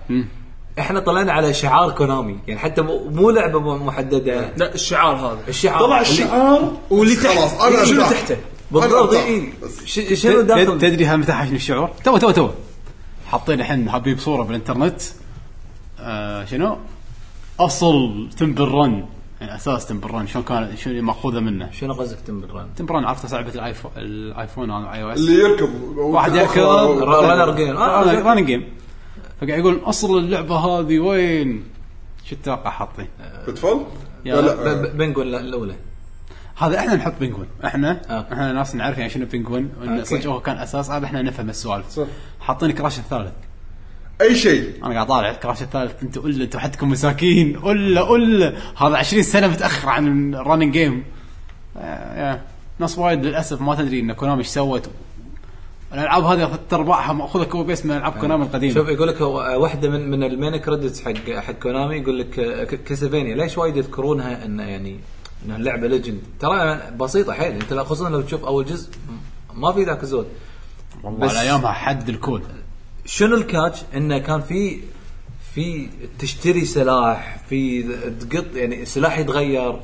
إحنا طلعنا على شعار Konami يعني حتى مو مو لعبة محددة. لا الشعار هذا. الشعار. طلع الشعار؟ واللي تحت. خلاص، أنا شنو أرتاح. تحته. بالضبط. أنا اي أرتاح. بس. ش- شنو داخل؟ تدري هم متى حاشني الشعور؟ تو تو تو. حاطين الحين هابي بصوره بالإنترنت. آه شنو؟ أصل Temple Run. يعني أساس Temple Run. شلون كان شنو مأخوذة منه؟ شنو قصدك Temple Temple Run عرفت لعبه الايفون الآيفون أو iOS اللي يركض واحد يركض runner game. آه،. runner game فقاعد يقول أصل اللعبة هذه وين؟ شو تتوقع حاطين؟ Pitfall؟ يا لا ب- لا ب- بنقول الأولى. هذا إحنا نحط penguin إحنا؟ أوكي. إحنا ناس نعرف يعني شنو penguin one أوكي. صدق هو كان أساس هذا إحنا نفهم السوالف. صح. حاطين Crash الثالث. أي شيء. أنا قاعد طالع Crash الثالث. أنتوا إلا أنتوا حدكم مساكين. الا إلا. هذا 20 سنة متأخر عن ال running game ناس وايد للأسف ما تدري إن Konami إيش سوت. الألعاب هذه أخذت ارباعها مأخوذة copy paste من ألعاب Konami القديمة. شوف يقول لك هو- واحدة من من المين credits حق حق Konami يقول لك آه، Castlevania. ليش وايد يذكرونها انه يعني إنها اللعبه legend ترى بسيطة حيل أنت خصوصا لو تشوف أول جزء ما في ذاك الزود. والله ايامها حد الكود. شنو ال catch؟ إنه كان في في تشتري سلاح في تلقط يعني السلاح يتغير.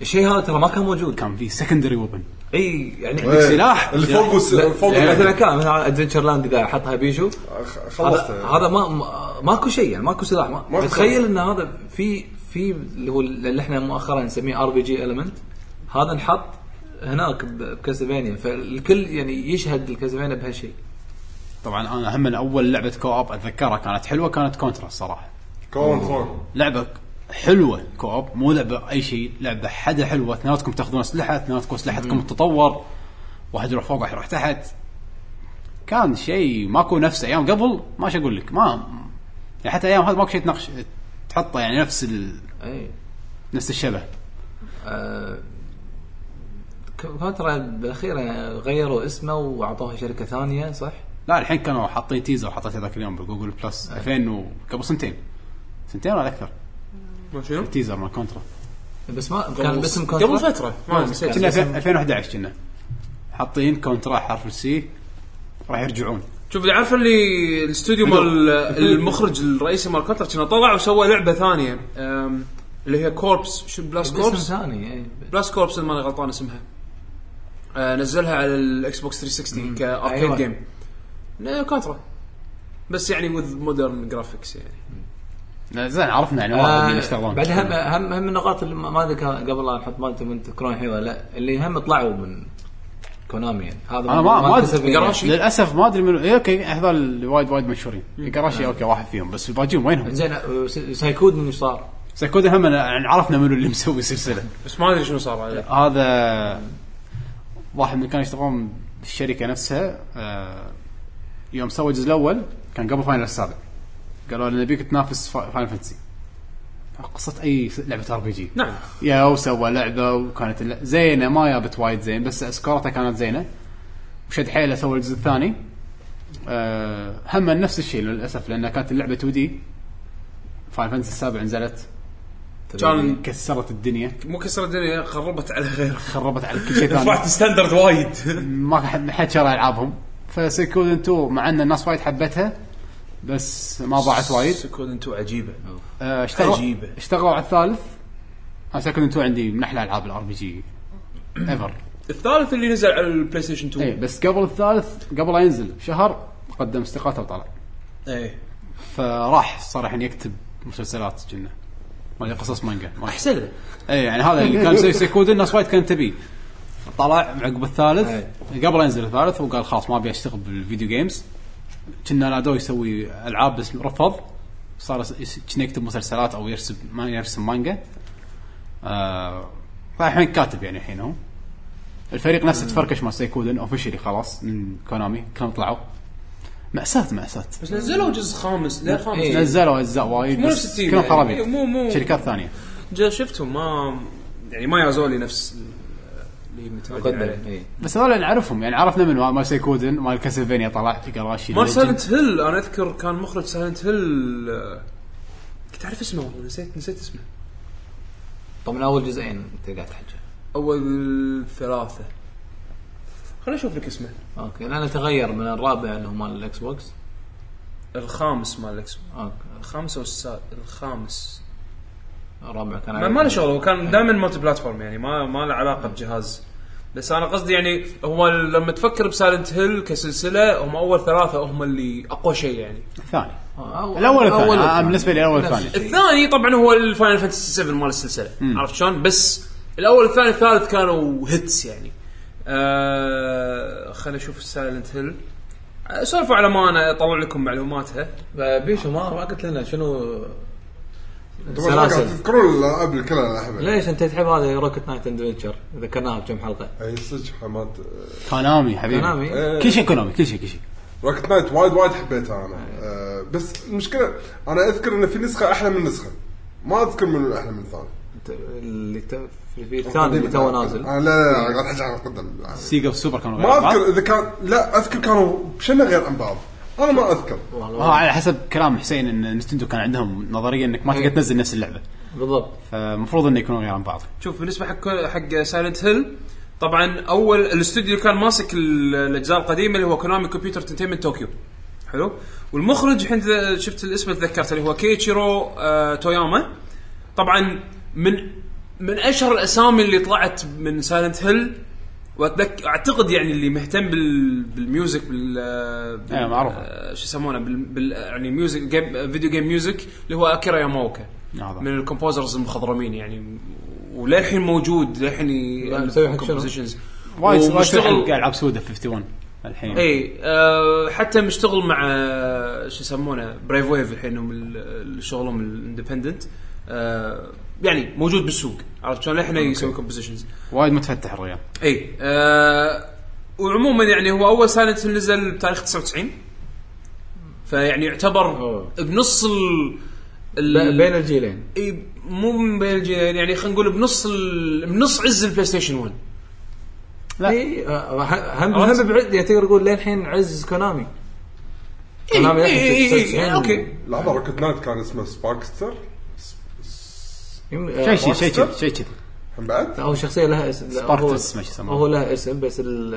الشيء هذا ترى ما كان موجود. كان في secondary weapon إي يعني إيه. سلاح. اللي فوق وس- فوق يعني مثلا. كان مثلا Adventure Island إذا حطها بيشو خلصت. هذا هذا ما ما- ماكو شيء يعني ماكو سلاح. ما ماكو تخيل إن هذا في في اللي هو اللي إحنا مؤخرا نسميه RPG element هذا انحط هناك ب Castlevania. فالكل يعني يشهد ال Castlevania بهالشيء. طبعا أنا هم من أول لعبة co-op أتذكرها كانت حلوة كانت Contra الصراحه كون فون لعبة حلوة co-op مو لعبة أي شيء لعبة حدا حلوة. اثنيناتكم تاخذون أسلحة اثنيناتكم اسلحتكم تتطور واحد يروح فوق واحد يروح تحت. كان شيء ماكو نفس أيام قبل ما أقول لك. ما يعني حتى أيام هذا ماكو شيء تنقش تحطه يعني نفس ال... اي نفس الشبه. Contra بالاخير غيروا اسمه واعطوها شركة ثانية صح؟ لا الحين كانوا حاطين teaser حطيته ذاك اليوم ب Google Plus 2000 و... قبل سنتين. سنتين ولا أكثر. شنو؟ teaser مال Contra. بس ما كان باسم Contra. قبل فترة. ما نسيت. كنا 2011 كنا. حاطين Contra حرف ال C راح يرجعون. شوف اللي عارف اللي الاستوديو مال المخرج الرئيسي مال Contra كان طلع وسوى لعبة ثانية اللي هي Corps شو Blast Corps ثاني إي. Blast Corps إذا ماني غلطان اسمها. آه، نزلها على ال Xbox 360 ك arcade أيوة. game لا، Contra. بس يعني with modern graphics يعني. زين عرفنا يعني واحد اللي آه يشتغلون بعد هم هم هم النقاط اللي ما ما ادري قبل لا نحط مالته من تذكرون الحين ولا لا اللي هم طلعوا من Konami يعني هذا أنا ما ما. يعني. للأسف ما أدري منو إيه أوكي هذول اللي وايد وايد مشهورين جراشي أوكي واحد فيهم بس الباقيين وينهم؟ زين آه، Suikoden من صار؟ Suikoden هم يعني عرفنا منو اللي مسوي سلسلة بس ما أدري شنو صار عليه هذا واحد من اللي كانوا يشتغلون بالشركة نفسها آه، يوم سوى الجزء الأول كان قبل Final السابع قالوا لنا نبيك تنافس فا- Final Fantasy قصة أي س- لعبة RPG نعم. يا وسوى لعبة وكانت زينة ما جابت وايد زين بس score تها كانت زينة. وشد حيله سوى الجزء الثاني. أه هم نفس الشيء للأسف لأن كانت اللعبه 2D Final Fantasy السابع نزلت. كان كسرت الدنيا. مو كسر الدنيا خربت على غيره خربت على كل شيء رفعت ثاني standard وايد. ما حد ما حد شرى ألعابهم. ف Suikoden 2 مع أن الناس وايد حبتها بس ما ضاعت وايد. Suikoden انتو عجيبة. آه، اشتغلوا عجيبة. اشتغلوا على الثالث. أنا Suikoden 2 عندي من أحلى ألعاب ال RPG ever الثالث اللي نزل على ال PlayStation 2 اي بس قبل الثالث قبل لا ينزل شهر قدم استقالته وطلع. إيه. فراح صار الحين يكتب مسلسلات كنا مال قصص مانجا. ما- أحسن. له اي يعني هذا اللي كان يسوي Suikoden الناس وايد كانت تبيه طلع عقب الثالث. أي. قبل لا ينزل الثالث وقال خلاص ما أبي أشتغل بال video games كنا نادوه يسوي ألعاب بس رفض. صار كنا يكتب مسلسلات أو يرسم ما يرسم مانجا. آه فالحين كاتب يعني الحين هو. الفريق نفسه تفركش مع Suikoden officially خلاص من Konami كلهم طلعوا. مأساة مأساة. بس نزلوا جزء خامس لا خامس. إيه. نزلوا أجزاء وايد مو بس كلهم يعني. خرابيط. مو- مو- شركات ثانية. جا شفتهم ما يعني ما يازوا لي نفس مقدم اي بس هذول نعرفهم يعني عرفنا من مال Suikoden مال Castlevania طلع في قراشي مال Silent Hill أنا أذكر كان مخرج Silent Hill آه، كنت أعرف اسمه والله نسيت نسيت اسمه. طبعا أول جزئين أنت قاعد تحكي؟ أول ثلاثة. خليني أشوف لك اسمه. أوكي لأنه تغير من الرابع اللي هو مال ال Xbox. الخامس مال ال X أوكي. الخامس أو السادس الخامس. الرابع كان ما, ما له شغل هو كان دائما multi-platform يعني ما ما له علاقة بجهاز. بس أنا قصدي يعني هو لما تفكر ب Silent Hill كسلسلة هم أول ثلاثة هم اللي أقوى شيء يعني. الثاني. أو- الأول والثاني. أول آه،. بالنسبة لي الأول الشيء. الثاني طبعا هو ال Final Fantasy 7 مال السلسلة. عرفت شلون؟ بس الأول والثاني والثالث كانوا hits يعني. آه خليني أشوف Silent Hill سولفوا على ما أنا أطلع لكم معلوماتها. بيشو ما ما قلت لنا شنو سلاسل. تذكرون الالعاب اللي كلها احبها ليش أنت تحب هذا Rocket Knight Adventures ذكرناها بكم حلقة. أي صدق حماد. كونامي حبيبي. كونامي. كل شيء كونامي كل شيء كل شيء. Rocket Knight وايد وايد حبيتها أنا. آه بس المشكلة أنا أذكر ان في نسخة أحلى من نسخة. ما أذكر من الأحلى من الثاني. اللي ت- في في الثاني اللي تو نازل. آه لا لا لا قاعد أحكي عن القدم سيجا والسوبر كانوا ما غير بعض. أذكر إذا كان لا أذكر كانوا بشنة غير عن بعض. أنا ما أذكر. آه على حسب كلام حسين إن نينتندو كان عندهم نظرية إنك ما تقدر تنزل نفس اللعبة. بالضبط. فالمفروض إنه يكونوا غير عن بعض. شوف بالنسبة حق حق Silent Hill طبعا أول الاستوديو كان ماسك ال- الأجزاء القديمة اللي هو Konami Computer Entertainment Tokyo حلو؟ والمخرج الحين شفت الاسم تذكرته اللي هو كيشيرو آه توياما طبعا من من أشهر الأسامي اللي طلعت من Silent Hill واتذكر أعتقد يعني اللي مهتم بال بال music بال, بال إيه، معروف. آه، شو يسمونه بال, بال يعني music game video game music اللي هو أكيرا ياماوكا هذا. من ال composers المخضرمين يعني وللحين موجود للحين مسوي compositions. وايد ومشتغل العاب سودا 51 الحين اي آه حتى مشتغل مع شو يسمونه Brave Wave الحين هم شغلهم ال independent آه يعني موجود بالسوق. عرفت شلون؟ للحين يسوي compositions وايد متفتح الرجال إي آه وعموما يعني هو أول Silent نزل بتاريخ 99 فيعني يعتبر أوه. بنص ال بين الجيلين. إي مو من بين الجيلين يعني خلينا نقول بنص ال... بنص عز ال PlayStation 1 لا. إي آه، هم؟ هم بعد تقدر تقول للحين عز كونامي كونامي إي, للحين إي, 99 إي أوكي. لحظة Rocket Knight كان اسمه Sparkster شيء آه، شيء شيء كذي شيء كذي. بعد؟ هو شخصية لها اسم. لا، Sparkster هو- اسمه شو يسمونه. هو لها اسم بس ال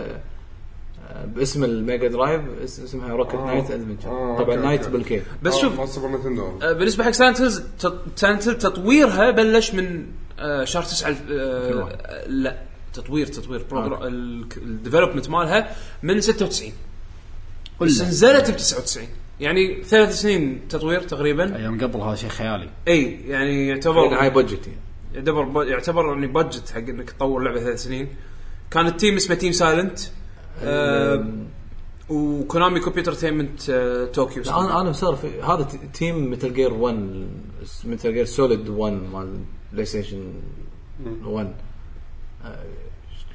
آه، باسم ال Mega Drive اس- اسمها Rocket آه. Knight Adventures آه، طبعا أوكي، Knight أوكي. بالكيف بس آه، شوف مال سوبر نينتندو آه، بالنسبة حق Silent Hills Silent Hill تطويرها بلش من آه، شهر 9 آه، لا تطوير تطوير. ال development مالها من 96 بس. نزلت ب 99 يعني ثلاث سنين تطوير تقريبا. أيام قبل هذا شيء خيالي. إي يعني يعتبر هاي budget يعني. يعتبر ب- يعتبر يعني budget حق إنك تطور لعبة ثلاث سنين. كان ال team اسمه Team Silent آه و Konami Computer Entertainment آه Tokyo أنا أنا مصر في هذا ت- team Metal Gear 1 Metal Gear Solid 1 مال PlayStation 1 آه،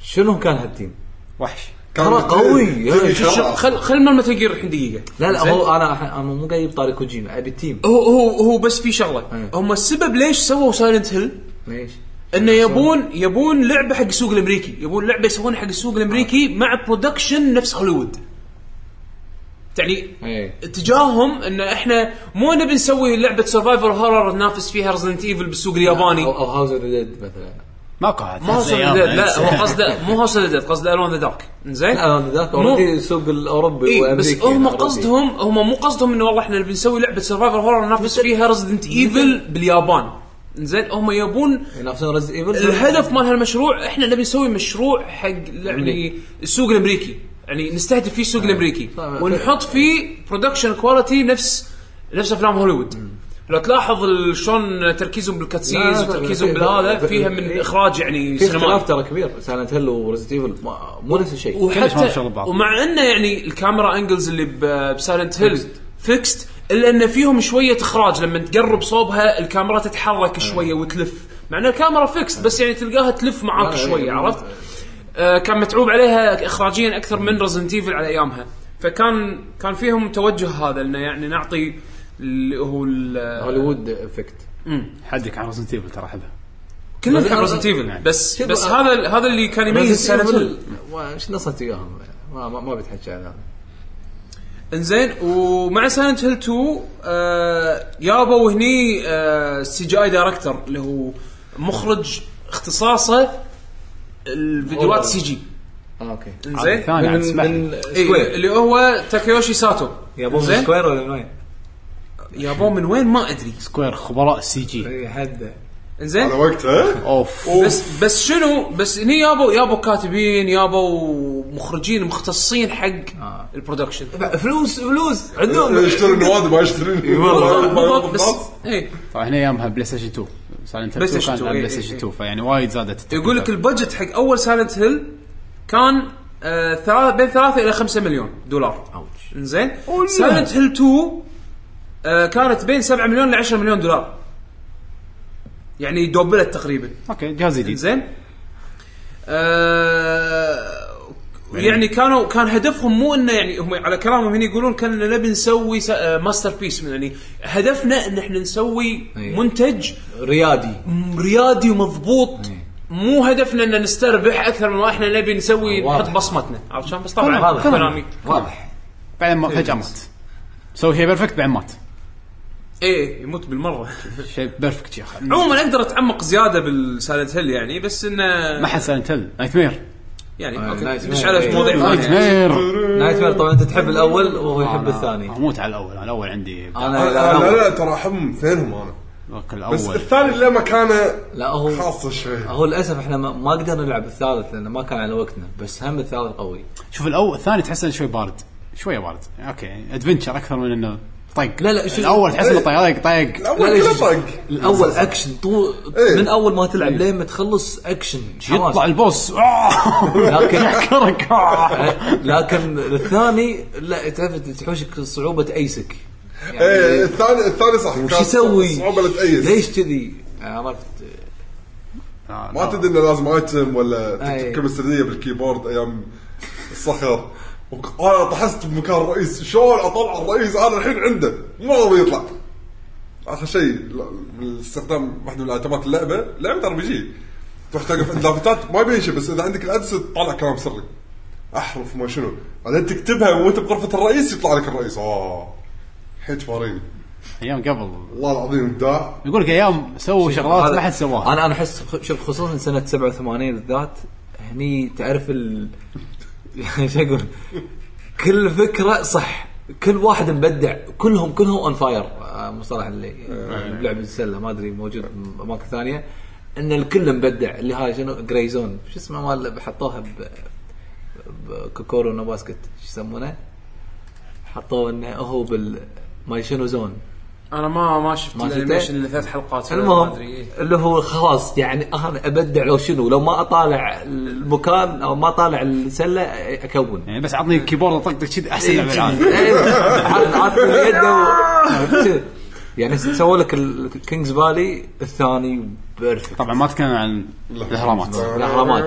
شنو كان هال team؟ وحش. ترى قوي. خرا. خل خل من Metal Gear الحين دقيقة. لا لا؟ هو أنا أنا مو جايب طاري كوجيما أبي ال team. هو هو هو بس في شغلة. أي. هم السبب ليش سووا Silent Hill ليش؟ إنه يبون يبون لعبة حق السوق الأمريكي. يبون لعبة يسوونها حق السوق الأمريكي مع production نفس هوليوود. يعني إيه. اتجاههم إن إحنا مو نبي نسوي لعبة survival horror ننافس فيها Resident Evil بالسوق الياباني. أو, أو House of Dead مثلا. ما قاعد. ما هو لا هو قصده مو House of قصده Alone the Dark. زين لا أنا ذاك مو- already السوق الأوروبي اي وأمريكي بس هم يعني. قصدهم هم مو قصدهم إنه والله إحنا نبي نسوي لعبة survival horror ننافس فيها Resident Evil باليابان. زين هم يبون ينافسون Resident Evil الهدف مال هالمشروع إحنا نبي نسوي مشروع حق يعني. السوق الأمريكي. يعني نستهدف فيه السوق الأمريكي. طيب. ونحط فيه production quality نفس نفس أفلام هوليوود. لو تلاحظ ال- شلون تركيزهم لا، بال cutscenes لا، وتركيزهم في- بالهذا في- فيها من في- إخراج يعني في اختلاف سينمائي ترى كبير. Silent Hill و Resident Evil مو نفس الشيء. كلش ما وحتى شغل بعض. ومع إنه يعني ال camera angles اللي ب- ب Silent Hill fixed إلا إن فيهم شوية إخراج. لما تقرب صوبها الكاميرا تتحرك شوية وتلف. مع إن الكاميرا fixed بس يعني تلقاها تلف معاك شوية عرفت؟ آه كان متعوب عليها اخراجيا أكثر من Resident Evil على أيامها. فكان كان فيهم توجه هذا إنه يعني نعطي اللي هو ال- هوليوود effect حدك عن Resident Evil ترى احبها كلنا نحب Resident Evil بس بس هذا هذا اللي كان يميز هيل إيش نصت وياهم؟ ما ما, ما بتحكي عن هذا. إنزين ومع Silent Hill 2 آه يابوا هني آه CGI director اللي هو مخرج اختصاصه الفيديوهات CG آه أوكي. إنزين. ثاني من من لي. إيه Square اللي هو تاكيوشي ساتو يابون من زين؟ Square ولا من وين؟ يابوه من وين؟ ما أدري. Square خبراء ال CGI حد. إنزين. على وقتها أوف. بس بس شنو؟ بس هني يابوا يابوا كاتبين يابوا مخرجين مختصين حق آه. ال production. فلوس فلوس. عندهم. يشتري النوادي ما يشتري والله، بالضبط بس اي طبعا هنا أيامها PlayStation 2 Silent Play Hill 2 Station كان 2 على إيه، Play إيه، Station إيه. 2 فيعني وايد زادت التكلفة. يقول لك ال budget حق أول Silent Hill كان آه ثلاث بين ثلاثة إلى خمسة مليون دولار. ouch. إنزين. Silent Hill 2 آه كانت بين 7 مليون ل 10 مليون دولار. يعني دوبلت تقريبا. أوكي جهاز جديد. زين آه يعني كانوا كان هدفهم مو إنه يعني هم على كلامهم هنا يقولون كان نبي نسوي آه، masterpiece يعني هدفنا إن إحنا نسوي أي. منتج ريادي. ريادي ومضبوط. مو هدفنا إن نستربح أكثر من ما إحنا نبي نسوي. نحط بصمتنا. عرفت شلون؟ بس طبعا هذا كلامي. واضح. بعدين فجاه مات سوي شيء perfect بعدين مات. إيه يموت بالمرة. شيء perfect يا أخي. عموما أقدر أتعمق زيادة بال Silent Hill يعني بس إنه ما حد سايلنت هيل نايت مير يعني آه، أوكي. نايت مير. على. مواضيع نايت ثانية مير نايت مير طبعا أنت تحب الأول وهو يحب أنا الثاني. أموت على الأول. أنا الأول عندي أنا لا لا, ترى احبهم اثنينهم أنا. ذاك بس الأول الثاني له مكانه لا هو خاصه شوي. هو للأسف إحنا ما ما قدرنا نلعب الثالث لأنه ما كان على وقتنا بس هم الثالث قوي. شوف الأول الثاني تحس انه شوي بارد. شوية بارد. أوكي ادفنشر أكثر من إنه طق لا، لا، شو- الأول تحس إنه طق طق طق الأول لا، لا، كله شو- طق الأول اكشن طول إيه. من أول ما تلعب لين ما تخلص اكشن. يطلع البوس آه. لكن يحكرك آه. لكن الثاني لا تعرف تحوشك صعوبة ايسك إيه الثاني الثاني صح وش يسوي؟ صعوبة لا تأيس ليش كذي؟ عرفت آه، ما تدري إنه لازم ايتم ولا أي. تكتب كلمه سريه بالكيبورد أيام الصخر وك- أنا طحست بمكان الرئيس. شلون أطلع الرئيس؟ أنا الحين عنده. مو راضي يطلع. آخر شيء ل- من استخدام واحدة من ايتمات اللعبة. لعبة ار بي جي. تروح توقف عند لافتات ما يبين شيء بس إذا عندك الادس تطلع كلام سري. أحرف ما شنو. بعدين تكتبها وأنت بغرفة الرئيس يطلع لك الرئيس. آه. حيت فارين. أيام قبل. والله العظيم إبداع. يقول لك أيام سووا شغلات ما حد سواها. أنا أنا أحس شوف خصوصا سنة 87 بالذات هني تعرف ال شو أقول كل فكرة صح. كل واحد مبدع. كلهم كلهم اون فاير مصطلح اللي بلعب السلة. ما أدري موجود باماكن ثانية. إن الكل مبدع. اللي هاي شنو؟ جراي زون شو اسمه مال حطوها ب بكوكورو نو باسكت. شو يسمونه؟ حطوه إنه هو بال مال شنو زون أنا ما ما شفت؟ الأنيميشن اللي ثلاث حلقات ما المهم أدري إيه. اللي هو خلاص يعني أنا أبدع لو شنو لو ما أطالع المكان أو ما طالع السلة اكون يعني بس عطني كيبورد طقطق كذي أحسن لعبة إيه، عاد باليد و- كذا. يعني سووا لك ال King's Valley الثاني perfect طبعا ما تكلم عن الأهرامات. الأهرامات.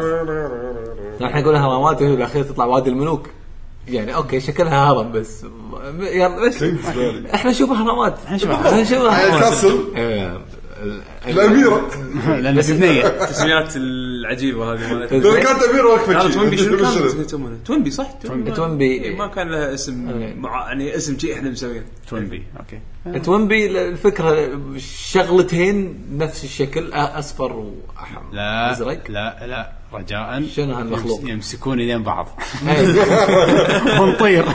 إحنا نقول هرمات وهي بالاخير تطلع وادي الملوك. يعني أوكي شكلها هرم بس. يلا بس. إحنا نشوف اهرامات إحنا نشوف اهرامات الاميره لأن في بنيه التسميات العجيبة هذه مالت لو كانت اميره واقفه. توينبي شنو كان؟ صح؟ TwinBee. إيه، ما كان لها اسم إيه. مع يعني اسم شيء إحنا مسوينه. TwinBee okay. TwinBee الفكرة شغلتين نفس الشكل أصفر وأحمر. لا أزرق. لا لا. رجاء شنو هالمخلوق؟ يمس- يمسكون ايدين بعض. إيه. ونطير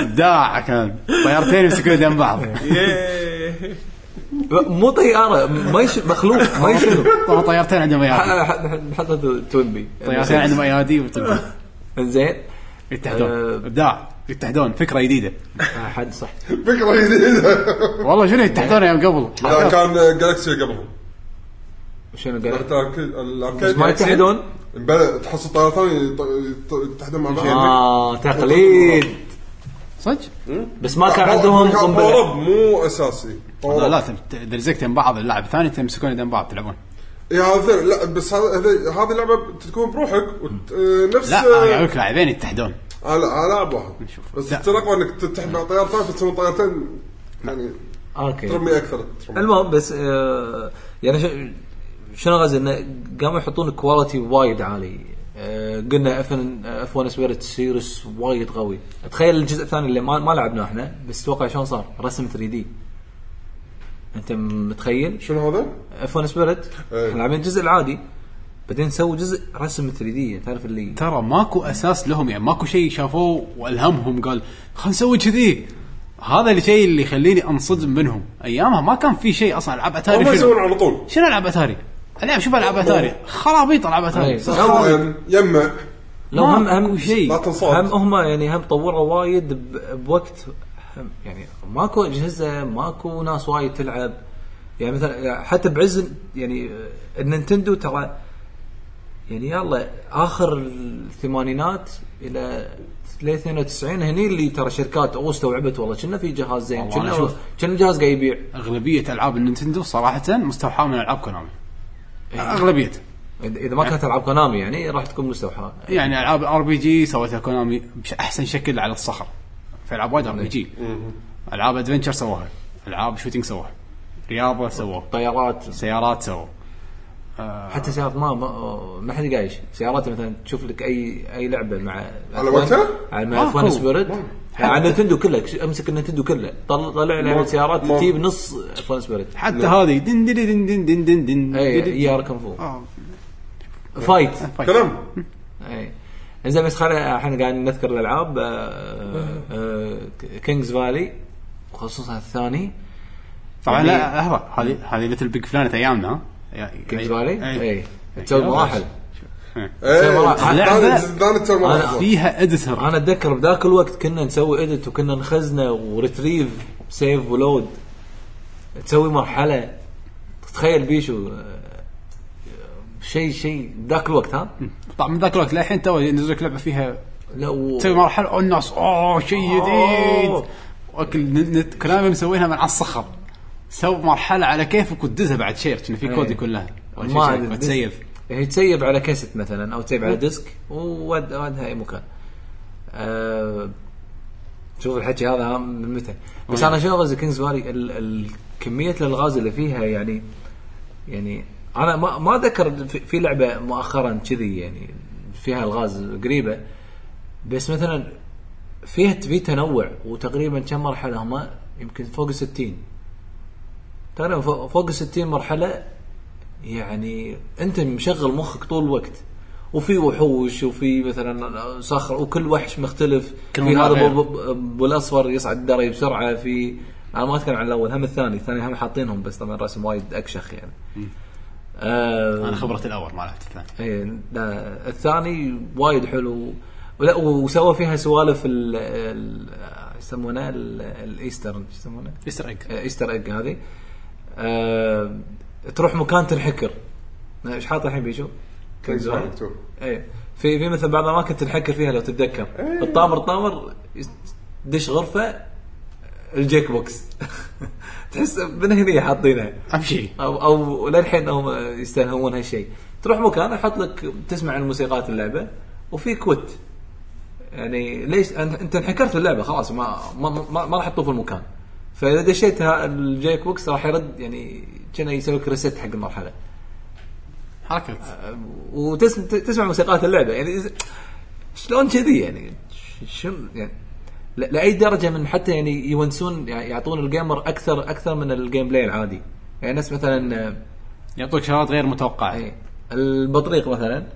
ابداع كان. طيارتين يمسكون ايدين بعض. مو طيارة ما يش... مخلوق ما يشوف طيارتين عندهم إيادي. حط توينبي طيارتين عندهم إيادي وطب- زين يتحدون. آه. إبداع. يتحدون. فكرة جديدة. حد صح. فكرة جديدة. والله شنو يتحدون أيام قبل؟ لا كان جالكسي قبلهم شنو الأركيد ما يتحدون؟ بلى تحصل طياره ثانية يط- يط- يتحدون مع بعض. آه تقليد صدق؟ بس ما كان عندهم قنبلة باور اب مو أساسي لا. لا تم- إذا لزقتين بعض اللاعب الثاني تمسكون ايدين بعض تلعبون يا هذا لا بس هذا هذا- هذه اللعبه تكون بروحك وت- آه، نفس لا آه، أنا أقول لك لاعبين يتحدون آه، لا لاعب واحد نشوف. بس. تلقى إنك تتحد مع طيار ثاني فتسوون طيارتين يعني أوكي ترمي أكثر ترمي. المهم بس آه يعني ش- شنو غزي انه قاموا يحطون كواليتي وايد عالي قلنا اف اف 1 سبيريت سيريس وايد قوي. تخيل الجزء الثاني اللي ما, ما لعبناه إحنا بس توقع شلون صار؟ رسم 3D أنت متخيل؟ شنو هذا؟ F1 Spirit. إحنا لاعبين الجزء العادي بعدين سووا جزء رسم 3D تعرف اللي ترى ماكو أساس لهم يعني ماكو شيء شافوه وألهمهم قال خلينا نسوي كذي. هذا الشيء اللي يخليني أنصدم منهم. أيامها ما كان في شيء أصلا. ألعاب هم اتاري يسوون شنو على طول. شنو ألعاب أتاري؟ ألعب شوف العاب اتاري خرابيط العاب اتاري. سخن يمع لو هم ماكو هم شيء. لا تنصاد. هم هم يعني هم طوروا وايد ب- بوقت هم يعني ماكو أجهزة ماكو ناس وايد تلعب. يعني مثلا حتى بعز يعني النينتندو ترى يعني يلا آخر الثمانينات إلى ل 92 هني اللي ترى شركات أو استوعبت والله كنا في جهاز زين والله أنا كنا أشوف. كنا الجهاز قاعد يبيع. أغلبية ألعاب النينتندو صراحة مستوحاة من ألعاب كونامي. اغلبيتها اذا ما كانت ألعاب كونامي يعني راح تكون مستوحاة. يعني ألعاب ار بي جي سوتها كونامي باحسن شكل على الصخر. في ألعاب وايد ار بي جي ألعاب ادفنشر سووها. ألعاب شوتينج سووها. رياضة سووها. طيارات. سيارات سووا حتى سيارات ما ما, ما حد قايش. سيارات مثلا تشوف لك اي أي لعبة مع على وقتها؟ على مع ماكو. فان سبيريت. على النتندو كله. أمسك النتندو كله. طل- طلع لعبة. سيارات. تجيب نص fun spirit حتى هذه دن دن دن دن دن دن دن اي كونغ فو آه، fight fight. كلام. اي زين بس خلينا إحنا قاعد نذكر الألعاب. King's Valley خصوصا الثاني. طبعا لا لحظة. هذه هذه Little Big Planet أيامنا. ها King's Valley. اي تسوي مراحل إيه أنا- فيها editor أنا أتذكر بذاك الوقت كنا نسوي edit وكنا نخزنه و retrieve save و load تسوي مرحلة. تخيل بيشو آه، شيء شيء ذاك الوقت ها؟ طبعا من ذاك الوقت للحين تو ينزل لك لعبة فيها لا و... تسوي مرحلة الناس أوه شيء جديد. ن- كلامي مسوينها من على الصخر. سوي مرحلة على كيفك وتدزها بعد share كنا في كود أي. يكون لها أو شيء ما. وتسيف. هي تسيف على كاسيت مثلا أو تسيف على disk وودها أي مكان. أه... شوف الحكي هذا من متى. بس وين؟ أنا شنو قصدي كينجز فالي ال... ال... كمية الألغاز اللي فيها يعني يعني أنا ما ما أذكر في, لعبة مؤخرا كذي يعني فيها ألغاز قريبة. بس مثلا فيها في تنوع وتقريبا كم مرحلة هم يمكن فوق ال 60 تقريبا فوق ال 60 مرحلة يعني أنت مشغل مخك طول الوقت. وفي وحوش وفي مثلا صخر وكل وحش مختلف. في هذا غير. ب- ب- ابو الأصفر يصعد الدري بسرعة في أنا ما أتكلم عن الأول هم الثاني الثاني هم حاطينهم بس طبعا رسم وايد أكشخ يعني. آه أنا خبرت الأول ما لعبت الثاني. اي لا الثاني وايد حلو. ولا وسوى فيها سوالف ال ال- يسمونه ال- ال Easter شو يسمونه؟ Easter egg Easter egg هذه. آه تروح مكان تنحكر. إيش حاط الحين بيشو؟ King's مكتوب. اي في في مثل بعض الأماكن تنحكر فيها لو تتذكر. الطامر طامر دش غرفة ال jukebox. تحس من هنا حاطينها. أمشي. أو أو للحين هم يستلهمون هالشيء. تروح مكان يحط لك تسمع عن موسيقات اللعبة وفي كوت. يعني ليش؟ أنت- أنت انحكرت اللعبة خلاص ما ما ما, ما راح تطوف المكان. فإذا دشيت ال jukebox راح يرد يعني كأنه يسوي لك reset حق المرحلة. حركة. وتسمع موسيقات اللعبة. يعني شلون كذي يعني؟ ش- شو يعني لأي درجة من حتى يعني يونسون يعني يعطون ال gamer أكثر أكثر من ال gameplay العادي. يعني ناس مثلا يعطوك شغلات غير متوقعة. اي البطريق مثلا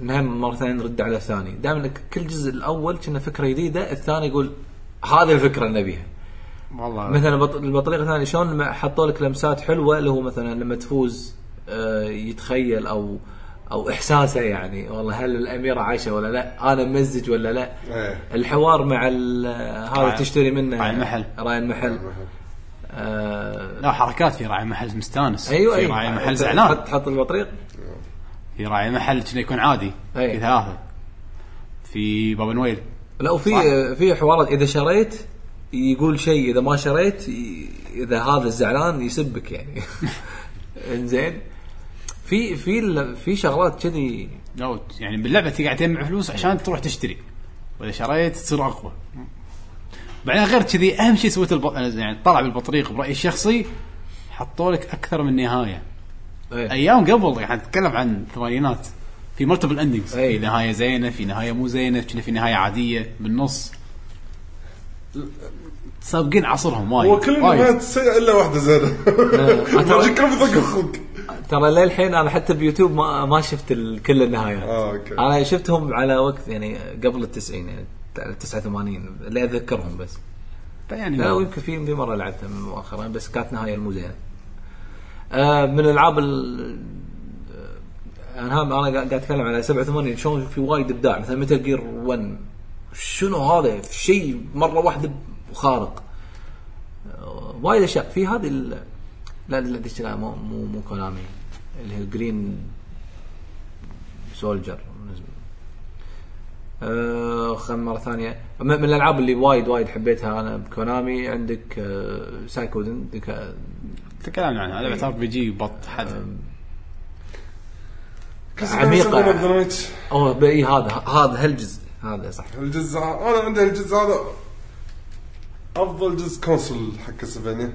نهم مرة ثانية نرد على الثاني دائما كل جزء الأول كنا فكرة جديدة الثاني يقول هذه الفكرة اللي نبيها. والله. مثلا البط- البطريق الثاني شلون لما حطوا لك لمسات حلوة اللي هو مثلا لما تفوز آه، يتخيل أو أو إحساسه يعني والله هل الأميرة عايشة ولا لا؟ أنا ممزج ولا لا؟ إيه. الحوار مع ال- هذا تشتري منه راعي المحل. راعي المحل. آه لا حركات في راعي محل مستانس. أيوه في أيوه. راعي محل تحط- زعلان. تحط البطريق. في راعي محل كنا يكون عادي أي. في ثلاثة. في بابا نويل. لا وفي في حوارات. إذا شريت يقول شيء إذا ما شريت إذا هذا الزعلان يسبك يعني. إنزين. في في في شغلات كذي. لو يعني باللعبة تقعد تجمع فلوس عشان تروح تشتري. وإذا شريت تصير أقوى. بعدين غير كذي أهم شيء سويت الب... يعني طلع بالبطريق برأيي الشخصي حطوا لك أكثر من نهاية. إيه. أيام قبل يعني نتكلم عن الثمانينات في multiple endings أي. في نهاية زينة في نهاية مو زينة في نهاية عادية بالنص. سابقين عصرهم وايد. هو كل. النهايات سيئة إلا واحدة زينه ماجيك كلهم يضيق أخوك. ترى للحين أنا حتى بيوتيوب ما ما شفت كل النهايات. آه أوكي. أنا شفتهم على وقت يعني قبل التسعين يعني 89 اللي اتذكرهم بس. يعني لا ويمكن في في مرة لعبتها مؤخرا بس كانت نهاية مو زينة. آه من الألعاب ال آه، أنا أنا قاعد أتكلم على 87 شلون في وايد إبداع. مثلا Metal Gear 1 شنو هذا؟ شيء مرة واحدة خارق. وايد أشياء. في هذه ال... لا لا ديش لا مو مو مو كونامي اللي هي Green Soldier آه خل مرة ثانية. من الألعاب اللي وايد وايد حبيتها أنا بكونامي عندك آه Suikoden ديك- تكلمنا عنها. لعبه RPG بط حد. عميقة. أوه باي هذا هذا هالجزء. هذا صح. الجزء أنا عندي الجزء هذا. أفضل جزء console حق Castlevania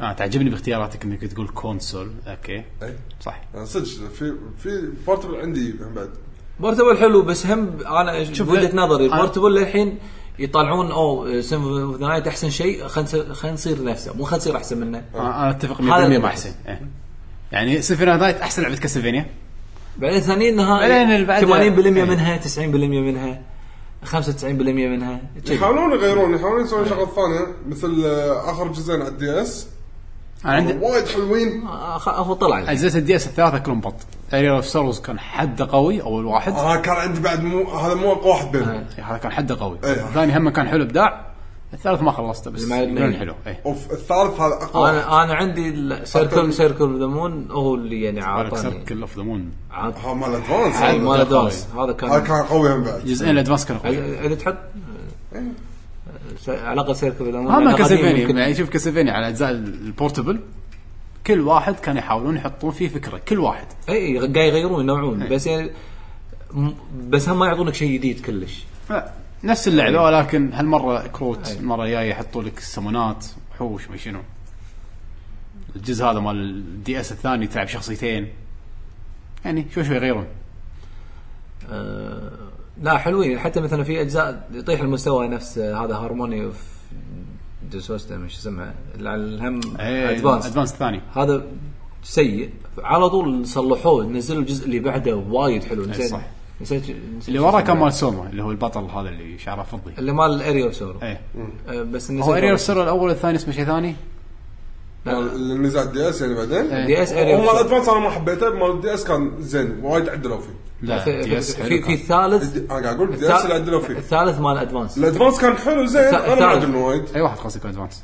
آه تعجبني باختياراتك إنك تقول console. أوكي. أي. صح. أنا صدق في في portable عندي بعد. portable حلو بس هم أنا وجهة نظري أنا- portable للحين يطلعون أوه Symphony of the Night أحسن شيء. خلينا نصير نفسه مو خلينا نصير أحسن منه. أنا أنا أتفق 100% هذا اللي مع. حسين. إيه. يعني Symphony Night أحسن لعبة Castlevania. بعدين اللي بعدها- 80% إيه. منها 90% منها 95% منها. كذي. يحاولون يغيرون يحاولون يسوون شغلات ثانية مثل آه، آخر جزئين على ال DS أنا عندي وايد حلوين. آه، خ- هو طلع اجزاءه ال DS الثلاثة كلهم بط. Aria of Sorrow كان حده قوي أول واحد. أنا كان عندي بعد مو هذا مو أقوى واحد بينهم. إيه، هذا كان حده قوي. إيه. الثاني هم كان حلو إبداع. الثالث ما خلصته بس. اللي يقولون. حلو إيه. أوف الثالث هذا أقوى. أنا أنا عندي Circle Circle the Moon هو اللي يعني عارف عاطاني Circle of the Moon ها مال Advance مال Advance هذا هذا كان كان قوي هم بعد. جزئين ال Advance كانوا قوي اذا تحط على الأقل Circle the Moon قديم Castlevania يعني شوف Castlevania على أجزاء ال portable كل واحد كان يحاولون يحطون فيه فكرة كل واحد. إي قاعد يغيرون ينوعون. بس يعني بس هم ما يعطونك شيء جديد كلش. لا، نفس اللعبة ولكن هالمرة كروت المره الجايه يحطوا لك سمونات وحوش ما شنو. الجزء هذا مال ال DS الثاني تلعب شخصيتين. يعني شوي شوي يغيرون. آه لا حلوين. حتى مثلا في أجزاء يطيح المستوى نفس آه، هذا Harmony of Dissonance مش اسمها الهم Advance Advance الثاني هذا سيء. على طول صلحوه نزلوا الجزء اللي بعده وايد حلو نسيت. صح. نسيت اللي وراه اسمه. كان مال سوما اللي هو البطل هذا اللي شعره فضي اللي مال الاريو سورو إيه آه بس نسيت هو والله. سر الأول والثاني اسمه شيء ثاني. اللي نزل على الدي اس يعني بعدين. دي اس اريو مال سورو. ادفانس أنا ما حبيته مال الدي اس كان زين وايد عدلوا فيه لا في, دي اس في, في. الثالث أنا قاعد أقول الدي اس اللي عدلوا فيه الثالث مال ادفانس الأدفانس كان حلو زين أنا ما. عجبني وايد أي واحد خاص يكون ادفانس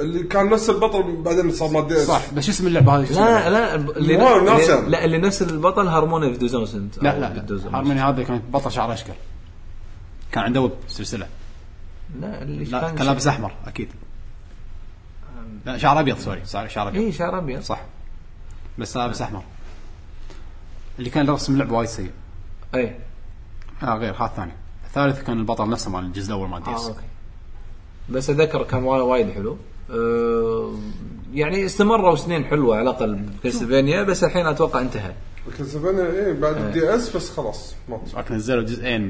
اللي كان نفس البطل بعدين صار مال دي اس صح بس شو اسم اللعبة هذه؟ شو؟ لا لا اللي واو، ناس اللي- يعني. لا اللي نفس البطل Harmony of Dissonance لا لا لا. هارموني هذا كان بطل شعره أشقر. كان عنده whip سلسلة. لا اللي لا كان لابس أحمر أكيد. لا شعر أبيض sorry. صار شعر أبيض. اي شعر أبيض. صح. بس لابس أحمر. اللي كان رسم اللعبه وايد سيء. اي آه غير هذا الثاني. الثالث كان البطل نفسه مال الجزء الأول مال DS okay. بس أتذكر كان وا- وايد حلو. يعني استمروا سنين حلوة على الأقل ب Castlevania بس الحين أتوقع انتهى. Castlevania إيه بعد ال DS بس خلاص مات لكن نزلوا جزئين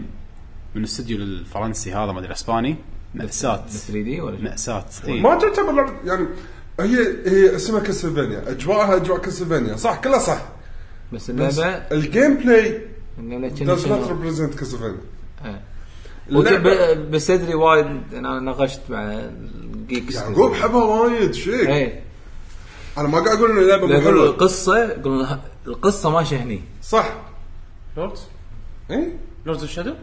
من الاستوديو الفرنسي هذا ما أدري الإسباني. مأساة 3D ولا؟ مأساة إيه. ما تعتبر لعبة يعني هي هي اسمها Castlevania أجواءها أجواء Castlevania صح كلها صح. بس بس اللعبة ال gameplay not شنو- represent Castlevania. آه. بس ادري وايد أنا ناقشت مع ال geeks يعقوب حبها وايد شيك. اي أنا ما قاعد أقول ان اللعبه مو يقولوا حلوة القصة يقولون ه- القصة ماشية هني. صح. Lords؟ اي Lords of Shadow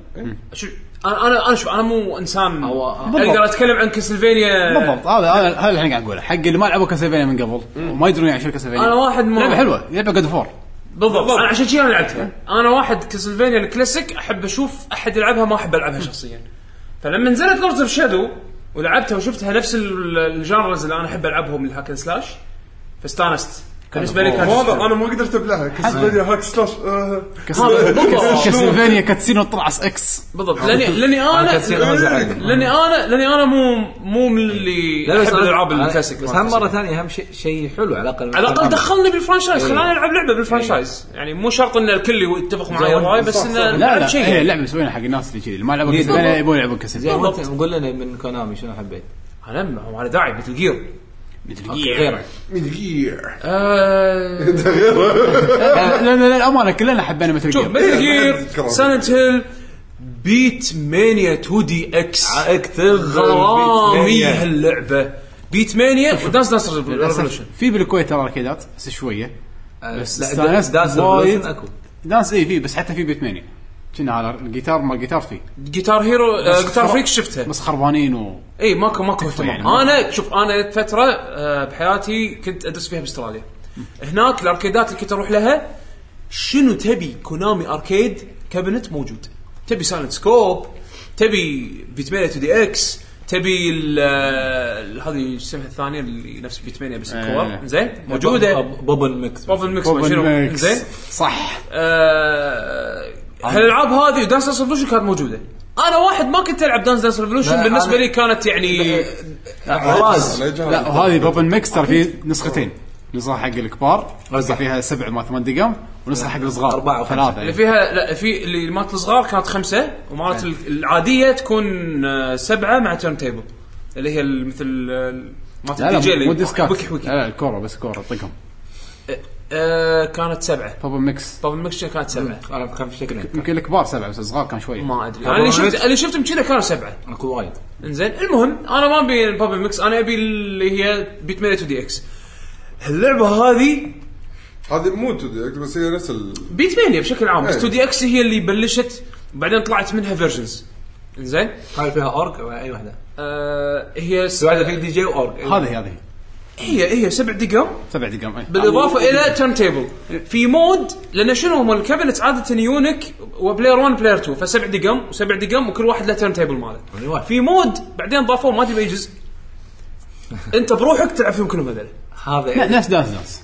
شو أنا أنا أنا شوف أنا مو إنسان. هو- أقدر أتكلم عن كاسلفينيا بالضبط. هذا هذا هذا اللي الحين قاعد أقوله. حق اللي ما لعبوا Castlevania من قبل وما يدرون يعني شو Castlevania أنا واحد ما لعبة حلوة. لعبه good for بالضبط. أنا عشان كذي أنا لعبتها. أنا واحد Castlevania ال classic أحب أشوف أحد يلعبها ما أحب ألعبها شخصيا. فلما نزلت Lords of Shadow ولعبتها وشفتها نفس ال- ال genres اللي أنا أحب ألعبهم ال hack and slash. فاستانست. بالنسبة لي كان هذا أنا ما قدرت أبلعها Castlevania hack slash آه. Castlevania cutscene وطلعس X بالضبط لاني لأني أنا. لاني أنا لأني أنا مو مو من اللي أحب الألعاب الكلاسيك بس هم مرة ثانية اهم شيء شيء حلو على الأقل على الأقل دخلني بال franchise إيه. خلاني ألعب لعبة بال franchise يعني مو شرط إن الكل يتفق معي. الراي بس. انه لا لعب لا شيء هي يعني. لعبة مسوينها حق الناس اللي كذي اللي ما لعبوا إيه، Castlevania. يبون يلعبون Castlevania قول لنا من Konami شنو حبيت؟ أنا ما على داعي Metal Gear okay. غيره Metal Gear آه، لا لا لا الأمانة كلنا حبينا Metal شوف Gear Metal Gear. Silent Hill Beatmania 2DX اكتب غرامي هاللعبة. Beatmania و Dance Dance Revolution في بالكويت ترى اركيدات بس شوية. بس لا استانست Dance وايد. Revolution أكو. Dance اي في بس حتى في Beatmania كنا هذا الجيتار ما الجيتار فيه. Guitar Hero آه، Guitar Freak شفتها بس خربانين و إي ماكو ماكو اهتمام يعني. أنا شوف أنا فترة آه، بحياتي كنت أدرس فيها بأستراليا. هناك الأركيدات اللي كنت أروح لها شنو تبي Konami arcade cabinet موجود. تبي Silent Scope تبي Beatmania 2DX تبي ال- ال- هذه شو اسمها الثانية اللي نفس Beatmania بس الكور آه. زين موجودة. Pop'n Music Pop'n Music Pop'n شنو؟ Music. زين. صح. آه، هالالعاب هذه و Dance Dance Revolution كانت موجوده أنا واحد ما كنت العب Dance Dance Revolution لا، بالنسبة أنا- لي كانت يعني راز لا وهذه Pop'n Music ترى في نسختين نسخه حق الكبار نسخه فيها سبع ما ثمان دقم ونسخه حق الصغار أربعة وخمسة. ثلاثة اللي إيه. فيها لا في اللي مالت الصغار كانت خمسه ومالت ال- العاديه تكون آه، سبعه مع turntable اللي هي ال- مثل آه، مالت لا الدي جي لا اللي مو ديسكات لا لا الكوره بس كوره طقهم آه، كانت سبعة. بوبن ميكس طب المكشن كانت سبعة. أنا كان في يمكن الكبار سبعة بس الصغار كان شوية. ما أدري. أنا اللي شفت اللي شفتهم كذا كانوا سبعة. اكو وايد. إنزين المهم أنا ما أبي البابل ميكس أنا أبي اللي هي بيت ميري 2 دي إكس. اللعبة هذه هذه مو 2 دي إكس بس هي نفس ال بيت مانيا بشكل عام بس إيه. 2 دي إكس هي اللي بلشت وبعدين طلعت منها فيرجنز إنزين؟ هاي فيها أورك؟ ولا اي واحدة آه هي واحدة في دي جي واورك هذه هذه. هي هي سبع دقم. سبع دقم اي بالإضافة إلى turntable في mode لأن شنو هم ال cabinet عادة يونك و player 1 player 2 فسبع دقم وسبع دقم وكل واحد له turntable ماله. في mode بعدين ضافوه ما ادري باي جزء. أنت بروحك تلعب فيهم كلهم هذول. هذا نفس دانس دانس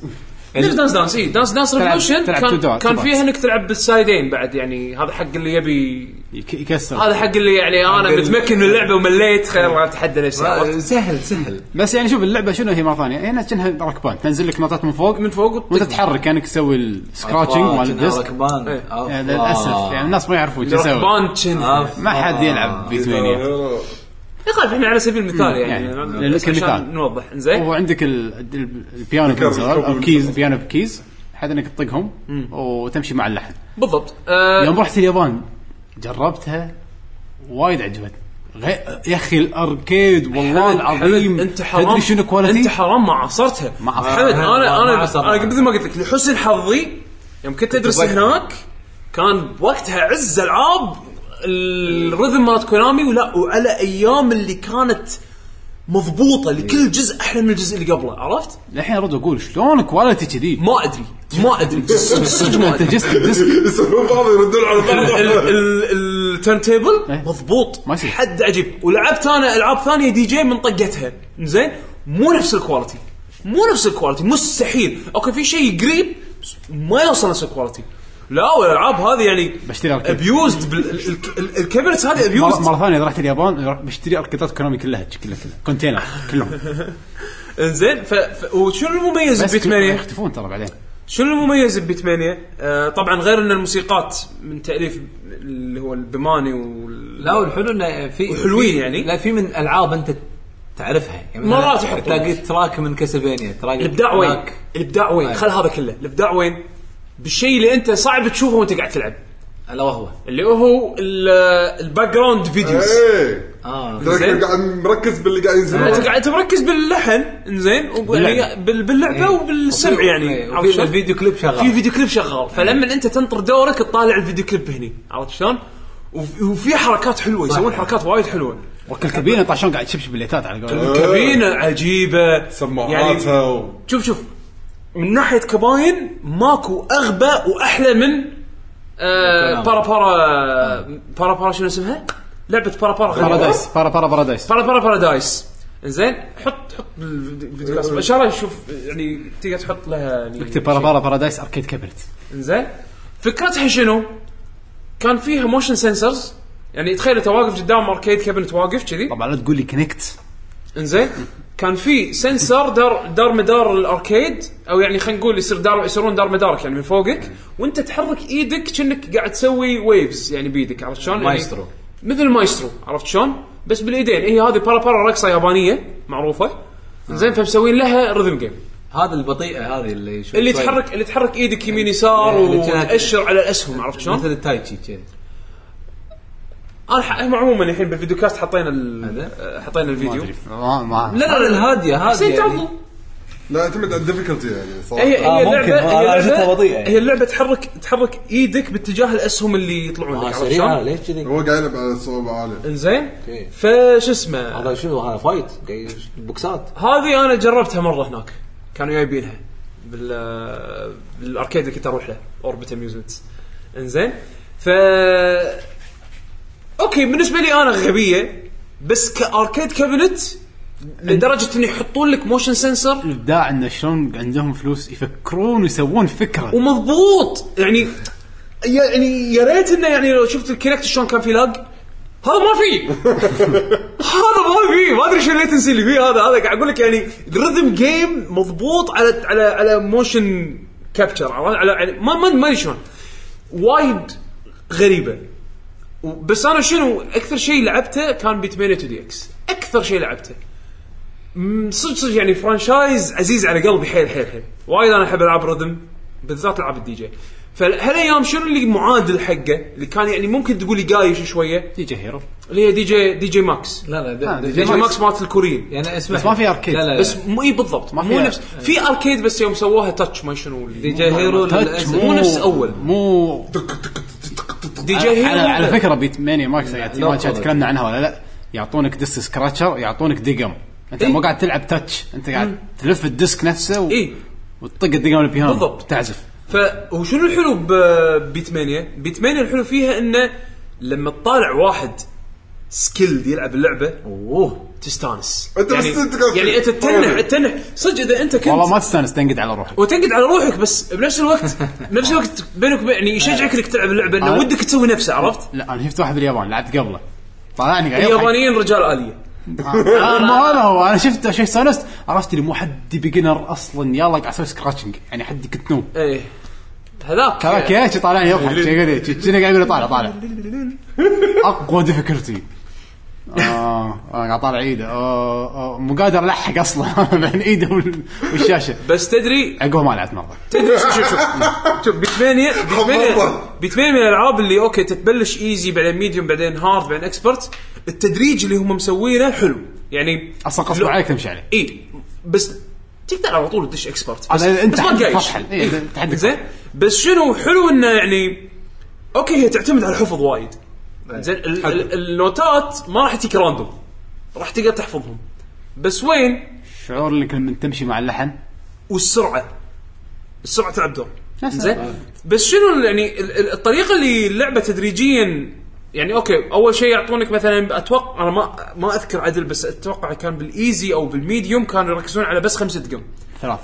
نفس Dance Dance إي Dance Dance Revolution كان, كان. فيها إنك تلعب بالسايدين بعد يعني هذا حق اللي يبي يك- يكسر. هذا حق اللي يعني أنا متمكن من اللعبة ومليت خير أتحدى نفسي سهل سهل. بس يعني شوف اللعبة شنو هي مرة ثانية؟ هنا كأنها ركبان تنزل لك نوتات من فوق من فوق وانت وتطق. تحرك كأنك تسوي ال scratching مال ال disc ركبان. يعني للأسف يعني الناس ما يعرفون شو يسوي. ركبان. ما حد يلعب Beatmania يخالف إحنا على سبيل المثال يعني, يعني كمثال. عشان نوضح إنزين وعندك ال- ال- البيانو buttons أو keys. بيانو ب keys بحيث إنك تطقهم وتمشي مع اللحن بالضبط آه يوم رحت اليابان جربتها وايد عجبتني غي... يا أخي ال arcade والله العظيم أنت حرام تدري شنو quality؟ أنت حرام ما عصرتها ما عصرتها. حمد أنا ما أنا. أنا مثل ما قلت لك لحسن حظي يوم كنت أدرس. هناك كان بوقتها عز العاب ال rhythm مالت Konami ولا وعلى أيام اللي كانت مضبوطة لكل جزء أحلى من الجزء اللي قبله عرفت؟ الحين ارد أقول شلون quality كذي؟ ما أدري ما أدري. صدق صدق ما انت ادري يسوون بعض يردون على بعض ال turntable إيه. مضبوط ما يصير. حد عجيب. ولعبت أنا ألعاب ثانية دي جي من طقتها. زين؟ مو نفس ال quality مو نفس ال quality مستحيل. okay في شيء قريب ما يوصل نفس ال quality لا والالعاب هذه يعني بشتري arcade. abused ال cabinets هذه abused مرة, ثانية اذا رحت اليابان بشتري اركيدات Konami كلها كلها كلها container كلهم إنزين ف... ف... وشنو المميز بس ب Beatmania؟ يختفون ترى بعدين شنو المميز ب Beatmania؟ آه طبعا غير إن الموسيقات من تأليف اللي هو ال Bemani وال... لا والحلو إنه في وحلوين في- يعني. لا في من ألعاب أنت تعرفها يعني مرات. تلاقي track من Castlevania تلاقي الإبداع وين؟ track- الإبداع وين؟ أي. خل هذا كله، الإبداع وين؟ بالشيء اللي أنت صعب تشوفه وأنت قاعد تلعب. ألا وهو. اللي هو ال- ال background videos إيه. آه. زين. قاعد مركز باللي قاعد أنت ينزل قاعد انت مركز باللحن. إنزين. وب- يعني بال- باللعبة وبالسمع وفي- يعني. إيه، عرفت وفي شلون؟ ال video clip شغال. في video clip شغال. فلما أنت تنطر دورك تطالع ال video clip هني. عرفت شلون؟ وف- وفي حركات حلوة. يسوون حركات وايد حلوة. وكل cabinet طيب شلون قاعد تشبشب ال light ات على قولهم كابينه عجيبة. يعني سماعاتها و... شوف شوف. من ناحية كباين ماكو أغبى وأحلى من آه Para Para Para Para شنو اسمها؟ لعبة بارا بارا. بارادايس بارا بارا بارادايس بارا بارا بارادايس إنزين حط حط بال videocast إن شاء الله نشوف يعني تقدر تحط لها يعني اكتب بارا بارا بارادايس اركيد كابينت إنزين. فكرتها شنو؟ كان فيها motion sensors يعني تخيل أنت واقف قدام arcade cabinet واقف كذي. طبعا لا تقول لي Kinect إنزين. كان في sensor دار دار مدار ال arcade أو يعني خلينا نقول يصير دار يصيرون دار مدارك يعني من فوقك وأنت تحرك إيدك كأنك قاعد تسوي waves يعني بيدك عرفت شلون؟ يعني مايسترو. مثل مايسترو عرفت شلون؟ بس بالإيدين هي هذه Para Para رقصة يابانية معروفة زين فمسوين لها rhythm game هذا البطيئة هذه اللي اللي تحرك اللي تحرك إيدك يمين يسار اللي كانت- وتأشر على الأسهم عرفت شلون؟ مثل التايتشي أنا ح- هم عموما الحين بال videocast حطينا ال-؟ آه، حطينا ما الفيديو ما ما لا لا الهاديه هذه حسين يعني. تعضل لا يعتمد على ال difficulty يعني صراحة. هي آه، هي ممكن. اللعبه آه، هي اللعبه بطيئة يعني. هي اللعبة تحرك تحرك إيدك باتجاه الاسهم اللي يطلعون لك آه، عرفت شلون؟ ليش كذي؟ هو قاعد يلعب على صعوبه عالية. إنزين. فش اسمه؟ هذا شنو هذا فايت؟ بوكسات. هذه أنا جربتها مرة هناك. كانوا جايبينها بال بال arcade اللي كنت أروح له Orbit Amusements إنزين. ف okay بالنسبة لي أنا غبية بس ك arcade cabinet لدرجة إنه يحطون لك motion sensor الإبداع إنه شلون عندهم فلوس يفكرون ويسوون فكرة. ومضبوط! يعني يعني يا ريت إنه يعني لو شفت ال Kinect شلون كان في lag هذا ما في! هذا ما في! ما أدري شو ال latency اللي فيه هذا. هذا قاعد أقول لك يعني rhythm game مضبوط على على على motion capture على يعني ما ما ما أدري شلون. وايد غريبة. بس أنا شنو أكثر شيء لعبته كان Beatmania 2DX أكثر شيء لعبته. صدق صدق يعني franchise عزيز على قلبي حيل حيل حيل. وايد أنا أحب العاب rhythm بالذات العاب الدي جي فهالأيام شنو اللي معادل حقه؟ اللي كان يعني ممكن تقول لي قايش شوية؟ DJ Hero اللي هي DJ DJ Max لا لا D- D D DJ Max مالت الكوريين. يعني اسمع بس ما في arcade. لا لا بس بس مو إي بالضبط. ما مو نفس في arcade بس يوم سووها touch ما شنو DJ Hero touch. مو نفس أول. مو DJ Hero على, على فكرة Beatmania Max يعني ما. تكلمنا عنها ولا لا يعطونك disc scratcher يعطونك دقم أنت إيه. مو قاعد تلعب touch أنت قاعد تلف ال disc نفسه و... اي وتطق الدقم البيانو بالضبط. تعزف فوشنو الحلو ب Beatmania؟ Beatmania الحلو فيها إنه لما تطالع واحد skilled يلعب اللعبة. أوه. تستانس أنت بس يعني, يعني أنت تتنح تتنح. صدق إذا أنت كنت والله ما تستانس تنقد على روحك. وتنقد على روحك بس بنفس الوقت بنفس الوقت بينك وبين يعني يشجعك إنك تلعب اللعبة إنه ودك تسوي نفسه عرفت؟ لا أنا شفت واحد باليابان لعبت قبله. طلعني قاعد. اليابانيين رجال آلية. آه، مو هذا هو أنا شفت شيء استانست؟ عرفت اللي مو حد beginner أصلا. يلا قاعد أسوي scratching يعني حد كتنوم إيه. هذاك. كذاك يا طالعني يضحك شنو قاعد يقول؟ طالع طالع. أقوى difficulty آه آه، قاعد طالع ايده مو قادر ألحق أصلا. بين إيده وال- والشاشة. بس تدري عقبه ما لعبت مرة. تدري شوف شوف شوف شوف Beatmania Beatmania من الألعاب اللي okay تتبلش easy بعدين medium بعدين hard بعدين expert التدريج اللي هم مسوينه حلو. يعني أصلا لو- عليك تمشي عليه. إي بس تقدر على طول تدش expert بس, هذا أنت بس ما تقايش. إيه، إيه. زين؟ بس شنو حلو إنه يعني okay هي تعتمد على الحفظ وايد. زين ال- ال- النوتات ما راح تجيك random. راح تقدر تحفظهم. بس وين؟ شعور انك لما تمشي مع اللحن. والسرعة. السرعة تلعب دور. نفس زين. بس شنو يعني ال- ال- الطريقة اللي اللعبة تدريجيا يعني okay أول شيء يعطونك مثلا أتوقع أنا ما ما أذكر عدل بس أتوقع كان بال easy أو بال medium كانوا يركزون على بس خمسة دقم. ثلاث.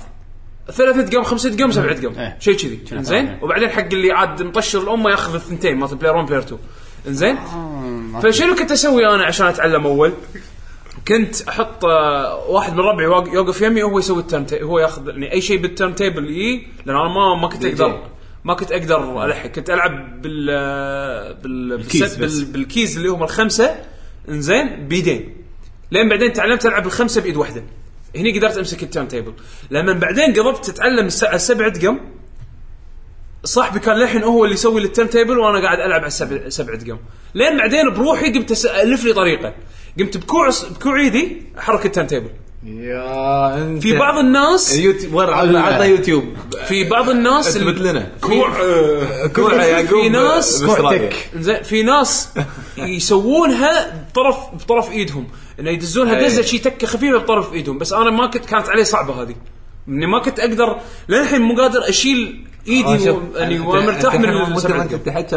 ثلاثة دقم خمسة دقم سبعة دقم. إيه. شيء كذي. زين. فاهمين. وبعدين حق اللي عاد مطشر الامه ياخذ الثنتين مالت player 1 player 2 زين آه، فشنو كنت أسوي أنا عشان أتعلم أول؟ كنت أحط آه، واحد من ربعي يوقف يمي وهو يسوي ال turn هو ياخذ يعني أي شيء بال turntable يجي لأن أنا ما ما كنت. أقدر ما كنت أقدر ألحق. كنت ألعب بال آه، بال بال keys. بال بال keys اللي هم الخمسة. إنزين؟ بيدين. لين بعدين تعلمت ألعب الخمسة بإيد واحدة. هني قدرت أمسك ال turntable. لما بعدين قربت على السبع دقم صاحبي كان للحين هو اللي يسوي ال turntable وأنا قاعد ألعب على السبع سبع دقم لين بعدين بروحي قمت ألف لي طريقة. قمت بكوع بكوع إيدي أحرك ال turntable. يا أنت. في بعض الناس يوتيوب عطنا عطنا يوتيوب. في بعض الناس أثبت لنا. كوع آه، كوع يعقوب في ناس. زين في ناس يسوونها بطرف بطرف إيدهم. إنه يدزونها أي. دزة شي تكة خفيفة بطرف إيدهم. بس أنا ما كنت كانت علي صعبة هذه. إني ما كنت أقدر للحين مو قادر أشيل إيدي يعني مرتاح من ما أنت. تحكي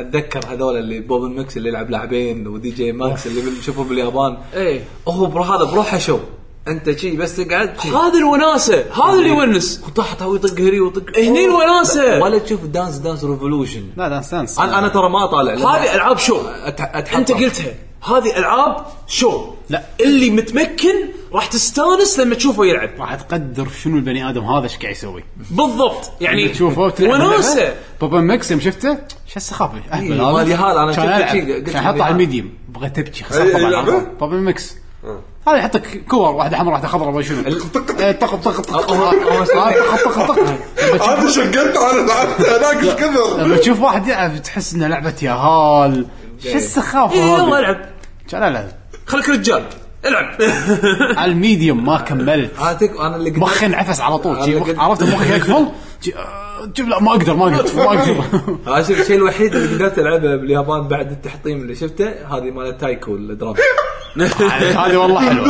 أتذكر هذول اللي بوب ميكس اللي يلعب لاعبين و DJ Max اللي نشوفه باليابان. إيه. هو هذا بروحه شو؟ أنت شي بس تقعد. هذا الوناسة. هذا اللي يونس. وطحت هو يطق هني ويطق هني الوناسة. ولا تشوف Dance Dance Revolution لا Dance Dance أنا أنا ترى ما طالع لأن هذه ألعاب show. أنت قلتها. هذه ألعاب show؟ لا. اللي متمكن راح تستانس لما تشوفه يلعب. راح تقدر شنو البني آدم هذا إيش قاعد يسوي. بالضبط. يعني تشوفه وناسة. بابا ميكس يوم شفته؟ شو السخافه اهبل إيه، مالي هذا، أنا كان شفته ألعب؟ شي، قلت كان أحطه على. الميديوم؟ بغيت تبكي أي طبعا لعبة؟ بابا ميكس هذا يحطك كور واحدة حمراء واحدة خضراء ما شنو. إيه، طق طق طق طق آه، طق طق لما تشوف- هذا شقلت أنا لعبت هناك إيش كثر لما تشوف واحد يلعب تحس إنه لعبة ياهال شو السخافة إيه، يلا هذه العب كان العب خليك رجال. العب. على ال medium ما كملت. أنا تك أنا اللي قدرت- مخي انعفس على طول. شي عرفت مخي يقفل شي، آه، شوف لا ما أقدر ما أقدر ما أقدر. هذا شوف الشيء الوحيد اللي قدرت ألعبه باليابان بعد التحطيم اللي شفته هذه مال تايكو ال drum هذه والله حلوة.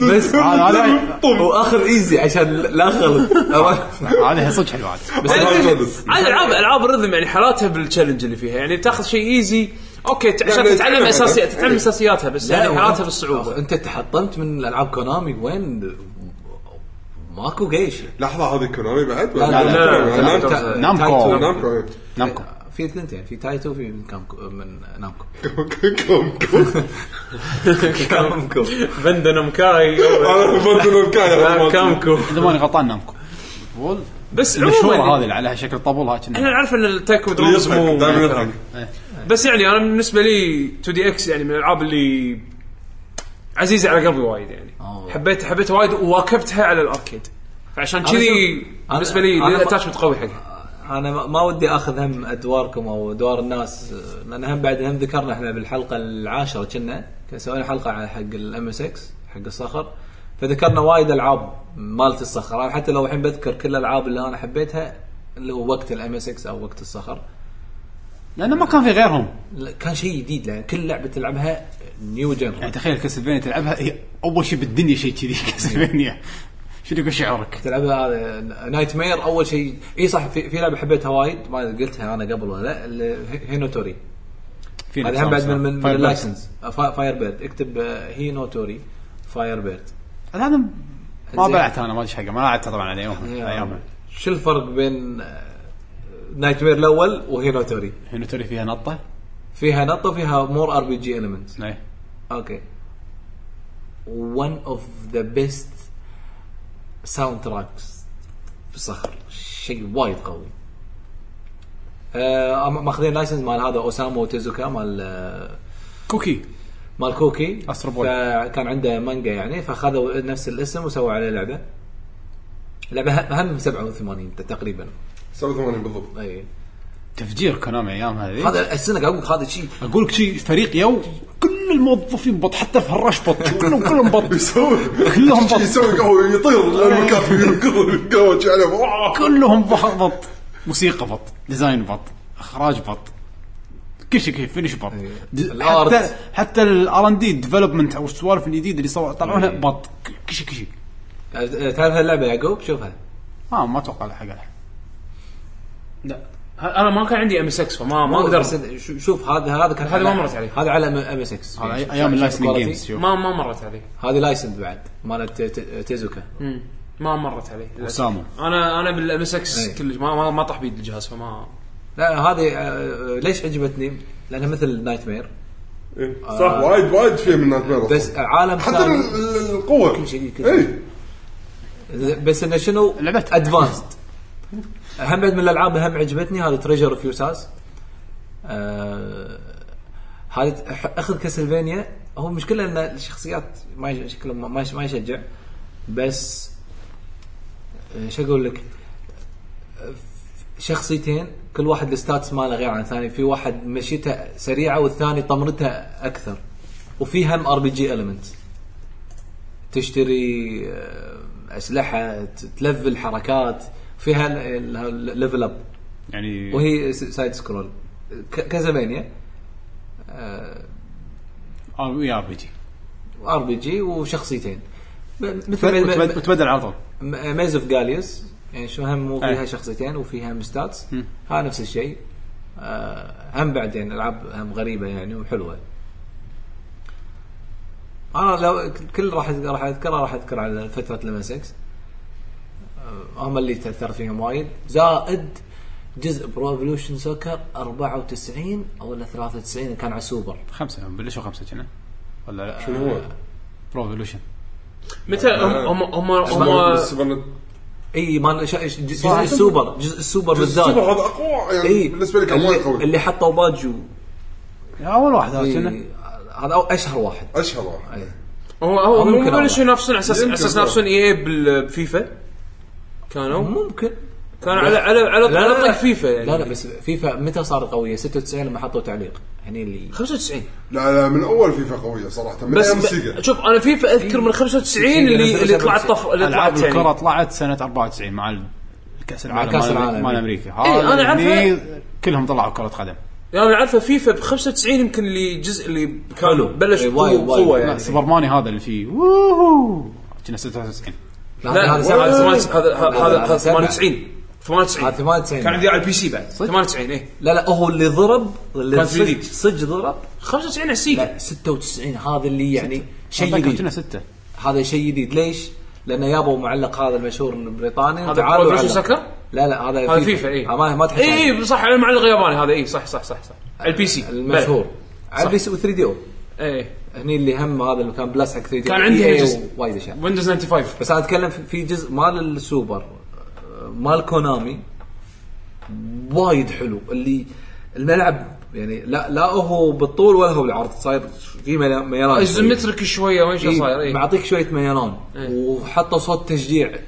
بس هذا واخر easy عشان لا خلط هذه صدق حلوة هذه. بس هذه العاب ألعاب ال rhythm يعني حالاتها بال challenge اللي فيها. يعني تاخذ شيء easy أوكي ت- عشان يعني تتعلم تتعلم اساسيات. تتعلم اساسياتها بس يعني لا، حالاتها بالصعوبه انت تحطمت من العاب كونامي وين ماكو جيش لحظه هذه كونامي بعد لا لا لا، لا، لا، تا- نامكو. نامكو إيه. نامكو في اثنتين في تايتو وفي من كامكو من نامكو كومكو كامكو بندا نمكاي أنا الكاية كامكو اذا ماني غلطان نامكو بول بس عموما هذه اللي عليها شكل طبل ها إحنا كنا نعرف ان التايكو درونز مو دائما يضحك بس يعني أنا بالنسبة لي 2DX يعني من الألعاب اللي عزيزة على قلبي وايد يعني. أوه. حبيت حبيت وايد وواكبتها على الأركيد. فعشان كذي بالنسبة لي ال attachment قوي حقها أنا ما- ودي أخذ هم أدواركم أو أدوار الناس لأن هم بعد هم ذكرنا إحنا بالحلقة العاشرة كنا سوينا حلقة على حق ال MSX حق الصخر. فذكرنا وايد ألعاب مالت الصخر. حتى لو الحين بذكر كل الألعاب اللي أنا حبيتها اللي هو وقت ال MSX أو وقت الصخر. لأنه ما كان في غيرهم. لا، كان شيء جديد لأن كل لعبة تلعبها new يعني تخيل كاسلفينيا تلعبها هي أول شيء بالدنيا شيء كذي كاسلفينيا. شنو يقول شعورك؟ تلعبها هذا Knightmare أول شيء. إي صح في, في لعبة حبيتها وايد ما قلتها أنا قبل ولا لا اللي هي- هينوتوري في هذا هم بعد من من, ال license Firebird اكتب آه، هي نوتوري فاير بيرد هذا ما زين. بلعتها أنا ما أدري حقه ما لعبتها طبعا على ايامها شو الفرق بين Knightmare الأول وهي نوتوري هنا توري فيها نطة؟ فيها نط وفيها مور ار بي جي المنتس إيه. okay one of the best soundtracks في الصخر. شيء وايد قوي. آه ماخذين license مال هذا أوسامو تيزوكا مال آه كوكي. مال كوكي. بوي. فكان عنده مانجا يعني فأخذوا نفس الاسم وسووا عليه لعبة. لعبة هم 87 تقريبا. 87 بالضبط. اي تفجير كونامي أيام هذه. هذا السنة قاعد أقول لك هذا شيء أقول لك شيء فريق يو كل الموظفين بط حتى في هالرش بط كلهم كلهم بط يسوي كلهم بط يسوي قهوة يطير عليه واو. كلهم بط موسيقى بط ديزاين بط إخراج بط كل شيء كيف finish بط ال art. حتى حتى ال R&D development أو السوالف الجديده اللي صور طلعونها بط كل شيء كل شيء. تعرف هاللعبه يعقوب شوفها. ما ما أتوقع لها حق لا ه- أنا ما كان عندي MSX فما ما أقدر بس شو- شوف هذا هذا كان هذا ما مرت عليه. هذا على ام إس إكس هذا أيام ال license games شوف ما ما مرت علي هذه licensed بعد مالت ت- ت- تيزوكا ما مرت علي للأسف. وسامو. أنا أنا بال MSX إيه. كلش ما ما, ما طاح بيد الجهاز فما لا هذه آه، ليش عجبتني؟ لأنها مثل Knightmare إيه. صح وايد وايد فيه من Knightmare بس عالم حتى ثاني ال- ال- القوة كل شيء- كل شيء. اي بس إنه شنو؟ لعبتها. advanced هم بعد من الألعاب هم عجبتني هذا Treasure of Usas هذه أخذ كاسلفينيا هو المشكلة إن الشخصيات ما شكلهم ما- ما يش- ما يشجع. بس آه، شو أقول لك؟ شخصيتين كل واحد ال stats ماله غير عن الثاني. في واحد مشيته سريعة والثاني طمرته أكثر. وفي هم RPG element تشتري آه، أسلحة ت level حركات. فيها level up يعني وهي side scroll ك- كاسلفينيا RP RPG RPG وشخصيتين. مثل وتبدل على طول. Maze of Galious يعني شو هم؟ مو فيها أي. شخصيتين وفيها هم stats ها نفس الشيء. آه، هم بعدين العاب هم غريبة يعني وحلوة. أنا لو كل راح راح أذكرها راح اذكر على فترة لما 6 آه، هم اللي تأثر فيهم وايد. زائد جزء Pro Evolution Soccer 94 أو ولا 93 كان على السوبر خمسة بلشوا خمسة كنا. ولا لا شنو هو؟ Pro Evolution متى هم هم هم, هم السوبر إي ج- جزء السوبر جزء السوبر بالذات. السوبر هذا أقوى يعني إي بالنسبة لي كان وايد اللي, قوي. اللي حطوا باجو. أول واحد هذا في- هذا أشهر واحد. أشهر واحد. أي. هو هو ممكن مو بلشوا. ينافسون على أساس أساس. ينافسون إي بفيفا. كانوا؟ ممكن. كانوا على على على لا على طق فيفا يعني. لا لا بس فيفا متى صارت قوية؟ 96 لما حطوا تعليق. هني اللي 95 لا لا من أول فيفا قوية صراحة من بس أيام ب... السيجا شوف أنا فيفا أذكر من 95 اللي اللي طلعت طف اللي طلعت الكرة يعني طلعت سنة 94 مع كأس العالم مال- العالم. مال أمريكا. هذا عارفه. هني كلهم طلعوا كرة قدم. يعني أنا عارفه فيفا ب 95 يمكن اللي جزء اللي كان حلو. بلش لا يعني. سوبر ماني هذا اللي فيه. ووهو. كنا 96 لا هذا سبعة- هذا هذا هذا هذا سبعة. 98 98 هذا 98 كان عندي على ال PC بعد. 98 إيه. لا لا هو اللي ضرب اللي كان 3D. صج ضرب. 95 على السيجا لا 96 هذا اللي يعني شيء جديد. ستة. هذا شيء جديد. ليش؟ لأنه يابوا معلق هذا المشهور البريطاني هذا تعالوا برو. سكر؟ لا لا هذا هذا فيفا. اي آه، ما ما تحكي اي. اي صح على المعلق الياباني هذا اي صح صح صح صح. على البي سي. المشهور. على البي سي 3 دي أو إيه. هني اللي هم هذا اللي كان بلس حق 3 دي كان عندي. وايد أشياء. ويندوز 95 بس أنا أتكلم في- في جزء مال السوبر. مال كونامي. وايد حلو. اللي الملعب يعني لا لا هو بالطول ولا هو بالعرض. صاير في ميلا- ميلان شوي. isometric شوية. وين شو صاير؟ إيه، معطيك شوية ميلان. إيه. وحطوا صوت تشجيع. أك-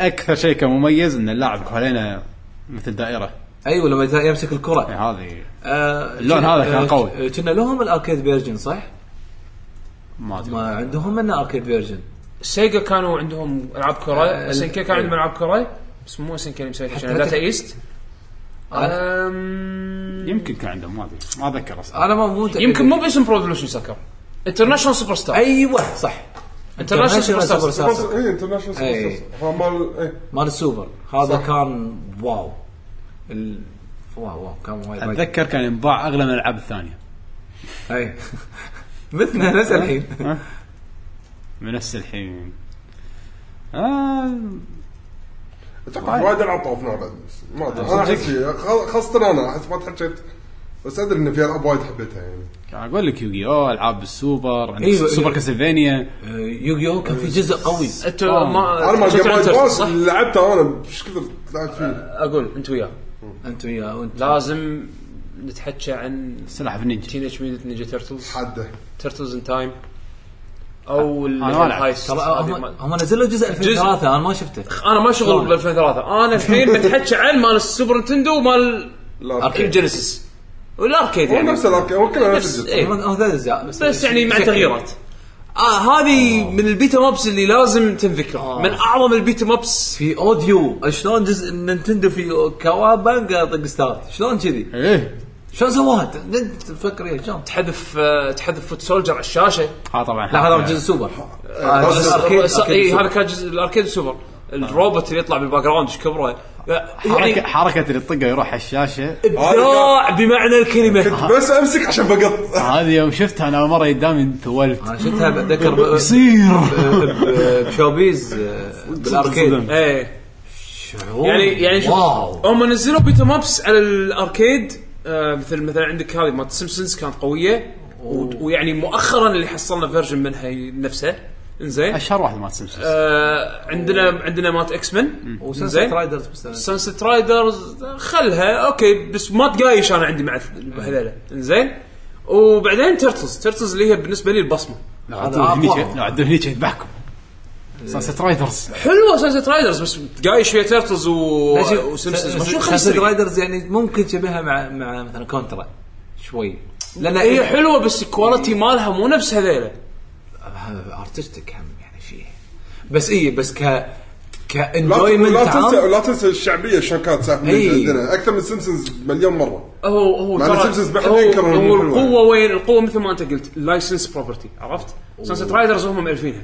أكثر شيء كان مميز إن اللاعب حوالينا مثل دائرة. أيوه لما يمسك الكرة. هذه آه اللون هذا كان آه، قوي. كنا لهم ال arcade version صح؟ ما ادري ما عندهم منه arcade version سيجا كانوا عندهم ألعاب كورة آه، SNK كان عندهم ألعاب كورة بس مو SNK اللي مسويها عشان Data East يمكن كان عندهم ما أدري. ما أتذكر أصلا. أنا ما مو. يمكن مو باسم Pro Evolution Soccer International Superstar أيوه صح. International Superstar اي International. Superstar. مال اي مال السوبر هذا. كان wow. ال... wow wow كان وايد وايد أتذكر كان ينباع أغلى من الألعاب الثانية. اي مثلنا نفس الحين. من نفس الحين. آه. أتوقع وايد ألعاب طوفناها بعد ما أدري. أنا أحس فيها. خ- خاصة أنا أحس ما تحكيت بس أدري إن في ألعاب وايد حبيتها يعني. كان أقول لك يوغي أو ألعاب السوبر عندك أيوة، سوبر أيوة. Castlevania. آه، يوغيو كان في جزء قوي. أنتوا ما أنا ما لعبته أنا إيش كثر لعبت فيه أقول أنت وياه. أنت ويا وانت لازم نتحكى عن سلاحف النينجا Teenage Mutant Ninja Turtles حده. Turtles in Time أو. ال Heist هم نزلوا جزء 2003 أنا ما شفته. أنا ما شغل؟ بال 2003 أنا الحين بتحكى عن مال السوبر نتندو ومال ال arcade. ال Genesis وال arcade هو يعني. نفس ال arcade. هو كله نفس الجزء. إيه. بس بس يعني مع. تغييرات. آه هذه من ال beat 'em ups اللي لازم تنذكر آه. من أعظم ال beat 'em ups في أوديو. شلون جزء نينتندو في cowabunga طق start؟ شلون كذي؟ إيه. شلون سووها انت تفكر إيه شلون؟ تحذف آه، تحذف foot soldier على الشاشة. ها طبعا. لا هذا جزء سوبر. آه، جزء اي arcade إيه، هذا سوبر. كان جزء ال arcade سوبر الروبوت اللي يطلع بال background إيش كبره؟ حركه يعني حركه اللي تطقه يروح على الشاشة. ابداع بمعنى الكلمة. كنت بس أمسك عشان بقط. هذه يوم شفتها أنا أول مرة قدامي ثولت أنا شفتها بتذكر ب- يصير. ب- ب ShowBiz آه، بال arcade. إيه. شعور. يعني يعني شوف واو. هم نزلوا بيتا مابس على الأركيد آه مثل مثلا عندك هذه مالت سيمبسونز كانت قوية و- ويعني مؤخرا اللي حصلنا فيرجن منها نفسها إنزين. أشهر واحد مال سمسمز آه عندنا عندنا مالت إكس مان وسنسيت رايدرز بس. سانست رايدرز خلها. أوكي بس ما تقايش أنا عندي مع هذول إنزين. وبعدين ترتلز ترتلز اللي هي بالنسبة لي البصمة. لو عدوا هنيك. لو عدوا هنيك يذبحكم. Sunset Riders حلوة Sunset Riders بس تقايش فيها Turtles و... Sunset Riders يعني ممكن تشبهها مع مع مثلا كونترا شوي. لأن هي حلوة بس ال quality مالها مو نفس هذيلا. artistic هم يعني فيه. بس اي بس ك ك enjoyment لا تنسى لا تنسى الشعبية شلون كانت ساعه إي. عندنا. أكثر من سيمسونز مليون مرة. هو هو مع Simpsons ما حد هو- ينكر هو. القوة وين؟ القوة مثل ما أنت قلت license property عرفت؟ Sunset Riders هم مألفينها.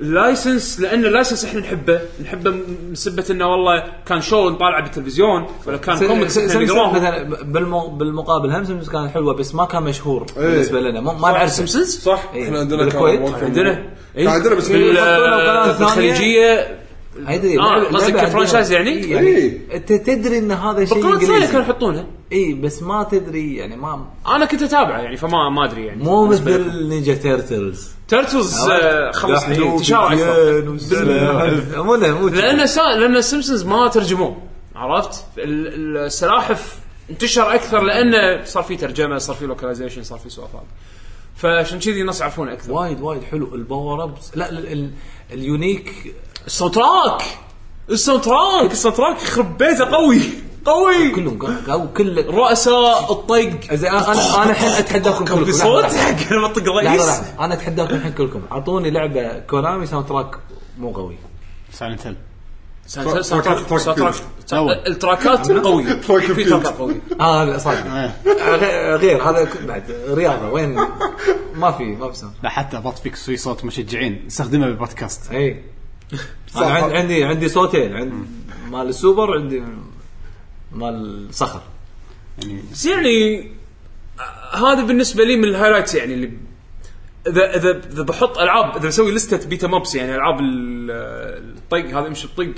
ال license لأن ال license إحنا نحبه. نحبه من سبة إنه والله كان شو نطالعه بالتلفزيون ولا كان كوميكس إحنا سمسم نقراهم مثلا بالمو بالمقابل هم سمسم كانت حلوة بس ما كان مشهور إيه. بالنسبة لنا. ما ما نعرف سيمبسونز صح. إحنا عندنا بالكويت. عندنا. كان عندنا بس. بالخليجيه هيدري آه، قصدك ك franchise يعني؟ يعني. أنت تدري إن هذا شيء بقناه ثانية كانوا يحطونها إي بس ما تدري يعني ما أنا كنت أتابعه يعني فما ما أدري يعني. مو. مثل Ninja Turtles Turtles خلص انتشار أكثر مو لا مو لأن. لأن السيمبسونز ما ترجموه عرفت؟ ال- السلاحف انتشر أكثر لأنه صار في ترجمة صار في localization صار في سوالف هذه فعشان كذي الناس يعرفونه أكثر. وايد وايد حلو. ال power ups لا ال- ال- ال unique ال soundtrack ال soundtrack ال soundtrack يخرب بيته قوي! قوي! كلهم قا- كل الرؤساء الطق زين أنا أنا أنا الحين أتحداكم كلكم. صوت لحظة، حق لما تطق لحظه الرئيس أنا أتحداكم الحين كلكم. أعطوني لعبة Konami soundtrack مو قوي. Silent Hill. التراكات قويه track في. تراكات قويه آه لا صح غير- هذا بعد. رياضة. وين؟ ما في ما في حتى بط فيك في صوت مشجعين. نستخدمه بالبودكاست. اي أنا عندي عندي عندي صوتين. عندي مال السوبر عندي مال صخر. يعني بس يعني آه، هذا بالنسبة لي من ال highlights يعني اللي اذا اذا إذا بحط ألعاب إذا بسوي لسته beat 'em ups يعني ألعاب ال- الطق هذا مش الطق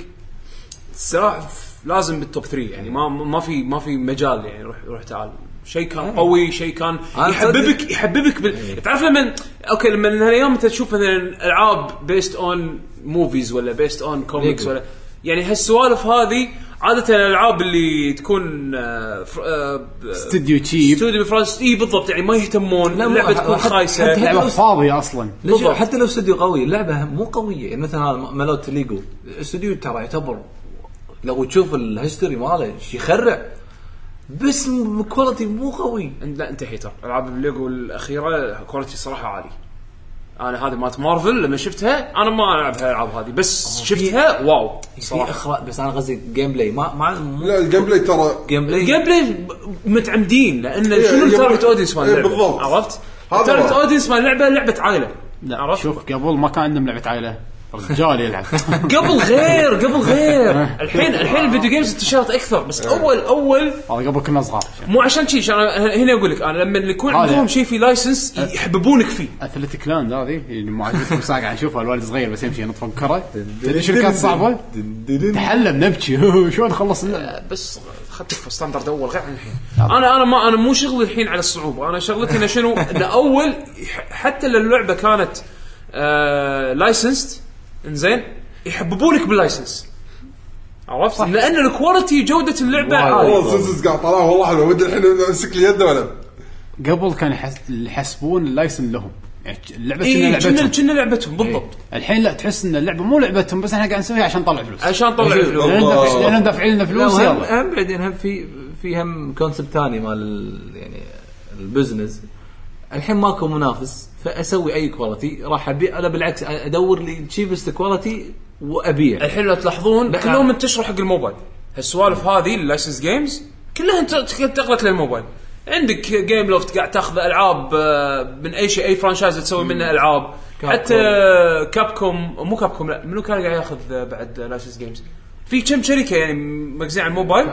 الصراحه لازم بال top 3 يعني ما ما في ما في مجال يعني روح روح تعال. شيء كان قوي شيء كان أنا يحببك يحببك بال... تعرف لما okay لما هالايام أنت تشوف مثلا ألعاب based on movies ولا based on comics. ولا يعني هالسوالف هذه عادة الألعاب اللي تكون آه، آه، استوديو cheap استوديو بفرنسا إي بالضبط يعني ما يهتمون اللعبة تكون حتى- خايسة. حتى- لعبه فاضية أصلا. بالضبط. حتى لو استوديو قوي اللعبة مو قوية. يعني مثلا هذا مالوت ليجو. استوديو ترى يعتبر لو تشوف ال history ماله يخرع. بس quality مو قوي. لا انتهي ترى. العاب الليجو الأخيرة quality صراحة عالي. أنا هذه مالت مارفل لما شفتها أنا ما العب هالالعاب هذه بس شفتها wow. في صراحة. أخراج بس أنا قصدي gameplay ما ما مو لا ال gameplay ترى gameplay ال gameplay متعمدين لأن إيه، شنو ال game ال target play- audience مال إيه، اللعبه بالضبط. عرفت؟ هذا ال target هو. audience مال اللعبه لعبة عائلة. لا عرفت؟ شوف قبل ما كان عندهم لعبة عائلة. رجال يلعب قبل غير قبل غير. الحين الحين ال video games انتشرت أكثر بس أول أول هذا قبل كنا صغار. مو عشان شيء أنا هنا أقول لك أنا لما يكون. عندهم شيء في license يحببونك فيه. Athletic Land هذه اللي معجبتكم ساعه قاعد نشوفها الولد صغير بس يمشي ينط فوق كره تدري شنو كانت صعبة؟ تحلم نبكي. شلون خلص اللعبه بس اخذت standard أول غير عن الحين أنا أنا ما أنا مو شغلي الحين على الصعوبة. أنا شغلتي إنه شنو؟ ان أول حتى لو اللعبة كانت آه licensed إنزين؟ يحببونك بال license. عرفت؟ لأن ال quality جودة اللعبة. عالية. والله سنسز قاعد طلع. والله حلو ودي الحين امسك لي يده ولا. قبل كان يحس... يحسبون ال license لهم. يعني اللعبة كنا اي كنا لعبتهم. كنا لعبتهم بالضبط. الحين لا تحس إن اللعبة مو لعبتهم بس إحنا قاعد نسويها عشان نطلع فلوس. عشان طلع أجل. فلوس. لأن الله. دافع- لأن دافعين لنا لا فلوس وهم يلا هم بعدين هم في في هم concept ثاني مال ال- يعني ال business الحين ماكو منافس. فأسوي أي quality راح أبيع. أنا بالعكس أدور لي cheapest quality وأبيع. الحين لو تلاحظون لا. كلهم منتشروا حق الموبايل. هالسوالف هذه ال license games كلها انت- انتقلت للموبايل. عندك Gameloft قاعد تاخذ ألعاب آه، من أي شيء أي franchise تسوي منه ألعاب. حتى Capcom مو Capcom لا منو كان قاعد ياخذ بعد license games في كم شركة يعني مركزين على الموبايل؟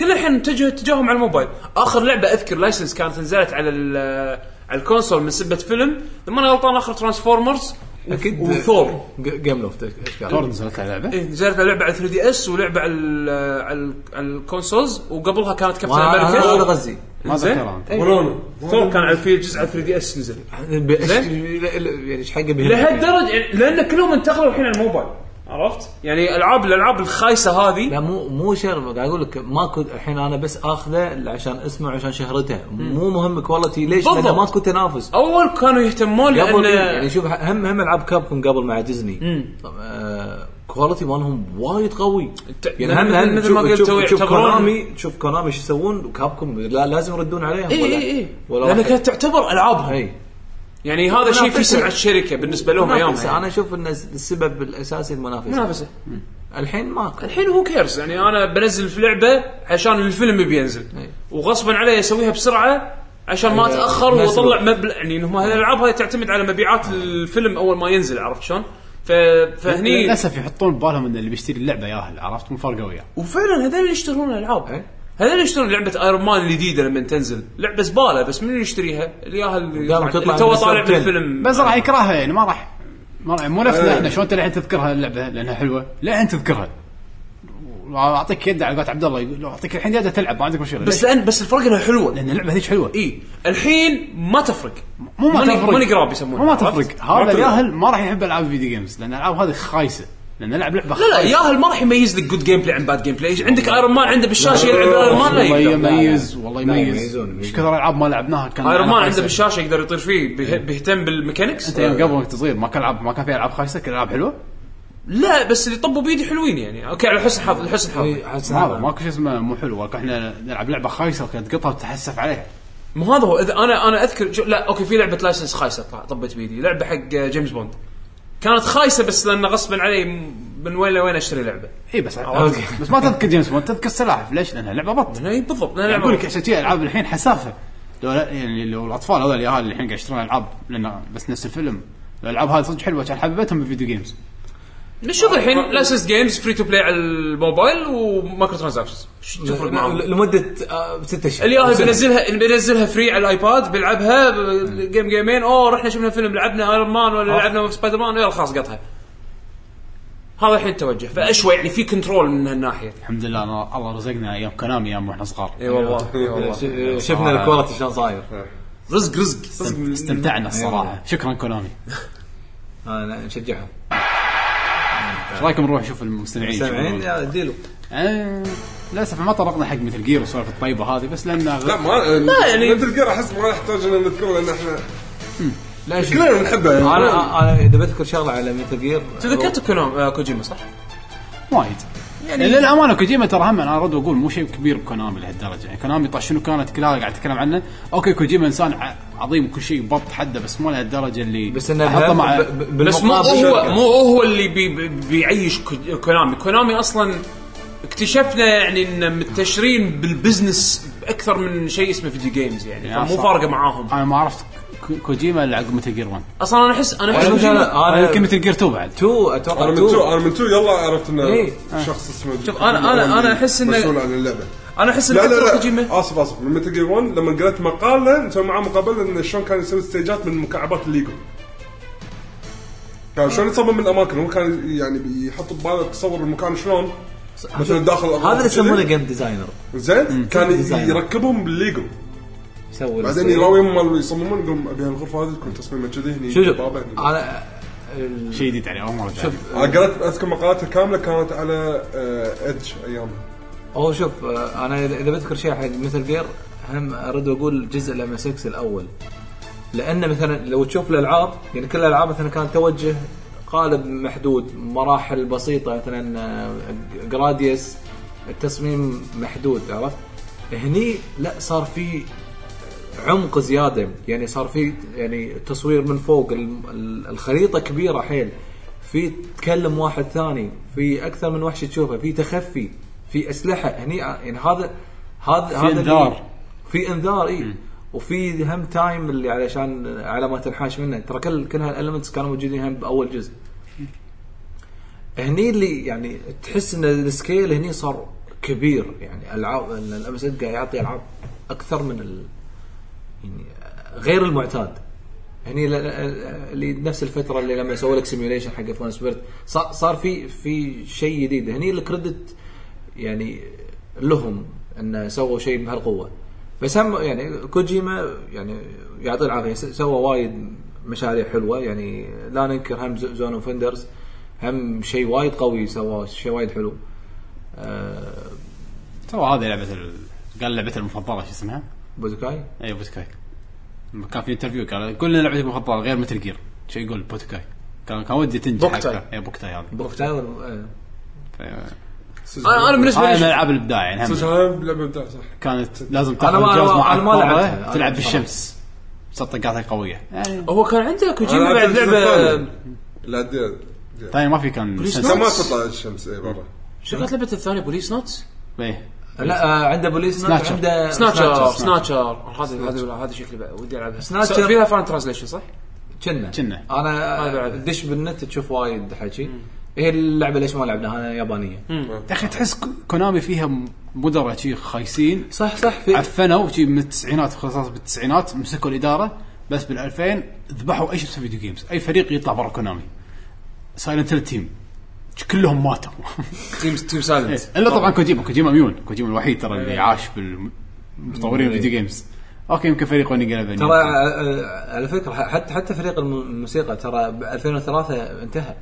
كل الحين اتجه اتجاههم على الموبايل. آخر لعبة أذكر license كانت نزلت على ال- على ال console من سبة فيلم لما أنا غلطان آخر Transformers أكيد و Thor Gameloft إيش ثور؟ نزلت على لعبة؟ إيه نزلت لعبة على 3 DS ولعبة على ال- على ال- على ال consoles وقبلها كانت Captain America. غزي. ما. اتذكرها إيه. ورونا ثور كان على في جزء على 3 DS نزل. يعني إيش حقه لهالدرجة يعني لأن كلهم انتقلوا الحين على الموبايل. عرفت؟ يعني العاب الألعاب الخايسة هذه لا مو مو شر قاعد أقول لك ماكو الحين أنا بس آخذه عشان اسمه عشان شهرته. مو مهم quality ليش؟ لأنه ماكو تنافس. أول كانوا يهتمون لأن يعني شوف هم هم ألعاب Capcom قبل مع ديزني طب، آه quality مالهم وايد قوي. يعني هم هم مثل ما قلت تشوف, Konami تشوف Konami إيش يسوون؟ و Capcom لا لازم يردون عليهم اي اي اي لأن كانت تعتبر ألعابهم. اي يعني هذا شيء في. سمعه الشركة بالنسبة لهم. ايامها يعني. أنا أشوف إن السبب الأساسي المنافسة منافسة الحين ماكو الحين who cares يعني أنا بنزل في لعبة عشان الفيلم بينزل إي. وغصبا علي أسويها بسرعة عشان ما إيه، أتأخر وأطلع. مبلغ يعني انهم الألعاب هاي تعتمد على مبيعات الفيلم أول ما ينزل عرفت شلون؟ ف... فهني للأسف يحطون ببالهم إن اللي بيشتري اللعبة ياهل عرفت مو فارقه وياه وفعلا هذول اللي يشترون الألعاب إيه. هذول يشترون لعبة Iron Man الجديدة لما تنزل. لعبة زبالة بس من يشتريها؟ اللي ياها اللي اللي تو طالع بالفيلم. بس راح يكرهها يعني ما راح. ما راح مو نفسنا إيه. إحنا شلون انت الحين تذكرها اللعبة؟ لأنها حلوة. لا أنت تذكرها. أعطيك يد على قولة عبد الله يقول أعطيك الحين يد تلعب ما عندك مشكلة. بس؟ لأن بس الفرق إنها حلوة. لأن اللعبة هذيك حلوة. إي. الحين ما تفرق. مو ما تفرق. money grab يسمونها. مو ما؟ تفرق. هذا. الياهل ما راح يحب ألعاب ال video games لأن الالعاب هذه خايسة. لأن العب لعبة لا لا ياهل ما راح يميز لك good gameplay عن bad gameplay عندك Iron Man عنده بالشاشة يلعب Iron Man لا والله يقدر. يميز والله يميز. إيش كثر ألعاب ما لعبناها كان Iron Man عنده. بالشاشة يقدر يطير فيه بيه- بيهتم بال mechanics أنت يوم قبل وانت صغير ما كان العاب ما كان في ألعاب خايسة؟ كل ألعاب حلوة؟ لا بس اللي طبوا بيدي حلوين يعني. okay على حسن حظ لحسن حظ. إي، حسن هذا. ماكو شيء اسمه مو حلو. إحنا نلعب لعبة خايسة وكانت تقطها وتتحسف عليها. مو هذا هو. إذا أنا أنا اذكر لا okay في لعبة license خايسة طبيت بيدي. لعبة حق جيمس بوند. كانت خايسة بس لأن غصبا علي من وين لوين أشتري لعبة. إي بس okay. بس ما تذكر جيمس بوند تذكر سلاحف ليش؟ لأنها لعبة بط. إي بالضبط لأن أقول لك عشان ألعاب الحين حسافة. لو يعني لو الأطفال هذول اليهال اللي الحين قاعد يشترون ألعاب لأن بس نفس الفيلم. الألعاب هذه صدق حلوة كان حبيتهم بال video games. نشوف الحين license games free to play على الموبايل و microtransactions شو تفرق معهم؟ لمدة آه، ست أشهر. اللي بينزلها اللي بينزلها free على ال iPad بيلعبها game gameين أوه رحنا شفنا فيلم لعبنا Iron Man ولا لعبنا سبايدر مان يلا خلاص قطها. هذا الحين التوجه فاشوى يعني في control من هالناحية. الحمد لله أنا الله رزقنا أيام كونامي أيام وإحنا صغار. إي والله. إي والله. شفنا ال quality شلون صاير. رزق رزق. رزق استمتعنا الصراحة. شكرا كونامي. أنا نشجعهم. إيش رأيكم نروح نشوف المستمعين يشوفون؟ يا ديلو. آه، للأسف ما طرقنا حق Metal Gear والسوالف الطيبة هذه بس لأن لا ما لا، يعني- Metal Gear أحس ما يحتاج ان نذكره لأن إحنا لا شوف. كلنا نحبه يعني. أنا أنا إذا بذكر شغلة على Metal Gear تذكرت كونام آه، كوجيما صح؟ وايد. يعني للامانه كوجيما ترى هم أنا أرد واقول مو شيء كبير بكونامي لهالدرجة. يعني كونامي طيب شنو كانت كل هذا قاعد أتكلم عنه؟ okay كوجيما إنسان ع- عظيم وكل شيء بط حده بس مو لهالدرجة اللي بس إنه احطه مع بس مو هو. مو هو اللي بي بي بيعيش كو- كونامي. كونامي أصلا اكتشفنا يعني ان متشرين بال business بأكثر من شيء اسمه video games يعني. فمو أصلاً فارقة معاهم. أنا ما عرفت كو- كوجيما إلا عقب Metal Gear 1 أصلا أنا احس أنا أحس أنا كوجيما أنا يمكن أنا Metal Gear 2 بعد. two أتوقع أنا من two أنا من two يلا عرفت إنه إيه. شخص اسمه شوف، أنا- أنا- أنا أحس إنه- مسؤول عن اللعبة. أنا أحس ان لا لا كوجيما آسف آسف. من Metal Gear 1 لما قريت مقالة نسوي معاه مقابلة انه شلون كان يسوي stageات من مكعبات الليجو. كان شلون يصمم الاماكن هو كان يعني بيحط بباله تصور المكان شلون. مثلا داخل هذا اللي. يسمونه game designer زين؟ كان. يركبهم بالليجو. يسوي بعدين يراويهم مال يصممون يقولون أبي هالغرفة هذه تكون تصميمها كذي هني شوف شوف بابا هني. أنا شيء جديد عليه أول مرة شوف أنا قرأت أذكر مقالاتها كاملة كانت على Edge ايامها هو شوف آه، أنا اذا بذكر شيء حق Metal Gear هم ارد واقول جزء ال MSX الأول. لأن مثلا لو تشوف الالعاب يعني كل الألعاب مثلا كانت توجه قالب محدود مراحل بسيطة مثلا آه، جراديوس التصميم محدود عرفت؟ هني لا صار في عمق زيادة يعني صار في يعني تصوير من فوق الخريطة كبيرة حيل. في تكلم واحد ثاني في أكثر من وحش تشوفه في تخفي. في أسلحة هني ع- يعني هذا هذا هذا إنذار. في إنذار إي. وفي هم time اللي علشان على ما تنحاش منه. ترى كل كل هال elements كانوا موجودين هم بأول جزء. هني اللي يعني تحس إن ال scale هني صار كبير. يعني العاب ال MS قاعد يعطي ألعاب أكثر من ال يعني غير المعتاد. هني ل- اللي نفس الفترة اللي لما سووا لك simulation حق فون سبيرت صار, صار في في شيء جديد. هني ال credit يعني لهم انه سووا شيء بهالقوة. بس هم يعني كوجيما يعني يعطيه العافية سوى وايد مشاريع حلوة. يعني لا ننكر هم Zone of the Enders هم شيء وايد قوي سواه شيء وايد حلو. آه سوى هذه لعبة ال... قال لعبته المفضلة شو اسمها؟ بوزكاي اي بوتكاي لما كان في interview قال قول لنا لعبتك المفضلة غير Metal Gear. شو يقول بوتكاي كان كان ودي تنجح. Boktai. اي Boktai هذا. Boktai آه. أنا أنا بالنسبة هاي من لي الالعاب الابداع يعني هم صدق لعبه ابداع صح كانت لازم تاخذ ما-. تلعب بالشمس صدقاتها قوية يعني هو كان عنده كوجيما بعد لعبه. لا ثاني ما في كان ما تطلع الشمس اي برا شو كانت لعبة الثانية Policenauts؟ إيه. لا آه عنده بوليس Snatcher. عنده Snatcher Snatcher. هذا هذا هذا شكلي بقى ودي ألعبها Snatcher. فيها fan translation صح؟ كنا كنا. أنا هذا بعد. دش بالنت تشوف وايد حكي هي اللعبة ليش ما لعبناها؟ أنا يابانية. يا أخي تحس كونامي فيها مدراء شي خايسين. صح صح في عفنوا شي من التسعينات خلاص بالتسعينات مسكوا الإدارة بس بال 2000 ذبحوا أي شيء في video games أي فريق يطلع برا كونامي. Silent Team كلهم ماتوا. Team Team Silent إلا طبعا كوجيما. كوجيما ميون. كوجيما الوحيد ترى اللي عاش بالمطورين ال video games أوكي يمكن فريق ونقل ترى آه، على فكرة حتى حتى فريق الم- الموسيقى ترى ب 2003 انتهى.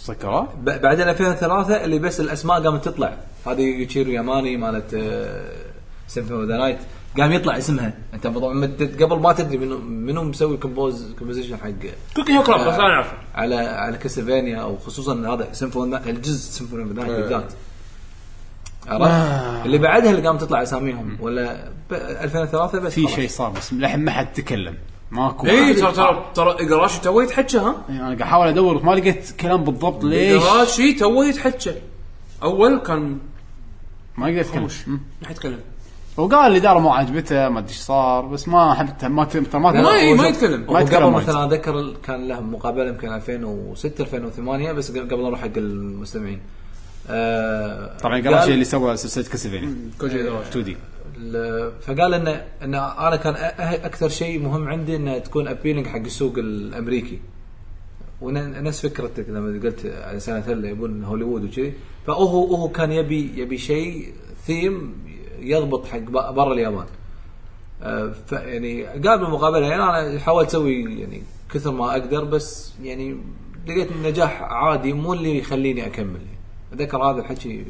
سكرات ب- بعدين 2003 اللي بس الأسماء قامت تطلع. هذه يوتشيرو ياماني مالت سيمفوني ذا نايت قام يطلع اسمها. أنت قبل ما تدري منو منو مسوي كومبوز كومبوزيشن حق كوكي هو كلاب بس أنا أعرفه. على على كاسلفينيا أو خصوصا هذا سيمفوني الجزء سيمفوني ذا نايت. بالذات. عرفت؟ اللي بعدها اللي قام تطلع أساميهم. ولا ب 2003 بس في. شيء صار بس للحين ما حد تكلم. ماكو اي ترى ترى ترى إيقاراشي تو يتحكى ها؟ يعني أنا قاعد أحاول أدور ما لقيت كلام بالضبط. ليش؟ إيقاراشي تو يتحكى أول كان ما خموش مم. ما يتكلم. وقال الاداره ما عجبته ما أدري إيش صار بس ما حتى ما ت- ما ما ي- ما يتكلم. ما يتكلم. قبل وايد. مثلا أذكر كان له مقابلة يمكن 2006 2008 بس قبل أروح حق المستمعين. آه طبعا قال- قال شيء اللي سوى سلسلة كاسلفينيا. كوجي إيقاراشي. 2D. فقال ان إن أنا كان أكثر شيء مهم عندي انها تكون appealing حق السوق الأمريكي. ونفس فكرتك لما قلت على سنة يبون هوليوود وكذي فهو هو كان يبي يبي شيء ثيم يضبط حق برا اليابان. آه، ف يعني قال بالمقابله يعني أنا حاولت أسوي يعني كثر ما أقدر بس يعني لقيت النجاح عادي مو اللي يخليني أكمل. يعني. أتذكر هذا الحكي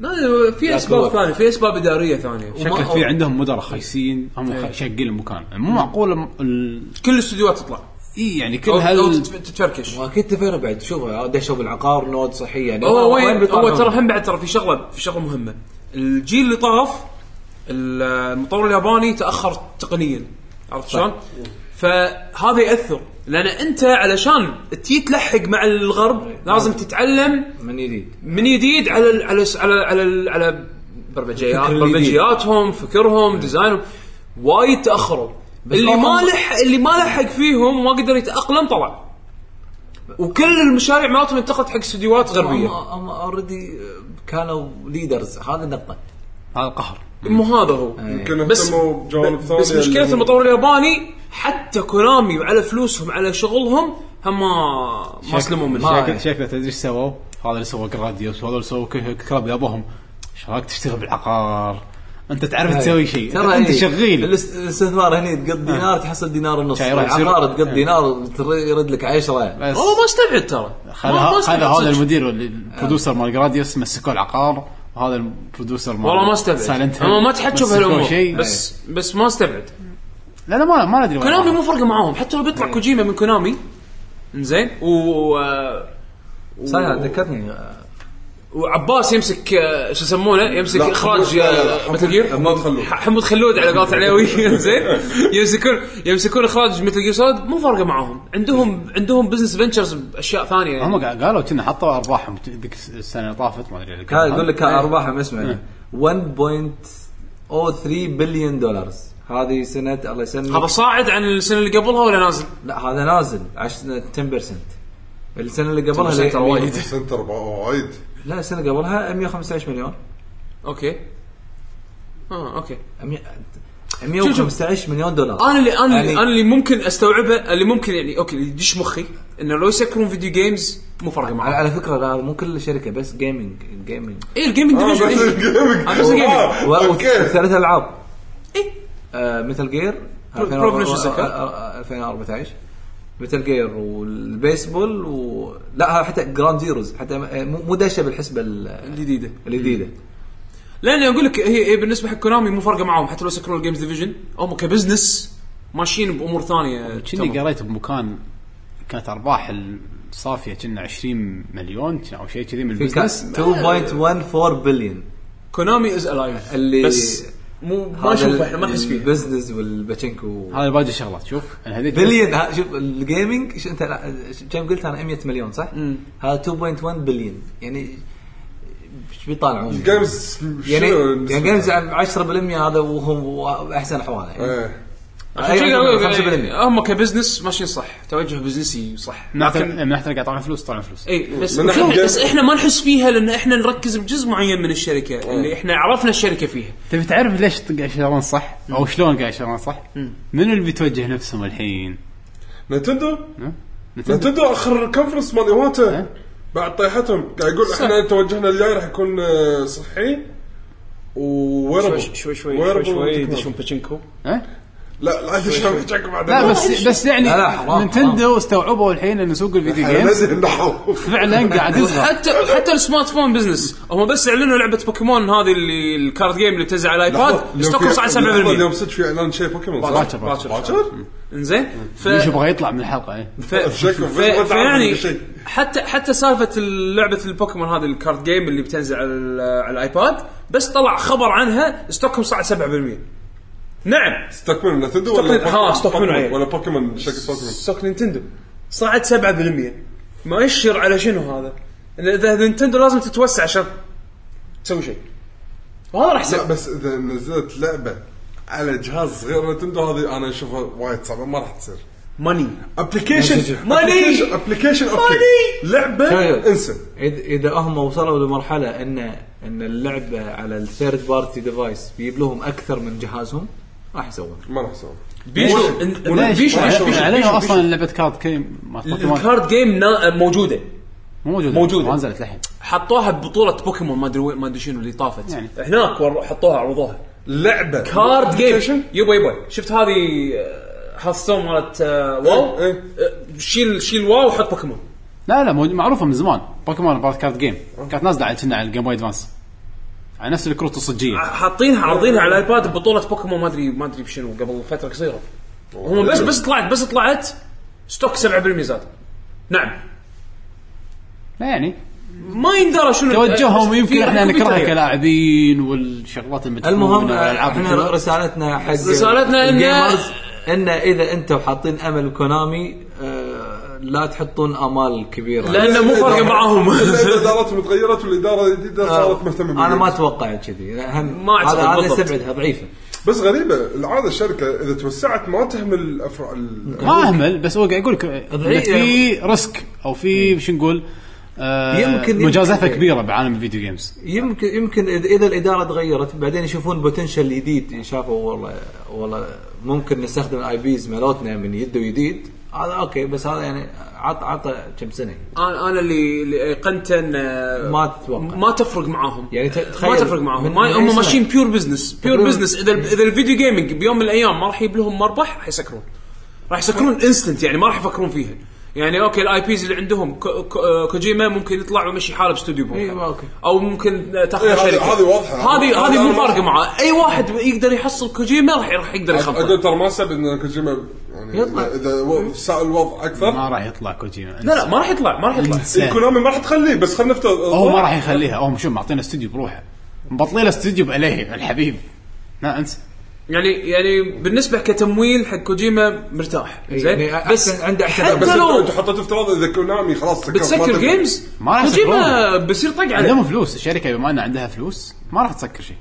لا في أسباب ثانية في أسباب إدارية ثانية. شكل وما- في عندهم مدراء خايسين هم خ- شاقين المكان. مو معقول ال-. كل الاستديوهات تطلع. إي يعني كل هال تت- تتفركش. واكيد تفرق بعد شوف دشوا بالعقار نود صحيه يعني هو وين؟ هو ترى هم بعد ترى في شغلة في شغلة مهمة. الجيل اللي طاف المطور الياباني تأخر تقنيا. عرفت شلون؟ فهذا يأثر. لأن أنت علشان تجي تلحق مع الغرب لازم تتعلم من جديد من جديد على ال على ال على ال على, ال على برمجيات. برمجياتهم فكرهم design هم. وايد تأخروا. اللي ما لحق اللي ما لحق فيهم ما قدر يتأقلم طلع وكل المشاريع مالتهم انتقلت حق استديوهات غربية. هم already كانوا leaders هذه النقطة. هذا القهر. مو هذا هو. يمكن بس اهتموا بجوانب ثانية بس مشكلة اللي المطور الياباني حتى كونامي وعلى فلوسهم على شغلهم هم ما ما سلموا منه. شكله شكله تدري إيش سووا؟ هذا اللي سوى جراديوس وهذا اللي سوى ك- كلاب يابهم إيش رايك تشتغل بالعقار؟ أنت تعرف تسوي شيء. ترى أنت شغيل. الاس- الاستثمار هني تقط دينار تحصل دينار ونص. العقار تقط إيه. دينار تر- يرد لك 10 بس. هو ما استبعد ترى. هذا هذا. المدير ال producer مال جراديوس مسكوه العقار. وهذا ال producer مال والله ما استبعد. silent هم ما تحكوا بهالامور شيء. بس بس ما استبعد. لا لا ما ما ندري وين كونامي. مو فارقه معاهم. حتى لو بيطلع كوجيما من كونامي إنزين و آه، صحيح ذكرتني وعباس يمسك آه، شو يسمونه؟ يمسك لا، إخراج لا، لا، آه، Metal Gear. حمود خلود. حمود خلود على قولة عليوي زين. يمسكون يمسكون إخراج Metal Gear Solid مو فارقة معاهم. عندهم عندهم business ventures بأشياء ثانية يعني. هم قا- قالوا كنا حطوا أرباحهم ذيك السنة اللي طافت ما أدري كان يقول لك كان. أرباحهم اسمع. 1.03 بليون دولار هذه سنة الله يسلمك. هذا صاعد عن السنة اللي قبلها ولا نازل؟ لا هذا نازل. 10 10% السنة اللي قبلها 10% اللي- وايد. سنتر وايد. لا السنة قبلها 115 مليون. أوكي. آه أوكي. 100 115 مليون دولار. أنا اللي أنا اللي يعني- أنا اللي ممكن أستوعبه اللي ممكن يعني أوكي اللي يدش مخي انه لو يسكرون video games مو فارقه على, معاه على فكرة لا مو كل شركة بس gaming gaming اي ال gaming division ال gaming بس ال gaming. آه، أوكي. وثلاث ألعاب. اي Metal Gear Pro Evolution Soccer. 2014 Metal Gear والبيسبول و لا حتى Ground Zeroes حتى مو مو داشه بالحسبة ال- الجديدة. الجديدة. لاني أقول لك هي, بالنسبة حق كونامي مو فارقة معاهم حتى لو سكروا ال games division هم ك business ماشيين بأمور ثانية. كني. قريت بمكان كانت أرباح الصافية كنا 20 مليون أو شيء كذي من ال business. 2.14 بليون كونامي is alive اللي بس مو ما نشوفه إحنا ما نحس فيه. ال business وال pachinko. هذا باقي الشغلات شوف. أنا هذيك بليون. ها- شوف ال gaming شو أنت لا، كم قلت أنا؟ 100 مليون صح؟ هذا 2.1 بليون. يعني إيش بيطالعون؟ ال games يعني يعني games 10% هذا وهم أحسن احواله يعني إيه. عشان كذا أقول لك، 5%. هم ك business ماشيين صح توجه بزنسي صح. من ناحيه لكن من ناحيه قاعد يطلعون فلوس يطلعون فلوس. اي بس بس إحنا ما نحس فيها لأن إحنا نركز بجزء معين من الشركة اللي إحنا عرفنا الشركة فيها. تبي تعرف ليش قاعد يشتغلون صح؟ أو شلون قاعد يشتغلون صح؟ منو اللي بيتوجه نفسهم الحين؟ نتندو؟ نتندو؟ آخر conference مال إيواتا. بعد طيحتهم. قاعد يقول إحنا توجهنا الجاي راح يكون آه، صحي. و wearable شوي شوي شوي شوي. يدشون باتشينكو. ها؟ لا لا شلون بعدين. لا بس بس يعني لا، لا، حرام، نينتندو استوعبوا الحين إن سوق ال video games فعلا قاعد يصغر حتى حتى ال smartphone business. هم بس اعلنوا لعبة بوكيمون هذه اللي ال card game اللي تنزل على الايباد stock هم صعد 7% اليوم صدق في إعلان شيء بوكيمون صح؟ باكر باكر. باكر؟ إنزين. ف ليش يبغى يطلع من الحلقة؟ تعرف فيعني. حتى حتى سالفة لعبة البوكيمون هذه ال card game اللي بتنزل على الايباد بس طلع خبر عنها stock هم صعد 7% نعم. stock من نتندو ولا ها، stock من بوكيمون. ولا بوكيمون شكل بوكيمون stock نينتندو. صعد 7% مؤشر على شنو هذا؟ إن إذا نينتندو لازم تتوسع عشان تسوي شيء. وهذا راح لا يصير بس إذا نزلت لعبة على جهاز غير نتندو هذه أنا أشوفها وايد صعبة ما راح تصير. money. application money. application أوكي لعبة شوف. انسى اذا إذا هم وصلوا لمرحلة ان إن اللعبة على ال third party device بيجيب لهم أكثر من جهازهم راح يسوون. ما راح يسوون. بيشو ليش؟ بيشو بيشو أصلا لعبه card game مالت بوكيمون ال card game نا- موجودة. مو موجودة. موجودة. ما نزلت للحين حطوها ببطولة بوكيمون ما أدري وين ما أدري شنو اللي طافت. يعني. هناك حطوها عرضوها. لعبة. card game؟ يبا يبا. شفت هذه آه، Hearthstone مالت آه، WoW؟ إيه، إيه. آه، شيل شيل WoW وحط بوكيمون لا لا معروفة من زمان. بوكيمون مباراة card game كانت نازلة كنا على ال Game Boy Advance على نفس الكروت الصجية. حاطينها عارضينها على الآيباد ببطوله بوكيمون ما ادري ما أدري بشنو قبل فترة قصيرة. هم بس بس طلعت بس طلعت stock 7% زاد. نعم. لا يعني. ما يندرى شنو توجههم يمكن إحنا تغيير. كلاعبين والشغلات المدفونة المهم والألعاب إحنا. رسالتنا حق رسالتنا إن- الجيمرز إن إذا أنتم حاطين أمل بكونامي آه، لا تحطون آمال كبيرة. لأنه مو فارقه معاهم ادارتهم تغيرت والاداره الجديده صارت مهتمة أنا ما. أتوقع كذي. ما أعتقد هذا. استبعدها ضعيفة. بس غريبة العادة الشركة إذا توسعت ما تهمل الافرع ال- ما أهمل بس هو قاعد يقول لك. في risk أو في شو نقول آه يمكن- مجازفة يمكن. كبيرة بعالم ال video games يمكن يمكن إذا- إذا الإدارة تغيرت بعدين يشوفون potential جديد شافوا والله والله ممكن نستخدم ال IPs مالتنا من يد وجديد هذا أوكي بس هذا يعني عط عط كم سنة؟ أنا أنا اللي اللي ايقنته ان ما تتوقع. ما تفرق معاهم. يعني تخيل ما تفرق معاهم. ما هم؟ ماشيين pure business pure. business اذا إذا ال video gaming بيوم من الأيام ما راح يجيب لهم مربح راح يسكرون. راح يسكرون instant يعني ما راح يفكرون فيها. يعني okay ال IPs اللي عندهم كو- كو- آه، كوجيما ممكن يطلع ويمشي حاله باستوديو بروحه. أيوه okay. أو ممكن تاخذ إيه، هذه- شركة. هذه واضحة. هذه هذه مو فارقة معاه أي واحد يقدر يحصل كوجيما راح راح يقدر يخبطه. أقول ترى ما سب إن كوجيما يعني يطلع. اذا ساء الوضع أكثر. ما راح يطلع كوجيما. لا لا ما راح يطلع ما راح يطلع. كونامي ما راح تخليه بس خلينا نفترض هو ما راح يخليها. هو شوف معطينا استوديو بروحه. مبطلين له استوديو بأليه الحبيب. لا أنسى. يعني يعني بالنسبة كتمويل حق كوجيما مرتاح زين يعني بس عنده بس حتى لو أنت حطيت افتراض إذا كونامي خلاص بتسكر. games ما راح كوجيما يسكرون. بيصير طق عليه عندهم فلوس الشركة بما ان عندها فلوس ما راح تسكر شيء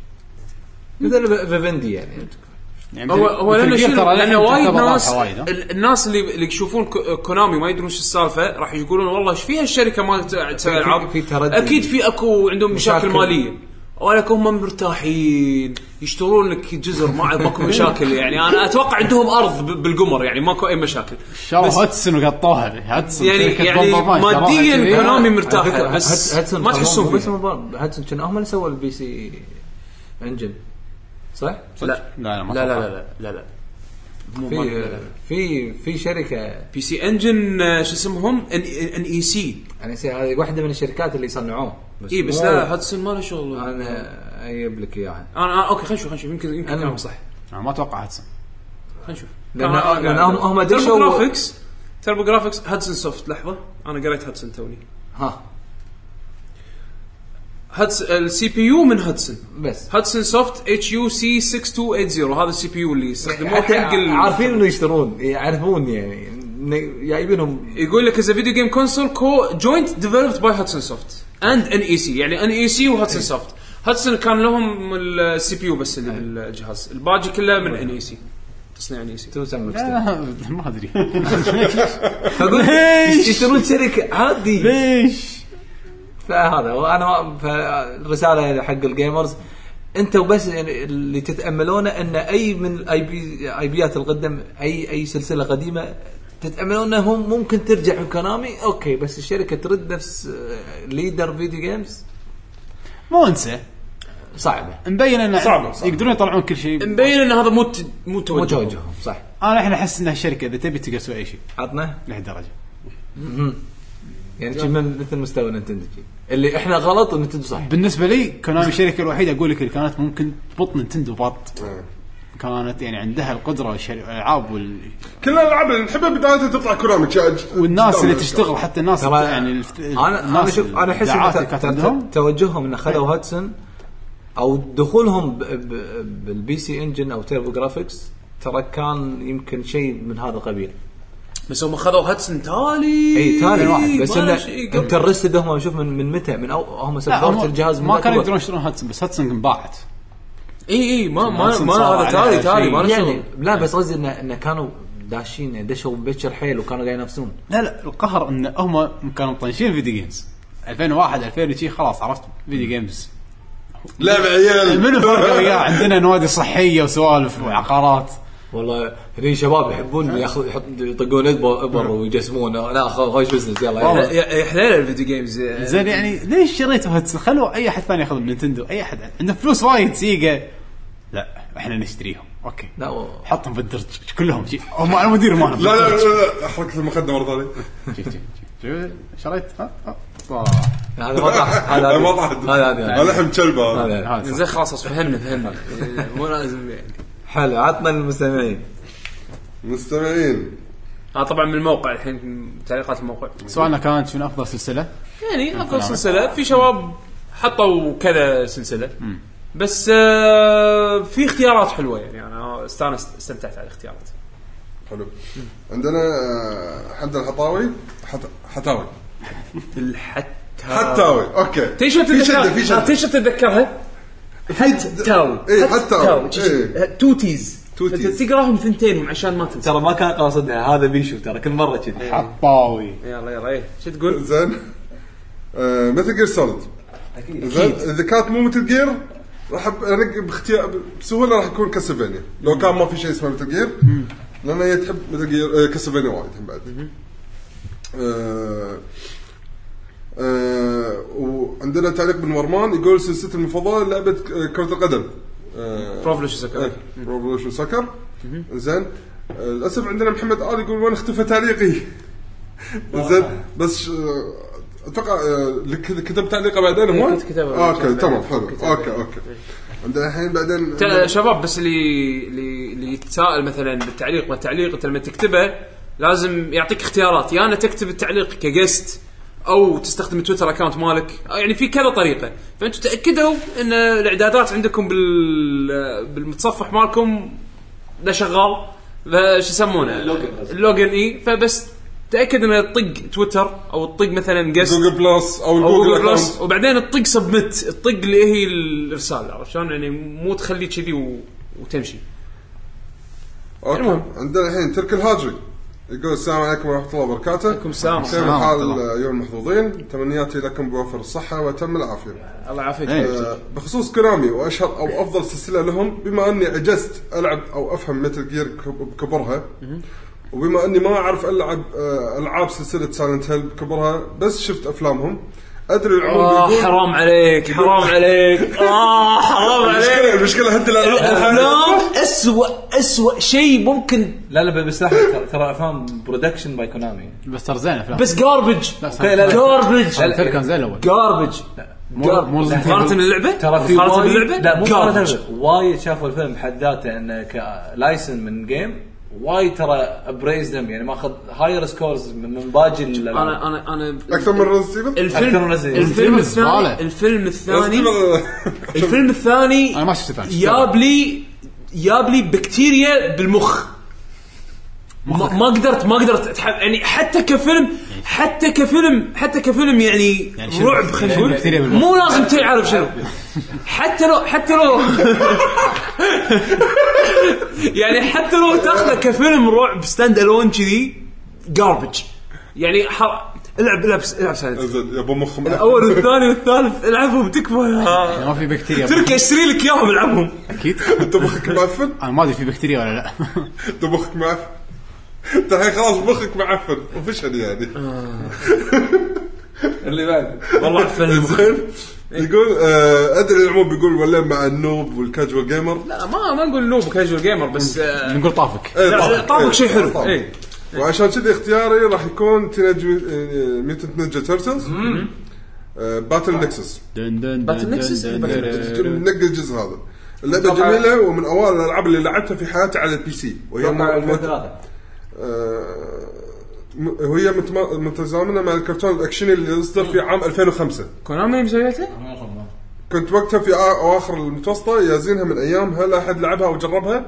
مثل فيفندي يعني يعني هو هو مثل لأنه شنو ترى للحين وايد تعتبر ناس رابحة وايد، ها؟ ال- الناس اللي اللي يشوفون كو- كونامي ما يدرون شو السالفة راح يقولون والله إيش فيها الشركة ما تسوي العاب في تردد. أكيد في أكو عندهم مشاكل, مشاكل. مالية ولكن هم مرتاحين. يشترون لك جزر ما ماكو مشاكل يعني. أنا أتوقع عندهم أرض بالقمر يعني. ماكو أي مشاكل. شروا بس- هاتسون وقطوها هاتسون يعني يعني ماديا. كونامي مرتاحة فكرة بس هاتسون ما تحسون. مو- هاتسون كان هم اللي سووا البي سي انجن صح؟ لا. لا، لا، لا لا. لا في. في في شركه PC Engine شو اسمهم؟ N NEC يعني سي- هذه واحدة من الشركات اللي صنعوه بس اي بس مو- لا هاتسون ما له شغل. أنا أجيب لك إياها. أنا okay خلينا نشوف خلينا نشوف. يمكن يمكن كلامك صح أنا ما أتوقع هاتسون خلينا نشوف. لأن هم- دشوا- Grafx Turbo Grafx هاتسون Soft. لحظة. أنا قريت هاتسون توني. ها. هاتس ال CPU من هاتسون بس. هاتسون Soft HuC 6280 هذا ال CPU اللي يستخدموه حق عارفين إنه يشترون. يعرفون يعني جايبينهم. يقول لك is video game console co joint developed by Hudson Soft and NEC يعني NEC وهاتسون Soft هاتسون كان لهم ال CPU بس اللي بالجهاز. الباقي كله من ان اي سي تصنيع ان اي سي ما أدري. فاقول ليش؟ يشترون شركة عادي. ليش؟ فهذا وأنا فالرسالة حق ال gamers أنتم بس يعني اللي تتأملونه إن أي من ال IP IP ات القدم اي أي سلسلة قديمة تتاملون انهم ممكن ترجع كونامي؟ okay بس الشركة ترد نفس leader video games مو انسى. صعبة. مبين انه صعبة، صعبة. يقدرون يطلعون كل شيء. مبين إن هذا مو ت- مو مو توجه توجههم صح. أنا الحين احس ان الشركة إذا تبي تقدر تسوي أي شيء. عطنا. لهالدرجه يعني شي من مثل مستوى نينتندو شي. اللي إحنا غلط ونينتندو صح بالنسبة لي كونامي الشركة الوحيدة أقول لك اللي كانت ممكن تبط نينتندو بط. كانت يعني عندها القدرة والشر- الالعاب وال... كل الالعاب اللي نحبها بدايتها تطلع شا- والناس اللي. تشتغل حتى الناس ترى يعني الف... أنا أنا الناس شوف أنا أحس توجههم إن خذوا هاتسون أو دخولهم ب- ب- بالبي سي إنجن أو تيربو جرافيكس ترى كان يمكن شيء من هذا القبيل. بس هم خذوا هاتسون تالي. إي تالي واحد. بس إنه. أنت الرستد هم شوف من, من متى من أو هم سبورت الجهاز ما كانوا. يقدرون يشترون هاتسون بس هاتسون انباعت. إي إي ما ما ما هذا تالي تالي. ما يعني لا بس قصدي انه إنه كانوا داشين دشوا بكر حيل وكانوا قاعد ينافسون. لا لا القهر إن هم كانوا مطنشين فيديو جيمز 2001 2000 شي خلاص عرفت video games لعب عيال. منو فرق وياه؟ عندنا نوادي صحية وسوالف وعقارات. والله هني شباب يحبون ياخذ يحط يطقون ابر ويجسمون. لا خ- خوش business يلا. يا حليل ال video games زين يعني ليش شريتوا هاتسون خلوا أي أحد ثاني ياخذ من نينتندو أي أحد. عنده فلوس وايد سيجا. لا إحنا نشتريهم. okay. لا و- حطهم بالدرج كلهم. شي هم أنا مدير مالهم لا لا لا حركه المخده مرة ثانية. شريت؟ ها ها. هذا ما طاح هذا ما طاح. هذا هذا هذا. لحم كلب هذا زين خلاص فهمنا فهمنا. مو لازم يعني. حلو عطنا المستمعين. مستمعين. آه طبعا من الموقع الحين تعليقات الموقع. سؤالنا كان شنو أفضل سلسلة؟ يعني أفضل سلسلة في شباب حطوا كذا سلسلة. بس آه في اختيارات حلوة يعني أنا استانست استمتعت على الاختيارات. حلو. عندنا آه، حمد الحطاوي؟ حت- حتاوي الحتى حتاوي أوكي. تدري شو في شدة تتذكرها؟ في شدة. تدري شو تتذكرها؟ حتاوي إيه، حتاوي. شي- إيه. توتيز. توتيز. تقراهم ثنتينهم عشان ما تنسى. ترى ما كان قاصدها هذا بيشو ترى كل مرة كذي. حطاوي. يلا يلا إيه. شو تقول؟ زين. مثل جير سوليد زين. إذا كانت مو مثل جير راح انقي باختيار بسهولة راح يكون كاسلفينيا. لو كان ما في شيء اسمه مثل جير لأن هي تحب مثل جير آه، كاسلفينيا وايد هم بعد. آه، آه، وعندنا تعليق بن ورمان يقول سلسلتي المفضلة لعبة ك- كرة القدم. آه، Pro Evolution Soccer Revolution Soccer زين. آه، للأسف عندنا محمد آل يقول وين اختفى تعليقي؟ زين بس آه، أتوقع آه، لك- كتب تعليقه بعدين هو؟ كنت كتبه. آه، okay. تمام حلو. okay okay عندنا الحين بعدين تا- شباب بس اللي اللي اللي يتساءل مثلا بالتعليق والتعليق انت لما تكتبه لازم يعطيك اختيارات يا أنا تكتب التعليق ك guest أو تستخدم التويتر account مالك يعني في كذا طريقة فانتم تأكدوا إن الإعدادات عندكم بال بالمتصفح مالكم ده شغال فش يسمونه ال login إي فبس تأكد ان تطق تويتر أو تطق مثلا just Google Plus أو Google Plus وبعدين تطق submit تطق اللي هي الرساله عرفت شلون؟ يعني مو تخليه كذي و... وتمشي. أوكي. المهم. عندنا الحين ترك الهاجري. يقول السلام عليكم ورحمة الله وبركاته. عليكم السلام. كيف السلام الحال ورحمة الله. ايها المحظوظين؟ تمنياتي لكم بوفر الصحة وتم العافية. الله يعافيك. إيه. آه، بخصوص Konami وأشهر أو أفضل سلسلة لهم بما أني عجزت ألعب أو أفهم Metal Gear بكبرها وبما إني ما أعرف ألعب آه، ألعاب سلسلة Silent Hill بكبرها بس شفت أفلامهم. أدري العموم آه بيقول حرام عليك حرام عليك. آه حرام المشكلة عليك. المشكلة هد الالعاب الأفلام اسوء اسوء شيء ممكن لا لا بس لحظة ترى- أفلام production by Konami بس ترى زين أفلام. بس garbage. garbage Hill كان زين الأول. garbage. مقارنة باللعبة ترى في مقارنة وايد باللعبة لا مو Garbage. مقارنة وايد شافوا الفيلم بحد ذاته إنه كلايسن من جيم وايد ترى ابريز دم يعني ماخذ هاير سكورز من باقي الالعاب أنا أنا أنا أكثر من ريزنت الفيلم أكثر من Resident Evil. الفيلم. الثاني الفيلم الثاني Resident الفيلم الثاني أنا ما شفت الثاني جاب لي جاب لي بكتيريا بالمخ ما ما قدرت ما قدرت أتح... يعني حتى كفيلم حتى كفيلم حتى كفيلم يعني, يعني رعب خلينا يعني نقول بالمخ. مو لازم تعرف شنو. حتى لو حتى لو يعني حتى لو تاخذه كفيلم رعب stand alone كذي garbage يعني حر... العب العب العب Silent أبو مخ معفن. الأول والثاني والثالث العبهم تكفى. يا ما في بكتيريا. تركي اشتري لك إياهم العبهم. أكيد. أنت مخك معفن أنا ما أدري في بكتيريا ولا لا. أنت مخك معفن انت الحين خلاص مخك معفن. وفشل يعني. اللي بعد. والله عفن. زين. يقول آه أدري العموم بيقول ولا مع ال noob وال casual gamer لا ما ما نقول noob casual gamer بس آه، نقول طافك. إيه، لا، طابق شيء حلو. طابق. إيه. وعشان كذي اختياري راح يكون Mutant Ninja Turtles Battle Nexus Battle Nexus؟ نقل الجزء هذا. اللعبة. جميلة ومن اوائل الألعاب اللي لعبتها في حياتي على ال PC وهي أتوقع م- 2003 آه، م- وهي متما- متزامنة مع الكرتون الأكشني اللي اصدر في عام 2005 Konami مسويته؟ كنت وقتها في أواخر المتوسطة يازينها من ايامها لا أحد لعبها أو جربها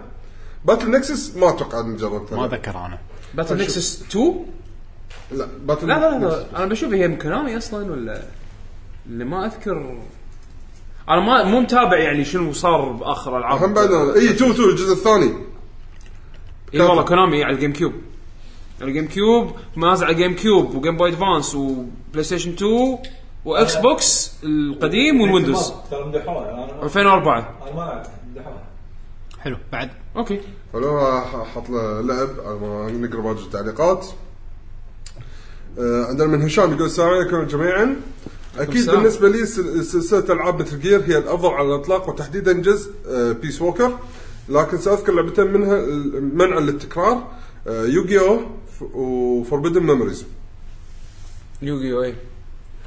Battle Nexus ما أتوقع إني جربتها. ما أتذكر أنا. Battle Nexus 2 لا Battle لا لا لا أنا بشوف هي من Konami أصلا ولا اللي ما أذكر. أنا ما مو متابع يعني شنو صار بآخر العاب. هم بعد اي two two الجزء الثاني. إي والله Konami على ال GameCube ال GameCube نازل على ال GameCube و Game Boy Advance و PlayStation 2 و Xbox القديم وال Windows ترى مدحوها. أنا 2004 أنا ما لعبت مدحوها. حلو بعد. أوكي. حلو حط له لعب على ما نقرأ باقي التعليقات. آه، عندنا من هشام يقول السلام عليكم جميعا. أكيد. بالنسبة لي سل- سلسلة ألعاب Metal Gear هي الأفضل على الإطلاق وتحديدا جزء آه، Peace Walker لكن سأذكر لعبتين منها منعا للتكرار آه، Yu-Gi-Oh و Forbidden Memories Yu-Gi-Oh اي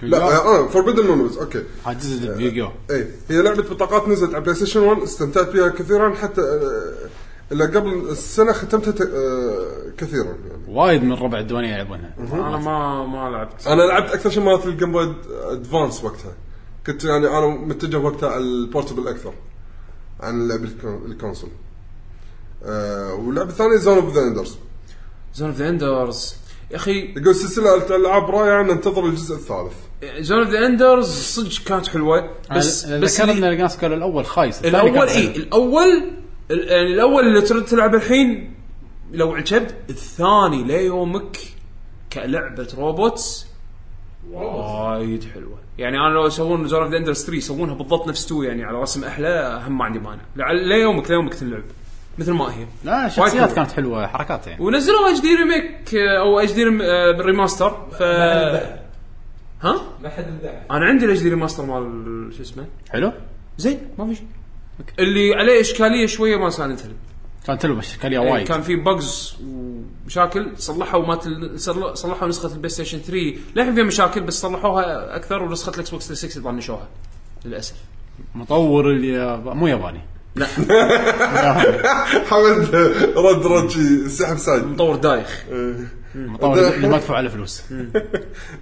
لا آه Forbidden Memories أوكي. هذا جزء ب Yu-Gi-Oh. اي هي لعبة بطاقات نزلت على PlayStation 1 استمتعت بها كثيرا حتى آه، الا قبل السنة ختمتها آه، كثيرا يعني. وايد من ربع الديوانيه يلعبونها. أنا ما ما لعبت. أنا لعبت أكثر شيء مرات ال Game Boy Advance وقتها. كنت يعني أنا متجه وقتها على ال portable أكثر. عن لعب ال con- ال console. آه واللعبه الثانية Zone of the Enders Zone of the Enders يا أخي يقول سلسله العاب رائعة ننتظر الجزء الثالث. Zone of the Enders صدق كانت حلوة بس بس ان الناس قالوا الأول خايس. الثاني الأول اي. الأول ال- يعني الأول اللي ترد تلعب الحين لو عجبت الثاني ليومك كلعبة robots وايد حلوة. يعني أنا لو يسوون Zone of the Enders 3 يسوونها بالضبط نفس 2 يعني على رسم أحلى هم ما عندي مانع. لع- ليومك ليومك تنلعب مثل ما هي. لا حلو. كانت حلوة حركات يعني. ونزلوا HD remake آه، أو HD remaster ف ها؟ ما حد أنا عندي ال HD remaster مال شو اسمه؟ حلو؟ زين ما في شيء. اللي عليه إشكالية شوية ما Silent Hill كان إيه، وايد. كان في bugs ومشاكل صلحوا مات ال- صل- صلحوا نسخة ال PlayStation 3 للحين فيها مشاكل بس صلحوها أكثر ونسخة ال Xbox 360 طنشوها للأسف. مطور الياب... مو ياباني. حمد رد رد سحب سايد. مطور دايخ. مطور اللي ما دفعوا عليه فلوس.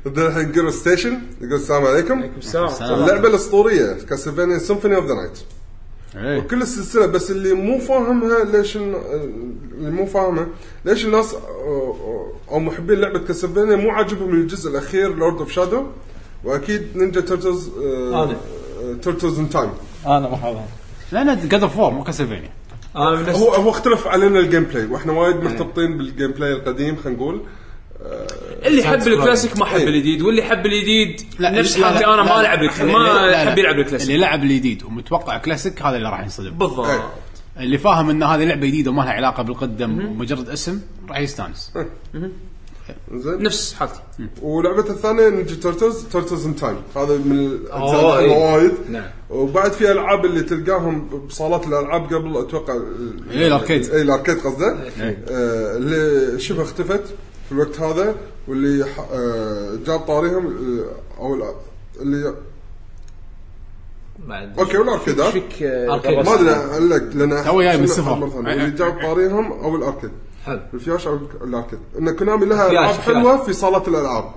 عندنا الحين جيرو ستيشن يقول السلام عليكم. السلام. السلام. اللعبة الأسطورية Castlevania Symphony of the Night إيه. وكل السلسلة بس اللي مو فاهمها ليش اللي مو فاهمه ليش الناس أو محبين لعبة Castlevania مو عاجبهم الجزء الأخير Lord of Shadow وأكيد Ninja Turtles أنا. Turtles in Time أنا ما حاضر لأن God of مو Castlevania أنا هو هو اختلف علينا ال gameplay وإحنا وايد مرتبطين بال gameplay القديم خلينا نقول. اللي يحب الكلاسيك ما حب إيه. الجديد واللي يحب الجديد لا نفس حالتي أنا ما لعب لا- الك- لا- ما لا. يلعب الكلاسيك. اللي لعب الجديد ومتوقع كلاسيك هذا اللي راح ينصدم. بالضبط. إيه. اللي فاهم إن هذه لعبة جديدة وما لها علاقة بالقدم مجرد اسم راح يستانس. زين. نفس حالتي. ولعبته الثانية Ninja Turtles Turtles in Time هذا من الأجزاء إيه. وايد. نعم. وبعد في ألعاب اللي تلقاهم بصالات الألعاب قبل أتوقع إيه، ال arcade. اي ال arcade قصده. آه اللي شبه اختفت. في الوقت هذا واللي ح- آه جاب طاريهم آه، أو اللي بعد أوكي وال arcadeات arcade. ما أدري لأن تو جاي من السفر. اللي جاب طاريهم أو ال arcade. حلو. الفياش أو الأركيد. إن كونامي لها العاب. حلوة في صالات الألعاب.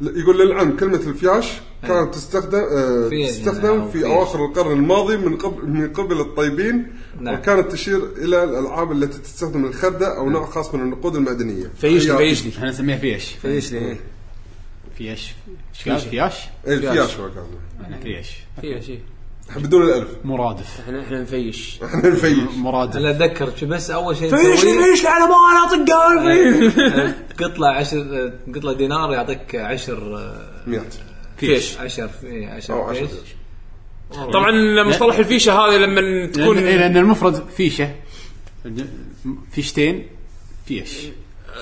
يقول للعلم كلمة الفياش كانت تستخدم آه في- تستخدم أو في فيش. أواخر القرن الماضي من قبل من قبل الطيبين نعم. وكانت تشير إلى الألعاب التي تستخدم الخدة أو نوع خاص من النقود المعدنية. فيش لي هي- فيش لي إحنا نسميها فيش. فيش لي فيش. إيش قال فياش؟ إيه، الفياش هو كان. إحنا فيش. شيء بدون الألف؟ مرادف. إحنا إحنا نفيش. إحنا الفيش مرادف. أنا أتذكر شو بس أول شيء فيش فيش على ما أنا اطق قلبي قطلة عشر قطلة دينار يعطيك عشر مئات فيش. عشر في أو عشر. 10 فيش. طبعا مصطلح الفيشة هذه لما تكون تكون لأن المفرد فيشة. فيشتين فيش.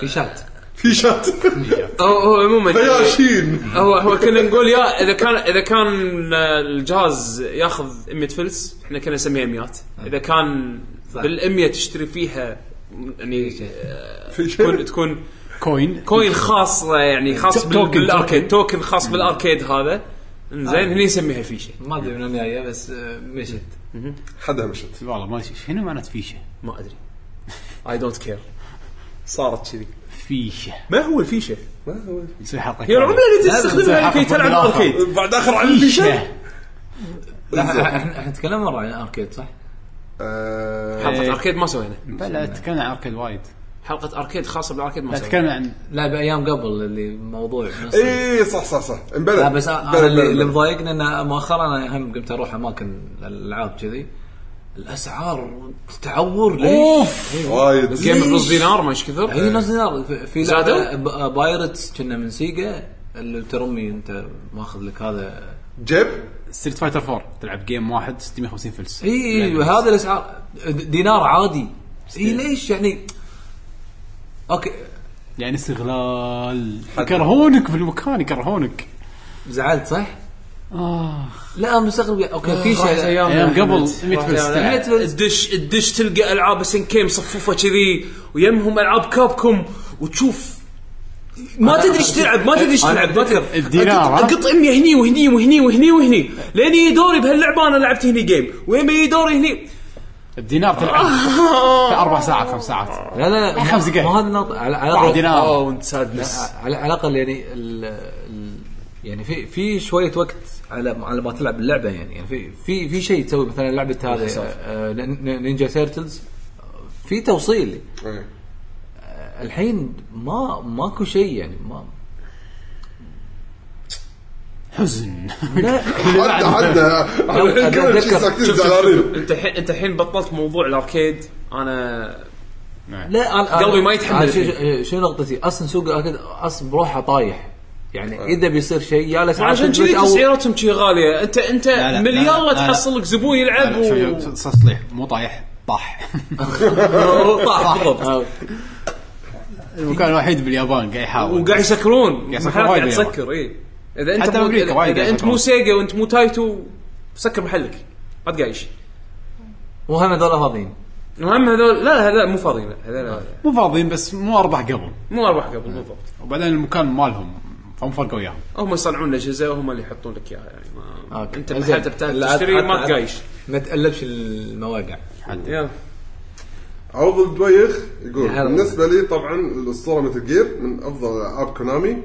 فيشات. فيشات هو هو عموما فياشين هو هو كنا نقول يا إذا كان إذا كان الجهاز ياخذ 100 فلس إحنا كنا نسميها مئات إذا كان. بال 100 تشتري فيها يعني آه، تكون تكون coin. coin خاص يعني خاص بال arcade. token. خاص بال arcade هذا. زين هني نسميها فيشه ما أدري من وين جاية بس آه، مشت حدها مشت والله ما أدري شنو معنات فيشه ما أدري. I don't care صارت كذي. فيشه. ما هو الفيشه؟ يصير حلقة هي العمله اللي تستخدمها لكي تلعب arcade بعد آخر عن الفيشه. فيشه. لا إحنا إحنا تكلمنا مرة عن ال arcade صح؟ آه، حلقة arcade ما سوينا. بلا تكلمنا عن arcade وايد. حلقة arcade خاصة بال arcade ما لا سوينا. تكلمنا عن لا بأيام قبل اللي موضوع اي صح صح صح. امبلى لا بس أنا اللي, اللي مضايقني انه مؤخرا أنا هم قمت أروح أماكن الألعاب كذي. الأسعار تعور ليش؟ أوف! وايد. game بنص دينار ما إيش كثر اي نص دينار في- في زادوا؟ لعبه ب- Pirates كنا من سيجا اللي ترمي أنت ماخذ لك هذا. جيب. Street Fighter 4 تلعب game واحد 650 فلس. اي هذا الأسعار. دينار عادي. اي ليش؟ يعني أوكي. يعني استغلال. يكرهونك في المكان يكرهونك. زعلت صح؟ آه. لا أنا مستغرب. أوكي في راحت شيء أيام أيام يا قبل. حمد. 100 راحت فلس أيام. تلعب. تدش تدش تلقى ألعاب SNK مصفوفه كذي ويمهم ألعاب Capcom وتشوف ما تدري إيش تلعب ما تدري إيش تلعب. ما تدري الدينار،؟ اقط 100 هني وهني وهني وهني وهني لين يجي دوري بهاللعبة أنا لعبت هني game وين ما يجي دوري هني. الدينار تلعب. في أربع ساعات خمس ساعات. لا لا لا. خمس ما- دقايق. ما هذا النقطة على الأقل- دينار. أوه وانت sadness على على الأقل يعني ال ال يعني في في شوية وقت على على ما تلعب اللعبة يعني, يعني في في في شيء تسوي مثلا لعبة هذه آه، ن- Ninja Turtles. في توصيل. إيه. الحين ما ماكو شيء يعني ما حزن. لا. أنت الحين أنت الحين بطلت موضوع الأركيد. أنا لا أنا- قلبي ما يتحمل. شو نقطتي؟ أصلا سوق الأركيد أصلا بروحه طايح. يعني إذا بيصير شيء يا الاسعار عشان كذي تسعيراتهم شي غاليه انت أنت لا، لا، لا، مليار لا، لا. تحصل لك زبون يلعب و... تصليح مو طايح طاح. طاح بالضبط آه، المكان الوحيد باليابان قاعد يحاول. وقاعد يسكرون. قاعد يسكرون محلات وايد قاعد باليابان. تسكر اي إذا أنت حتى مو وايد إذا أنت مو. سيجا وأنت مو تايتو سكر محلك. ما تقايش. وهم هذول فاضيين. المهم هذول لا هذول مو فاضيين. هذول مو فاضيين بس مو اربح قبل. مو أرباح قبل بالضبط. وبعدين المكان مالهم فهم فرقوا وياهم هم يصنعون الأجهزة وهم اللي يحطون لك إياها يعني ما أوكي. أنت. محل تبتاع لا، تشتري حتى- ما حتى- تقايش ما تقلبش المواقع يلا عوض الدويخ يقول. بالنسبة لي طبعا الأسطورة Metal Gear من أفضل ألعاب كونامي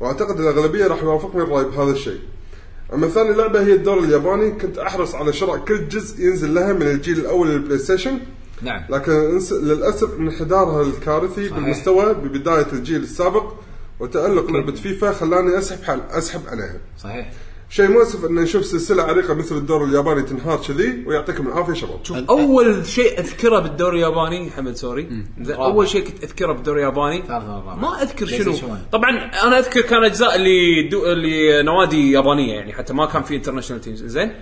وأعتقد الأغلبية راح يوافقني الرأي بهذا الشيء. أما ثاني لعبة هي الدور الياباني كنت أحرص على شراء كل جزء ينزل لها من الجيل الأول لل PlayStation نعم لكن للأسف انحدارها الكارثي صحيح. بالمستوى ببداية الجيل السابق وتألق لعبه فيفا خلاني أسحب حل أسحب عليها. صحيح. شيء مؤسف ان نشوف سلسلة عريقة مثل الدور الياباني تنهار كذي ويعطيكم العافية شباب. شوف أول شيء أذكره بالدوري الياباني حمد sorry. زين، أول شيء كنت أذكره بالدوري الياباني. ما أذكر شنو. Station 1. طبعا أنا أذكر كان أجزاء اللي دو اللي نوادي يابانية يعني حتى ما كان في international teams زين.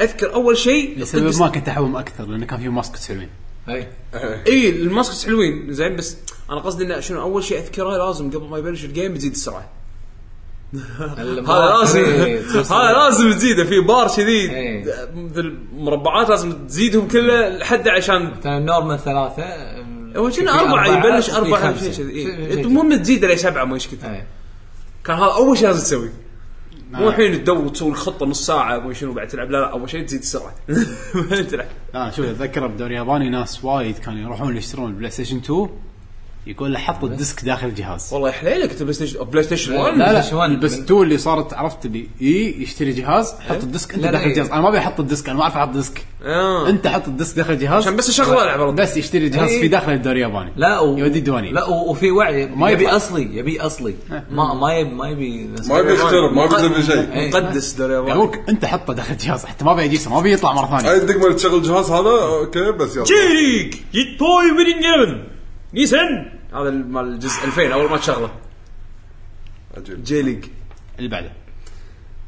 أذكر أول شيء لسبب القدس- ما كنت احبهم أكثر لأنه كان فيهم mascot حلوين إي اي ال mascots حلوين زين بس أنا قصدي إنه شنو أول شيء أذكره لازم قبل ما يبلش ال game تزيد السرعة هذا لازم هذا لازم تزيده في بار كذي إيه. مثل مربعات لازم تزيدهم كله لحد عشان normal ثلاثة هو كنا أربعة يبلش خمسة. شيء كذي إيه. المهم تزيد إلى سبعة ما إيش كثر إيه. كان هذا أول شيء لازم تسوي مو آه. الحين تدور تسوي الخطة نص ساعة مو شنو بعد تلعب؟ لا لا أول شيء تزيد السرعة. بعدين تلعب. لا شوف أتذكر بدوري ياباني ناس وايد كانوا يروحون يشترون ال PlayStation 2 يقول له حط ال disc داخل الجهاز. والله حليلك انت PlayStation PlayStation لا، 1 لا لا 1 بس 2 اللي صارت عرفت اللي إي يشتري جهاز حط ال disc انت داخل إيه. الجهاز. أنا ما أبي أحط ال disc أنا ما أعرف أحط disc. آه. أنت حط ال disc داخل الجهاز. عشان بس أشغل العب بس يشتري جهاز إيه. في داخل الدوري الياباني. لا و... يودي الديوانية. لا و- وفي وعي. ما يبي. أصلي يبي أصلي. ما ما يبي ما يبي ما يبي يخترب ما يبي يسوي شيء. إيه. مقدس دوري ياباني يقول لك أنت حطه داخل الجهاز حتى ما ابي اجيسه ما ابي يطلع مرة ثانية. الدقمه اللي تشغل الجهاز هذا أوكي بس يلا. جيك! جيت توي ويننج 11 نيسان. هذا مال الجزء 2000 أول ما تشغله. عجيب. جي ليج. اللي بعده.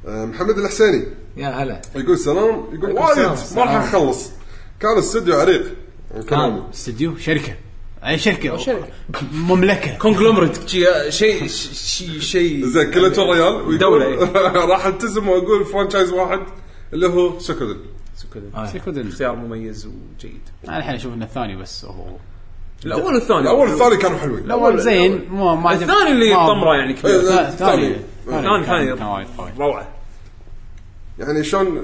آه، محمد الحسيني يا هلا. يقول سلام يقول وايد. ما راح نخلص كان استوديو عريق. كان استديو؟ شركة. أي شركة؟ شركة. مملكة. conglomerate شيء شيء شيء شيء زين كلته ريال ويقول دولة، إيه. راح التزم وأقول franchise واحد اللي هو Suikoden آه. Suikoden اختيار مميز وجيد. أنا الحين أشوف إنه الثاني بس هو الأول والثاني. الأول والثاني كانوا حلوين. الأول زين مو ما عجب- الثاني اللي ما- طمرة يعني إيه، كبير. لا، الثاني الثاني. الثاني كان وايد قوي روعة. يعني شلون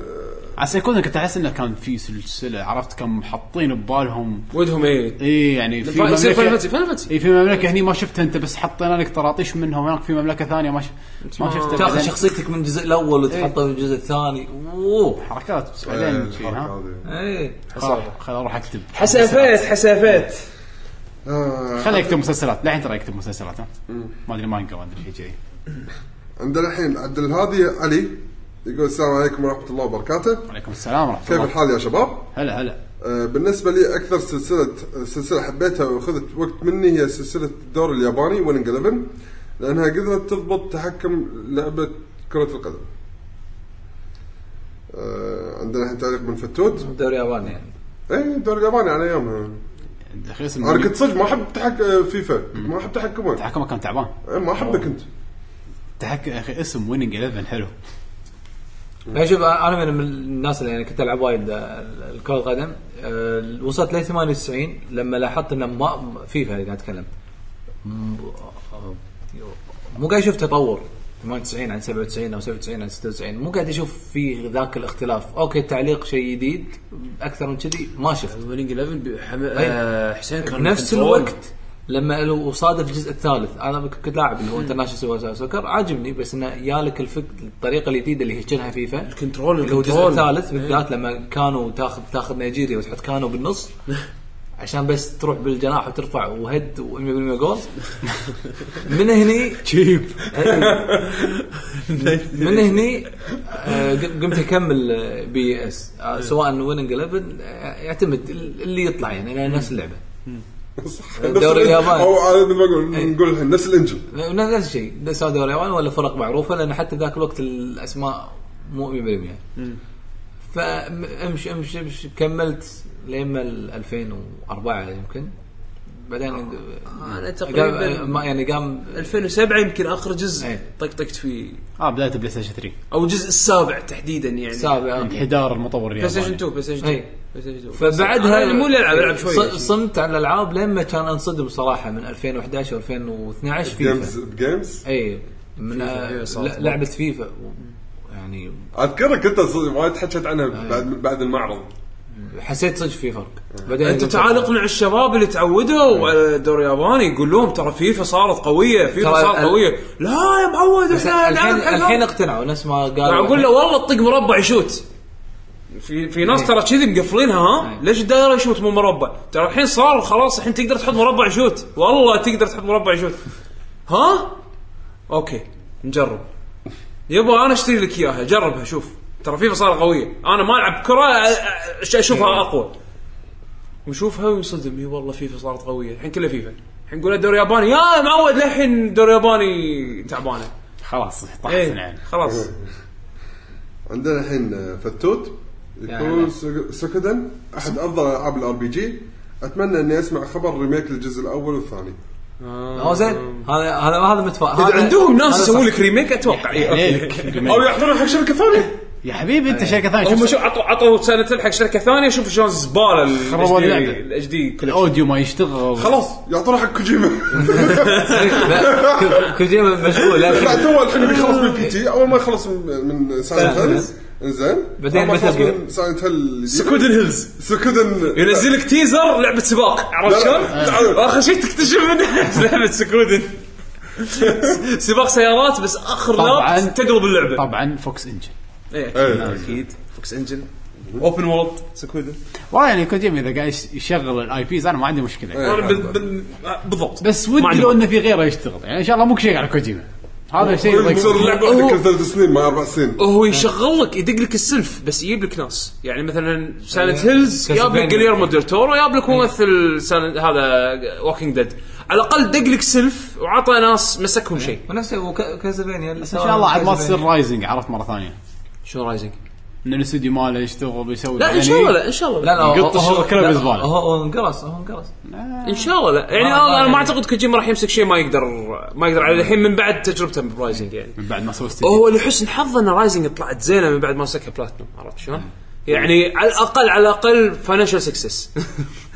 على Suikoden كنت أحس إنه كان في سلسلة عرفت كم حاطين ببالهم. ودهم إيه. إي يعني في يصير مملكه fantasy fan fantasy إي في مملكة هني ما شفتها أنت بس حطينا لك طراطيش منها وهناك في مملكة ثانية ما ش... ما شفتها تاخذ بعدين. شخصيتك من الجزء الأول وتحطها في الجزء الثاني. أوه. حركات بس إيه، بعدين شي، الحركة ها؟ هذه. اي خلاص خل أروح أكتب. حسافات حسافات. خليه يكتب مسلسلات. للحين ترى يكتب مسلسلات ها؟ ما أدري مانجا ما ادري شيء كذي عندنا الحين عبد الهادي علي يقول السلام عليكم ورحمة الله وبركاته. وعليكم السلام ورحمة كيف الله. الحال يا شباب؟ هلا هلا. آه، بالنسبة لي أكثر سلسلة سلسلة حبيتها وأخذت وقت مني هي سلسلة الدور الياباني ويننج 11 لأنها قدرت تضبط تحكم لعبة كرة القدم. آه، عندنا الحين تعليق من فتوت دوري ياباني. يعني اي الدور الياباني على ايامها أنا كنت صدق ما أحب تحك فيفا. ما أحب تحكمه تحكمه كان تعبان. إيه، ما احبه كنت تحكم يا أخي اسم ويننج 11 حلو. لا شوف أنا من الناس اللي يعني كنت ألعب وايد آه، الكرة القدم. آه، وصلت ل 98 لما لاحظت انه ما فيفا اللي قاعد أتكلم. آه، مو قاعد أشوف تطور. 98 عن 97 أو 97 عن 96 مو قاعد أشوف في ذاك الاختلاف. أوكي التعليق شيء جديد أكثر من كذي ما شفت. Winning 11 بحم... أي. آه حسين كان control. الوقت لما له صادف الجزء الثالث أنا كنت لاعب اللي هو International Soccer عاجبني بس إنه يالك الفك الطريقة الجديدة اللي هي شنها فيفا. ال control اللي هو الجزء. الثالث بالذات لما كانوا تاخذ تاخذ نيجيريا وتحط كانوا بالنص. عشان بس تروح بالجناح وترفع و head و100% جول من هني تشيب من هني آه، قمت أكمل آه، PES آه، سواء Winning 11 آه، يعتمد اللي يطلع يعني لأن نفس اللعبة. الدوري الياباني. أو مثل ما أقول نقول الحين نفس ال engine. نفس الشيء. سواء دوري ياباني ولا فرق معروفة لأن حتى ذاك الوقت الأسماء مو 100% فامشي امشي أمشي كملت. لين ما ال 2004 يمكن. بعدين أنا قام تقريبا ما يعني قام 2007 يمكن آخر جزء إيه. طقطقت فيه آه بداية بلاي ستيشن 3 أو الجزء السابع تحديدا يعني. سابع انحدار المطور بلاي ستيشن الياباني. 2 بلاي ستيشن 2 إيه. بلاي ستيشن 2 فبعدها أنا مو اللي ألعب ألعب شوي. صمت على الألعاب لين ما كان أنصدم صراحة من 2011 و 2012 Games فيفا. ب Games اي من فيفا، آه، ل- لعبة فيفا. يعني أذكرك أنت وايد حكيت عنها بعد بعد المعرض. حسيت صدق في فرق. بعدين أنت تعال اقنع الشباب اللي تعودوا على الدوري الياباني قول لهم ترى فيفا صارت قوية فيفا ترى صارت ال- قوية. لا يا معود بس إحنا الحين الحين. اقتنعوا نفس ما قالوا أقول له والله طق مربع يشوت. في في ناس ترى كذي مقفلينها ها؟ إيه. ليش الدائرة يشوت مو مربع؟ ترى الحين صار خلاص الحين تقدر تحط مربع يشوت. والله تقدر تحط مربع يشوت. ها؟ أوكي نجرب. يبا أنا أشتري لك إياها جربها شوف. ترى فيفا صار قوية. أنا ما ألعب كرة أشوفها أقوى. ويشوفها وينصدم إي والله فيفا صارت قوية. الحين كلها فيفا. الحين نقول الدوري الياباني يا معود للحين الدوري الياباني تعبانة. خلاص طاحت إيه خلاص. عندنا الحين فتوت. يقول Sui- Suikoden أحد أفضل ألعاب ال RPG. أتمنى إني أسمع خبر remake للجزء الأول والثاني. هو زين. هذا هذا هذا إذا عندهم ناس يسوون لك remake أتوقع. إيه،. أو يعطونه حق شركة ثانية. يا حبيبي أنت شركة ثانية هم شوف شو عطوا عطوا سنة حق شركة ثانية شوف شلون زبالة خربوا اللعبة. الاتش دي الأوديو ما يشتغل. خلاص. يعطونا حق كوجيما. كوجيما مشغول لا تو الحين بيخلص من P.T. أول ما يخلص من من Silent Hill إنزين. بعدين. من Silent Hill Suikoden Hills. Suikoden ينزل لك teaser لعبة سباق. عرفت شلون؟ واخر شيء تكتشف انها لعبة Suikoden سباق سيارات بس آخر. lap تقلب اللعبة. طبعا Fox Engine إيه إيه. أكيد أكيد. Fox Engine open world Suikoden والله يعني كوجيما إذا قاعد يشغل ال IPs أنا ما عندي مشكلة. إيه. أنا بال- بال- بالضبط. بس ودي لو إنه في غيره يشتغل. يعني إن شاء الله مو شيء على كوجيما هذا شيء يصير صدري. اللعبه واحدة كل ثلاث سنين ما أربع سنين. هو يشغل لك يدق لك السلف بس يجيب لك ناس. يعني مثلا Silent Hills جاب لك. جليرمو ديل تورو جاب لك ممثل هذا Walking Dead على الأقل دق لك سلف وعطى ناس مسكهم شيء. ونفس بس إن شاء الله عاد ما تصير Rising عرفت مرة ثانية. شو Rising إن الاستوديو ماله يشتغل بيسوي لا إن شاء الله لا إن شاء الله. لا لا هو- يقط هو- الشغل كله لا،. هو هو انقرص هو انقرص. إن شاء الله. لا يعني ما- أنا ما- ما أعتقد كوجيما راح يمسك شيء ما يقدر ما يقدر. عليه الحين من بعد تجربته ب Rising يعني. من بعد ما سوى استوديو هو لحسن حظه إن Rising طلعت زينة من بعد ما مسكها بلاتنوم عرفت شلون؟ يعني على الاقل على الأقل financial success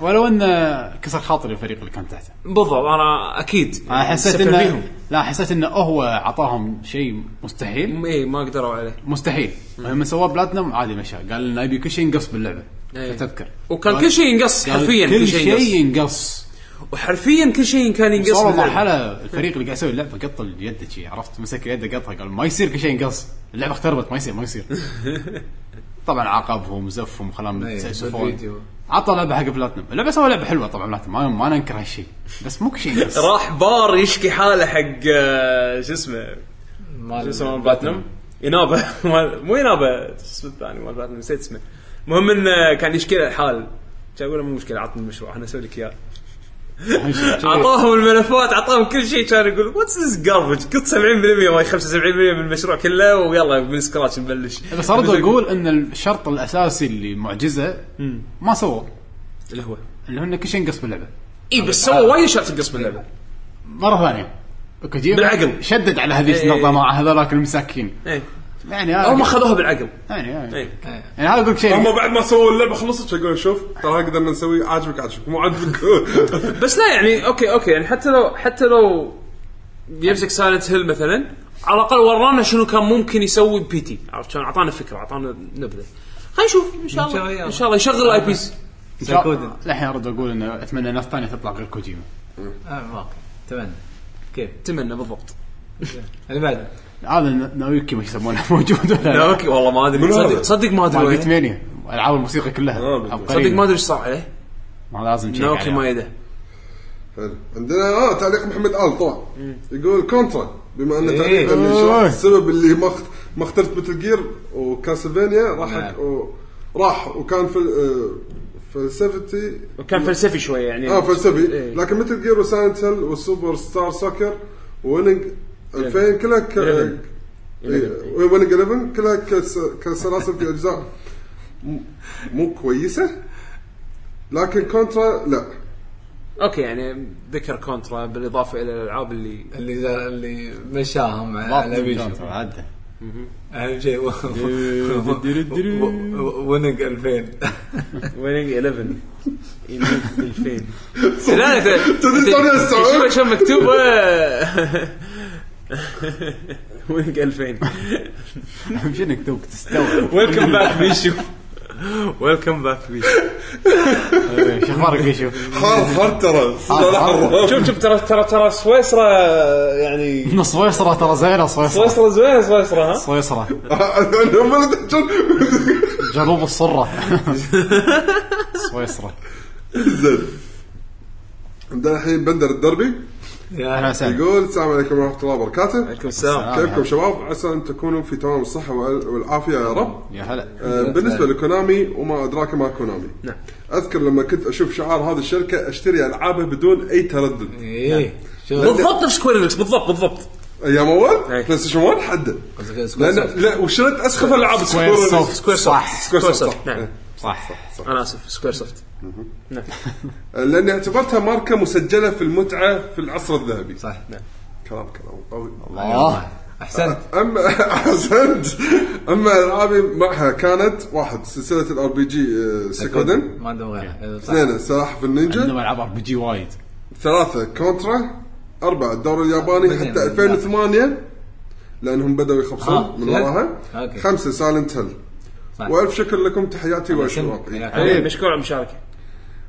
ولو انه كسر خاطري الفريق اللي كان تحته. بالضبط أنا أكيد أنا حسيت انه فيهم. لا حسيت إنه هو عطاهم شيء مستحيل. اي ما قدروا عليه. مستحيل. لما سواه بلاتنم عادي مشى. قال لنا أبي كل شيء ينقص باللعبة إيه. فتذكر. وكان كل شيء ينقص حرفيا كل شيء ينقص. ينقص. وحرفيا كل شيء كان ينقص صار باللعبة. مرحلة الفريق اللي قاعد يسوي اللعبة قط اليد شي عرفت؟ مسك يده قطها قال ما يصير كل شيء ينقص. اللعبة اختربت ما يصير ما يصير. طبعا عاقبهم وزفهم وخلاهم إيه، يسولفون بالفيديو. عطى لعبة حق بلاتنم. اللعبة سوى لعبة حلوة طبعا بلاتنم. ما, ما ننكر هالشيء بس مو شيء راح بار يشكي حاله حق آه، شو اسمه؟ شو اسمه؟ مال بلاتنم. ينابه مو ينابه شو اسمه الثاني؟ مال بلاتنم نسيت اسمه. المهم إنه كان يشكي له الحال كان يقول له مو مشكلة عطني المشروع أنا أسوي لك إياه. أعطاهم الملفات أعطاهم كل شيء كان يقول what's this garbage قط 70% وهي 75% من المشروع كله ويلا من scratch نبلش. بس ارد أقول إن الشرط الأساسي اللي معجزة ما سووه. اللي هو اللي هو كل شيء ينقص باللعبة. إي بس سوى وايد اشياء تنقص باللعبة. مرة ثانية. كوجيما بالعقل. شدد على هذه إيه. النقطه مع هذولاك المساكين. إيه. يعني هم هذا أخذوها بالعقل. يعني يعني. إيه. يعني هذا أقول لك شيء. هم بعد ما سووا اللعبة خلصت يقولون؟ شوف ترى قدرنا نسوي عاجبك عاجبك. مو عاجبك. بس لا يعني okay okay. يعني حتى لو حتى لو يمسك Silent Hill مثلا على الأقل ورانا شنو كان ممكن يسوي P.T.. عرفت شلون؟ أعطانا فكرة أعطانا نبذة. خلينا نشوف. إن شاء إن شاء الله. إن شاء الله يشغل ال IPs. الحين أرد أقول انه أتمنى ناس ثانية تطلع غير كوجيما. آه، ما اتمنى كيف؟ اتمنى بالضبط. اللي بعده. هذا ن- ناويكي ما يسمونه موجود ولا لا؟ okay والله ما أدري؟ صدق صدق ما أدري وين. Beatmania العاب الموسيقى كلها. آه، عبقرية. صدق ما أدري إيش صار عليه ما لازم check ناوكي عليها. مايدا حلو. عندنا آه تعليق محمد آل طبعا. يقول Contra. بما انه إيه. أوه. يشرح السبب اللي ما ما اخترت Metal Gear و Castlevania راح نعم. راح وكان في آه، فلسفتي. وكان فلسفي شوية يعني. آه فلسفي. إيه. لكن Metal Gear و Silent Hill وال Superstar Soccer Winning 2000 كلها ك... 11. Winning 11 كلها كس... كسلاسل في أجزاء مو كويسة لكن Contra لا. okay يعني ذكر Contra بالإضافة إلى الألعاب اللي اللي اللي مشاهم على بيشو عدى أهم شيء و- و- Winning 2000 Winning 11 2000 لا لا تدري توني استوعب؟ شوف شو Winning 2000 اهم شيء انك توك تستوعب. welcome back بيشو welcome back بيشو شو أخبارك بيشو؟ حار حار ترى. شوف شوف ترى ترى ترى سويسرا يعني سويسرا ترى زينة سويسرا. سويسرا زوينه سويسرا ها؟ سويسرا. جنوب الصرة. سويسرا. زين. عندنا الحين بندر الدربي. أهلا وسهلا. يقول السلام عليكم ورحمة الله وبركاته. عليكم السلام. كيفكم شباب؟ عسى أن تكونوا في تمام الصحة وال- والعافية يا رب. يا هلا. آه، بالنسبة لكونامي وما أدراك ما كونامي. نعم. أذكر لما كنت أشوف شعار هذه الشركة أشتري العابها بدون أي تردد. إيه. شوف. بالضبط نفس Square بالضبط بالضبط. أيام أول. PlayStation 1 حده Soft. لا وشريت أسخف ألعاب Square Soft Square صح. Square Soft Soft نعم. صح. أنا آسف Square Soft. لاني اعتبرتها ماركة مسجلة في المتعة في العصر الذهبي. صح. كلام كلام قوي. الله. أحسنت. أما أحسنت. أما ألعابي معها كانت واحد سلسلة ال RPG Suikoden. ما عندهم غيرها. صح. اثنين سلاحف النينجا. عندهم ألعاب RPG وايد. ثلاثة Contra. أربعة الدوري الياباني. حتى 2008 لأنهم بدأوا يخبصون آه، من. وراها. خمسة Silent Hill صح. وألف شكر لكم تحياتي حبيبي الله. مشكور على المشاركة.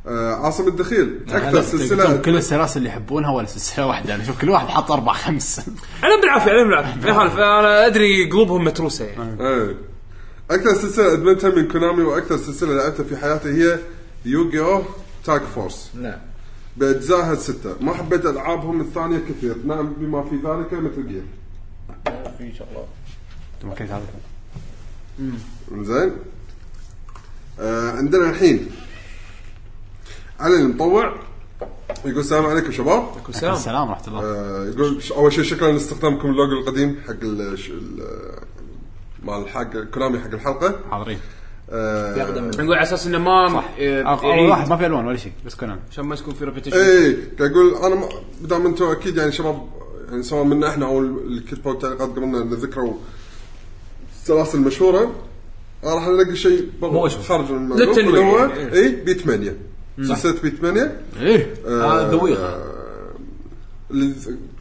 آه عاصم الدخيل تقول سلسلة كل السلاسل اللي يحبونها ولا سلسلة واحدة؟ أنا أشوف كل واحد حط أربع خمس. عليهم بالعافية عليهم بالعافية. يخالف أنا أدري قلوبهم متروسة يعني. إيه. أكثر سلسلة أدمنتها من كونامي وأكثر سلسلة لعبتها في حياتي هي Yu-Gi-Oh Tag Force. نعم بأجزائها الستة. ما حبيت ألعابهم الثانية كثير. نعم بما في ذلك Metal Gear ما كنت هذا زين. آه عندنا الحين علي المطوع يقول السلام عليكم شباب. السلام. السلام ورحمة الله. آه يقول ش- أول شيء شكرا لاستخدامكم اللوجو القديم حق ال ش- ال- مال حق كونامي حق الحلقة. حاضرين. آه نقول على أساس إنه ما صح. آه، اول يعيد. واحد ما في ألوان ولا شيء بس كونامي عشان ما يكون في repetition اي قاعد أقول أنا ما دام أنتم أكيد يعني شباب يعني سواء منا إحنا أو اللي كتبوا التعليقات قبلنا ذكروا السلاسل المشهوره أنا راح نلاقي شيء مو. خارج من المألوف للتنويع. اللي هو إيه. اي bit 8 سلسلة بيت 8 إيه. آه، ذويق. اللي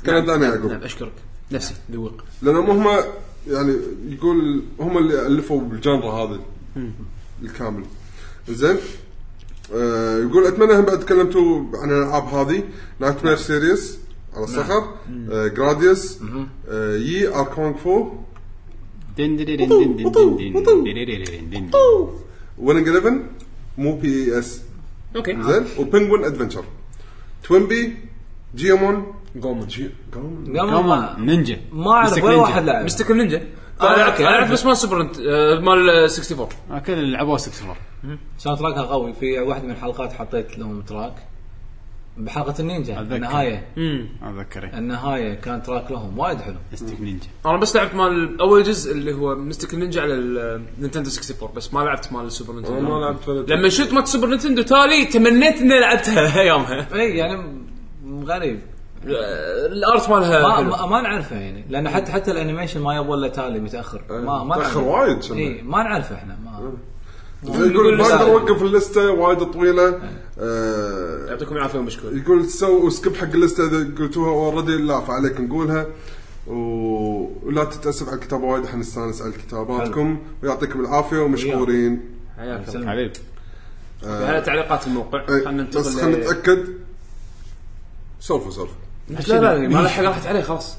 كانت أنا يعقوب. نعم أشكرك. نفسي ذوق لانهم هم يعني يقول هم اللي ألفوا بالجانرا هذه. الكامل. زين. آه يقول أتمنى هم بعد تكلمتوا عن الألعاب هذه. نايت مير سيريس على الصخر. آه جراديوس آه يي اركونغ فو ويننج 11 مو بي اس أوكي زين وبنجوين ادفنشر توينبي جيومون جومن جي جيومون قام كمان ما نينجا ما اعرف مستك ولا. واحد لعب مستكل نينجا أنا اعرف أعرف. بس مال سوبر مال آه، 64 آه، كل اللي لعبوه 64 ساوند تراكها قوي في واحدة من الحلقات حطيت لهم تراك بحلقة النينجا أتذكر. النهاية امم اتذكر إيه. النهاية كان تراك لهم وايد حلو مستك نينجا أنا بس لعبت مال أول جزء اللي هو مستكل نينجا على النينتندو 64 بس ما لعبت مال السوبر نينتندو ما لعبت ولا لما شفت مال السوبر نينتندو تالي تمنيت إني لعبتها ايامها إي يعني غريب ال art مالها ما. ما, ما نعرفه يعني لأن حتى حتى ال animation ما يبغى إلا تالي متأخر ما ما متأخر نعرفه. وايد. إي ما نعرفه إحنا ما زين يقول ما أقدر اوقف اللستة وايد طويلة. آه يعطيكم العافية ومشكور يقول سووا skip حق اللستة إذا قلتوها already لا فعليك نقولها. ولا تتأسف على الكتابه وايد إحنا نستأنس على كتاباتكم ويعطيكم العافية ومشكورين. حياك الله. حبيب هذا تعليقات الموقع. إيه، خلينا بس ننتقل خلينا ل- نتأكد. سولفوا سولفوا. لا لا ما له حق راحت عليه خلاص.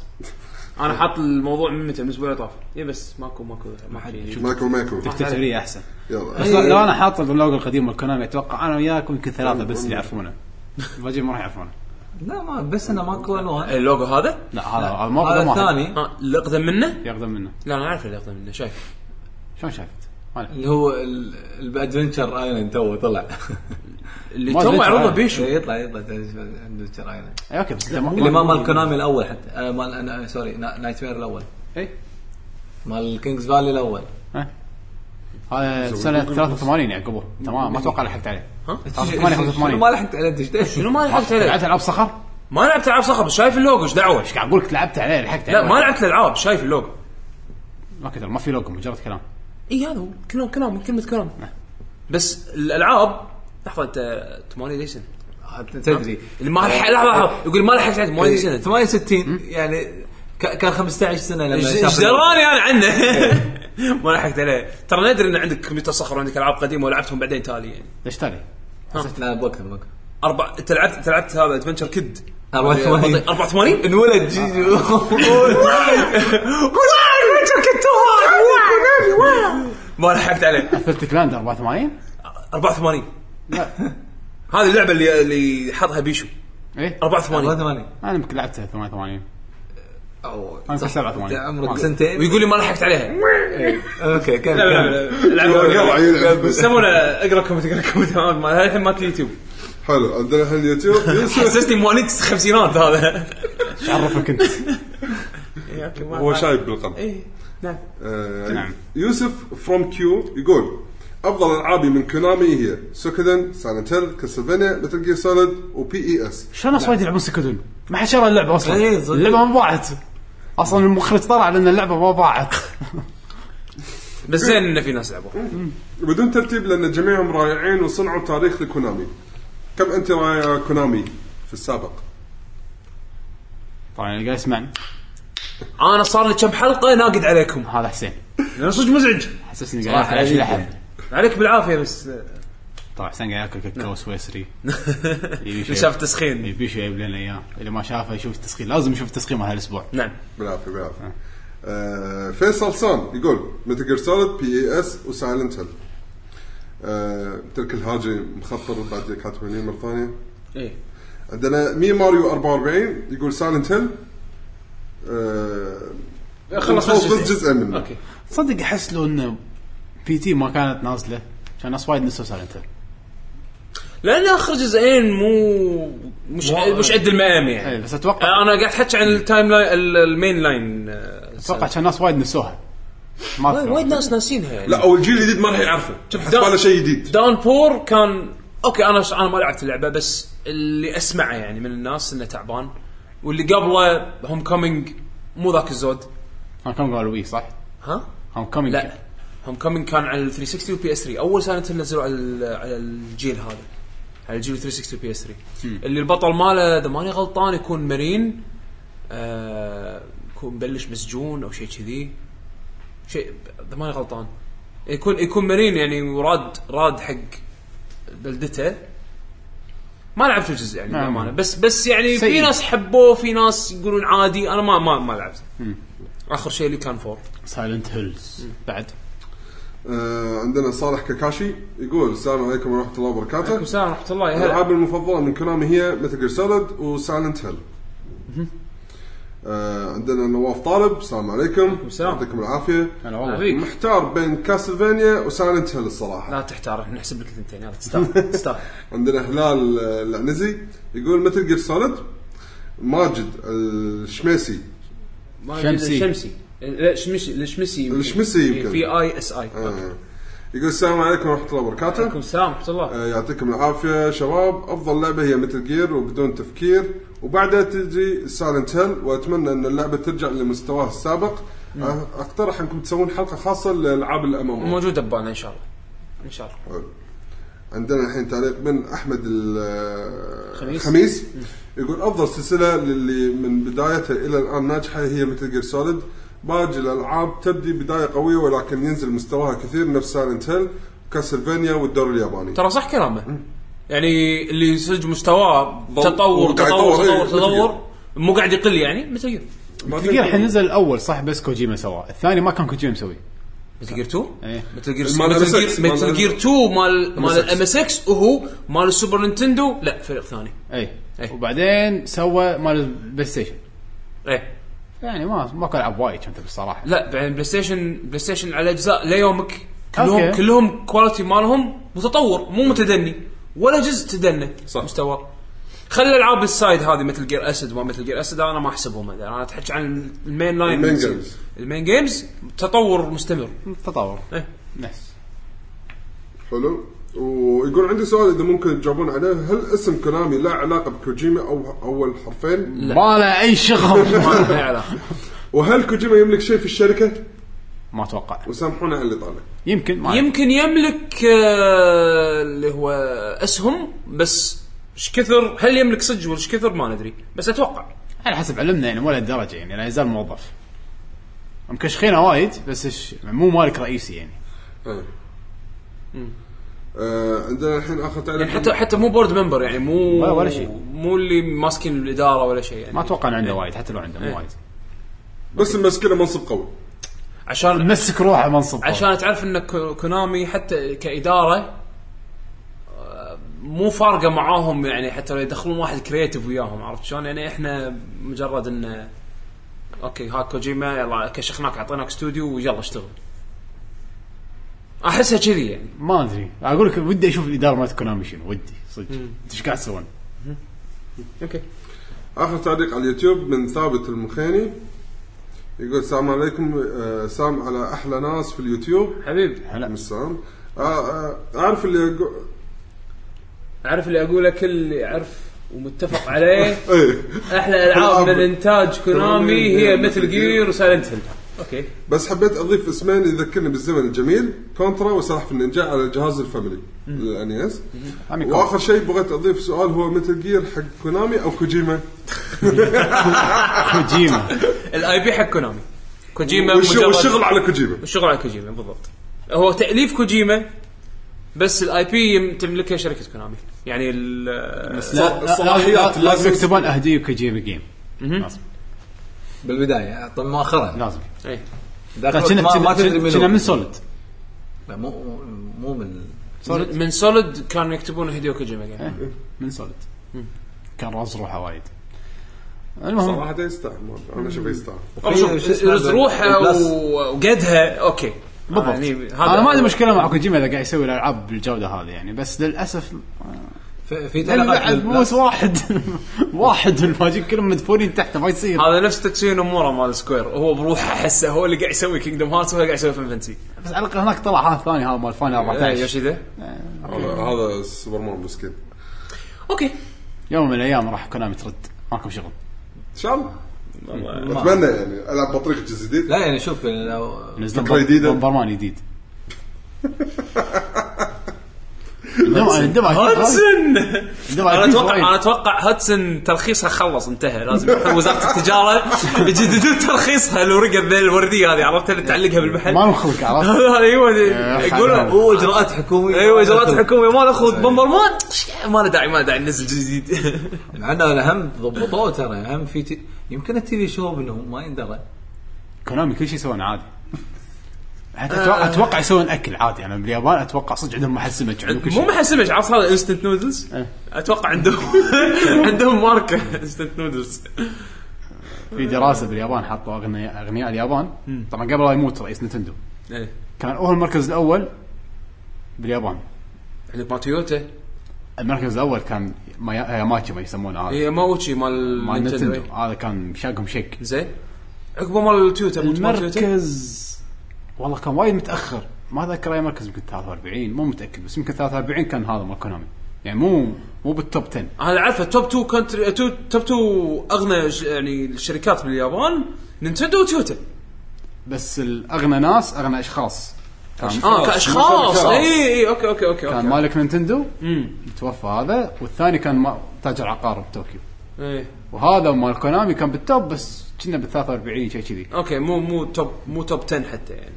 أنا حاط الموضوع من متى من الأسبوع اللي طاف. اي بس ماكو ماكو ما حد ماكو ماكو. تكتب تغريدة أحسن. يلا. بس لو أنا حاط اللوجو القديم مال كونامي أتوقع أنا وياكم يمكن ثلاثة بس اللي يعرفونه. الباقي ما راح يعرفونه. لا ما بس أنا ماكو الوان اللوجو هذا؟ لا هذا هذا الموقع هذا الثاني. ها اللي اقدم منه؟ يقدم منه. لا أنا اعرف اللي اقدم منه شايف. شلون شافت؟ اللي هو ال- ال Adventure Island تو طلع. اللي ما تو ترى. بيشو. يطلع يطلع Adventure Island. أي okay بس اللي ما مال Konami الأول حتى. آه مال آه sorry نا- Knightmare الأول. اي مال King's Valley الأول. ها. هذا سنة 83 يعقوب تمام ما أتوقع لحقت عليه. ها؟ 83 شنو 85 ما لحقت على انت؟ شنو ما لعبت عليه؟ لعبت ألعاب صخر؟ ما لعبت ألعاب صخر بس شايف اللوجو إيش دعوة؟ إيش قاعد أقول لك لعبت عليه لحقت عليه. لا ما لعبت الالعاب شايف اللوجو. ما كثر ما في لوجو مجرد كلام. اي هذا هو كلام كلام كلمه كلام بس الألعاب لحظة أنت 8 ديسن تدري. اللي ما لحق لحظة لحظة. يقول ما لحقت عليه 8 ديسن 68 يعني ك- كان 15 سنة لما إيش شاف دراني أنا عنه. ما لحقت عليه. ترى ندري إن عندك كمبيوتر صخر وعندك ألعاب قديمة ولعبتهم بعدين تالي يعني. ليش تالي؟ لا بوقت بوقت أربع أنت لعبت أنت لعبت هذا ادفنشر كيد 84 84 انولد جيجو. ما لحقت عليه Athletic Land 84 84 لا هذه اللعبه اللي اللي حطها بيشو إيه 84 84 أنا يمكن لعبتها 88 أو في 87. عمرك سنتين ويقول لي ما لحقت عليها okay كمل كمل. يسمونه اقرا comment اقرا comment ما الحين مالت اليوتيوب حلو عندنا الحين اليوتيوب حسسني مواليد خمسينات هذا إيش عرفك انت؟ إيه، هو شايب بالقلب إيه نعم. آه، نعم. يوسف from Q يقول أفضل العابي من Konami هي Suikoden Silent Hill Castlevania Metal Gear Solid و PES شلون ناس وايد يلعبون Suikoden؟ ما حد شرى اللعبة أصلا. إيه،. اللعبة ما باعت. أصلا المخرج طلع لأن اللعبة ما باعت. بس زين انه في ناس لعبوا بدون ترتيب لأن جميعهم رائعين وصنعوا تاريخ ل Konami. كم أنت رايع Konami في السابق؟ طبعا اللي قاعد يسمعني أنا صار لي كم حلقة ناقد عليكم. هذا حسين. لأن صدق مزعج. حسسني صراحة قاعد ياكل عليك. لحم عليك. بالعافية بس. طبعا حسين قاعد ياكل كاكاو سويسري. يبي شيء- شاف تسخين. يبي شيء يجيب لنا اياه اللي ما شافه يشوف التسخين. لازم يشوف التسخين مال هالأسبوع. نعم. بالعافية بالعافية. آه. فيصل صان يقول Metal Gear Solid PES و Silent Hill آه ترك الهاجي مخطر بعد كاتب هني مره ثانية إيه. عندنا مي ماريو 44 يقول Silent Hill آه خلص خلص بس جزء منه. okay. تصدق احس لو إنه P.T. ما كانت نازلة كان ناس وايد نسوا Silent لأن آخر جزئين مو مش مش قد المقام يعني. اي بس أتوقع أنا قاعد أحكي عن ال timeline ال- ال mainline أتوقع كان ناس وايد نسوها. ما وايد ناس ناسينها يعني. لا أو الجيل الجديد ما راح يعرفه. حسباله شيء جديد. Downpour كان okay أنا أنا ما لعبت اللعبة بس اللي أسمعه يعني من الناس إنه تعبان. واللي قبله Homecoming مو ذاك الزود. كان كم قالوا Wii صح؟ ها؟ Homecoming لا Homecoming كان على ال 360 و PS 3 أول سنة نزلوا على على الجيل هذا. على الجيل 360 و PS 3 اللي البطل ماله إذا ماني غلطان يكون marine آه يكون مبلش مسجون أو شيء كذي. شيء إذا ماني غلطان. يكون يكون marine يعني وراد راد حق بلدته. ما لعبت الجزء يعني نعم. بأمانة. بس بس يعني في سيء. ناس حبوه في ناس يقولون عادي. أنا ما ما ما لعبت. آخر شيء اللي كان four. Silent Hills بعد. آه عندنا صالح كاكاشي يقول السلام عليكم ورحمة الله وبركاته. عليكم السلام ورحمة الله. يا هلا. الالعاب المفضلة من Konami هي Metal Gear Solid و Silent Hill آه عندنا نواف طالب السلام عليكم السلام. يعطيكم العافية هلا والله حبيبي. محتار بين Castlevania و Silent Hill الصراحة لا تحتار نحسب لك الثنتين يلا تستاهل تستاهل عندنا هلال آه، العنزي يقول Metal Gear Solid ماجد الشميسي شمسي. شمسي لا شمسي الشمسي يمكن. الشمسي يمكن. في ISI آه. يقول السلام عليكم ورحمة الله وبركاته. عليكم السلام ورحمة الله. آه، يعطيكم العافية. شباب أفضل لعبة هي Metal Gear وبدون تفكير وبعدها تجي Silent Hill وأتمنى إن اللعبة ترجع لمستواها السابق. آه، أقترح أنكم تسوون حلقة خاصة لألعاب الأنمي موجودة ببالنا إن شاء الله. إن شاء الله. عندنا الحين تعليق من أحمد ال- خميس. خميس. يقول أفضل سلسلة للي من بدايتها إلى الآن ناجحة هي Metal Gear Solid باقي الألعاب تبدي بداية قوية ولكن ينزل مستواها كثير نفس Silent Hill Castlevania والدور الياباني. ترى صح كلامه. يعني اللي صدق مستواه تطور تطور يطور، إيه، تطور مثل تطور مو قاعد يقل يعني Metal Gear تلقى الحين نزل الأول صح بس كوجيما سواه. الثاني ما كان كوجيما مسوي Metal Gear 2 إيه. Metal Gear مال Metal. Gear مثل مال- Gear 2 مال مال. ال MS X وهو مال ال Super Nintendo لا فريق ثاني. اي إيه. وبعدين سوى مال ال PlayStation إيه. يعني ما ما كان العب وايد كنت بالصراحة لا بعدين PlayStation PlayStation على أجزاء ليومك كلهم okay. كلهم quality مالهم متطور مو متدني ولا جزء تدنى صح. مستوى خلي العاب ال side هذه Metal Gear Acid وما Metal Gear Acid أنا ما أحسبهم. أنا أتحكي عن ال mainline ال main games. ال main games تطور مستمر تطور إيه. نفس حلو ويقول عندي سؤال إذا ممكن تجاوبون عليه. هل اسم Konami له علاقة بكوجيما أو أول حرفين؟ ما له أي شغل. ما له علاقة. وهل كوجيما يملك شيء في الشركة؟ ما أتوقع. وسامحونا على اللي طالع. يمكن. ما يمكن يملك آه، اللي هو اسهم بس إيش كثر؟ هل يملك صدق ولا إيش كثر؟ ما ندري. بس أتوقع. على حسب علمنا يعني ولا الدرجه يعني. لا يزال موظف. مكشخينة وايد بس إيش- مو مالك رئيسي يعني. آه. آه عندنا الحين آخر تعليق. يعني حتى حتى مو board member يعني مو ولا- ولا شيء. مو اللي ماسكين الإدارة ولا شيء يعني. ما أتوقع إنه عنده وايد حتى لو عنده إيه. مو وايد. بس مسكينه منصب قوي. عشان مسك روحه منصب عشان تعرف إن كو- كونامي حتى كإدارة آه، مو فارقة معاهم يعني حتى لو يدخلون واحد creative وياهم عرفت شلون؟ يعني إحنا مجرد انه okay ها كوجيما يلا كشخناك أعطيناك استوديو ويلا اشتغل. أحسها كذي يعني. ما أدري. أقول لك ودي أشوف الإدارة مالت كونامي شنو ودي. صدق. إنت إيش قاعد تسوون؟ okay. آخر تعليق على اليوتيوب من ثابت المخيني. يقول السلام عليكم. آه، سلام على أحلى ناس في اليوتيوب. حبيب. هلا. السلام آه، آه، أعرف اللي أقو... عارف اللي أقوله كل اللي يعرف ومتفق عليه. إيه. أحلى ألعاب ألعاب من إنتاج كونامي هي ميتل جير وسايلنت هيل okay. بس حبيت أضيف اسمين يذكرني بالزمن الجميل كونترا وسلاحف النينجا على جهاز الفاميلي الـ NES وآخر شيء بغيت أضيف سؤال هو ميتل جير حق كونامي أو كوجيما؟ كوجيما. ال IP حق كونامي. كوجيما والشغل على كوجيما. الشغل على كوجيما بالضبط. هو تأليف كوجيما بس ال IP تملكها شركة كونامي. يعني الصلاحيات لازم- يكتبون اهدي كوجيما game بالبداية طب مؤخرا. لازم. إيه. ذاك كنا ما, تدري كنا منو. كنا من سوليد لا مو مو من من سوليد كانوا يكتبون هيديو كوجيما game إيه، من سوليد كان راس روحه وايد. المهم. صراحة يستاهل أنا أشوفه يستاهل أو شوف، شو اسمه. و- وقدها okay. بالضبط. يعني أنا ما عندي مشكلة مع كوجيما إذا قاعد يسوي الألعاب بالجودة هذه يعني بس للأسف في, في بعد موس. واحد. واحد الماجيك كلهم مدفونين تحته ما يصير. هذا نفس تتسويا نومورا مال سكوير. هو بروحه احسه هو اللي قاعد يسوي كينجدم هارتس وهو اللي قاعد يسوي فاينل فانتسي بس على الأقل هناك طلع هذا الثاني هذا مال فاينل 14 يوشيدا هذا هذا سوبرمان مسكين okay. يوم من الأيام راح كونامي ترد. ماكو شغل. إن شاء الله. أتمنى يعني. ألعب بطريقة جزء جديد لا يعني شوف لو نزلوا فكرة جديدة. بومبرمان جديد. هدسن أنا أتوقع. أنا أتوقع هدسن ترخيصها خلص انتهى. لازم وزارة التجارة يجددون ترخيصها الورقه الوردية هذه عرفتها اللي تعلقها بالمحل. ما خلق عرفت؟ أيوه يقولون. هو إجراءات حكومية. أيوه إجراءات حكومية. ما ناخذ بومبرمان ما له داعي ما له داعي ننزل جديد. عندنا الاهم ضبطوه ترى. اهم في. يمكن التي في شو منهم ما يندرى. كونامي كل شيء يسوون عادي. أتوقع أتوقع يسوون أكل عادي أنا باليابان أتوقع صدق عندهم محل سمك كل مو محل سمك عرفت هذا instant noodles إيه. أتوقع عندهم عندهم ماركة instant noodles في دراسة باليابان حطوا اغنياء أغنياء اليابان. طبعا قبل لا يموت رئيس نتندو. إيه. كان هو المركز الأول باليابان. عندك مال تويوتا المركز الأول كان مايا- ياماوتشي ما يسمونه هذا. هي ماوتشي مال مال نتندو. إيه. هذا كان شاقهم شيك. زين. عقبه مال تويوتا مو مال تويوتا؟ المركز والله كان وايد متأخر. ما أذكر أي مركز يمكن 43 مو متأكد بس يمكن 43 كان هذا مال كونامي يعني مو مو بال top 10 أنا عارفه top 2 country top 2 أغنى يعني الشركات باليابان نينتندو وتويوتا بس الأغنى ناس أغنى أشخاص. كان آه كأشخاص. اي اي okay okay okay كان مالك نينتندو توفى هذا والثاني كان تاجر عقار بطوكيو إيه. وهذا مال كونامي كان بال top بس كنا بال 43 شيء كذي. okay مو مو top مو top 10 حتى يعني.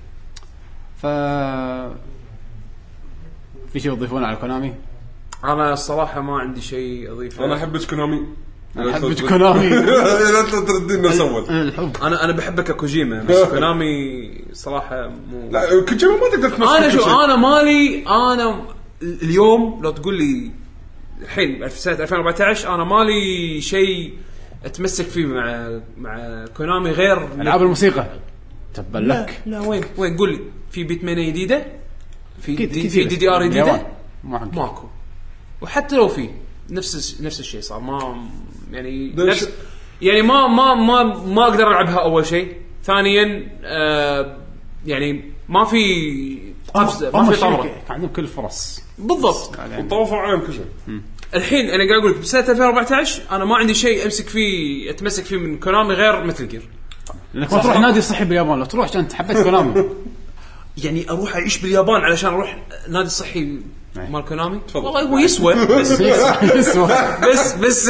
ف في شيء تضيفونه على كونامي؟ أنا الصراحة ما عندي شيء أضيفه. أنا أحبك كونامي. أنا احب كونامي. لا تردين نفس أول. أنا أنا بحبه كوجيما بس كونامي صراحة مو لا كوجيما ما تقدر تمسك أنا شو. أنا مالي أنا اليوم لو تقول لي الحين في سنه 2014 أنا مالي شيء أتمسك فيه مع مع كونامي غير ألعاب الموسيقى. تبا لك لا وين؟ وين؟ قول لي. في بيت مانيا جديده في دي في دي دي آر. جديده ما. ماكو. وحتى لو في نفس الس- نفس الشيء صار. ما يعني؟ نفس يعني ما ما ما ما أقدر ألعبها أول شيء. ثانيا آه يعني ما في قفزة ما هم في طمره عندهم كل الفرص بالضبط. يعني طوفوا عليهم كل شيء. الحين أنا قاعد أقول لك بسنه 2014 أنا ما عندي شيء أمسك فيه أتمسك فيه من كونامي غير مثل جير لأنك ما تروح نادي صحي باليابان لو تروح عشان حبيت كونامي. يعني أروح أعيش باليابان علشان أروح نادي صحي أي. مال كونامي؟ تفضل. والله هو يسوى. بس يسوى. بس بس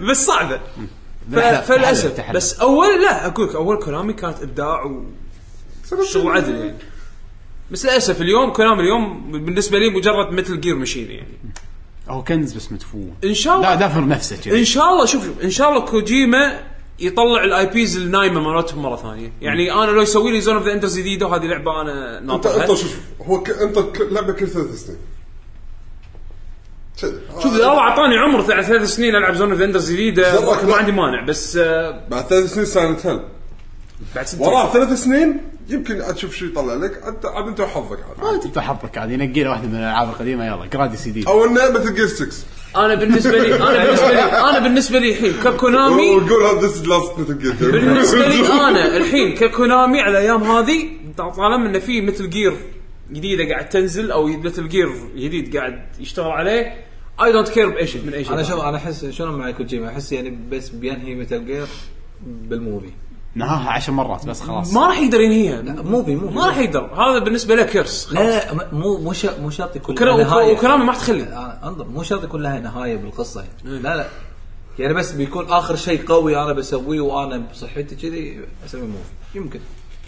بس صعبة. ف- فللأسف. بس اول لا أقول لك أول كونامي كانت إبداع وشغل عدل يعني. بس للأسف اليوم كونامي اليوم بالنسبة لي مجرد مثل جير مشين يعني. هو كنز بس مدفون. إن شاء لا الله دافر نفسه كذي إن شاء الله شوف شوف إن شاء الله كوجيما يطلع ال IPs النايمه مالتهم مرة ثانية. يعني أنا لو يسوي لي زون أوف ذا إندرز جديده وهذه لعبة أنا انت ناطرها. انت شوف هو ك... أنت ك... لعبة كل ثلاث سنين. شوف اذا الله أعطاني عمر ثلاث ثلاث سنين ألعب زون أوف إندرز جديده ما. عندي مانع بس آه، بعد ثلاث سنين سايلنت هيل بعد ست وراه ثلاث سنين يمكن عاد تشوف شو يطلع لك. انت عاد أنت وحظك عاد. أنت حظك عاد. ينقي له واحدة من الألعاب القديمة. يلا جراديس جديد. أو انه ميتل جير 6 أنا بالنسبة لي أنا بالنسبة لي أنا بالنسبة لي الحين ككونامي ويقول هذا this last ميتل بالنسبة لي أنا الحين ككونامي على الأيام هذه طالما انه في ميتل جير جديدة قاعد تنزل أو ميتل جير جديد قاعد يشتغل عليه I don't care بأي شيء من أي شيء. أنا شوف أنا احس شلون مع كوجيما أحس يعني بس بينهي ميتل جير بال movie نهاها عشر مرات بس خلاص. ما راح يقدر ينهيها. لا movie movie ما راح يقدر. هذا بالنسبة له curse لا لا مو مو شا- مو شرط يكون وكرامي ما تخلي. آه، انظر مو شرط يكون لها نهاية بالقصة يعني. لا لا. يعني بس بيكون آخر شيء قوي أنا بسويه وأنا بصحتي كذي أسوي movie يمكن.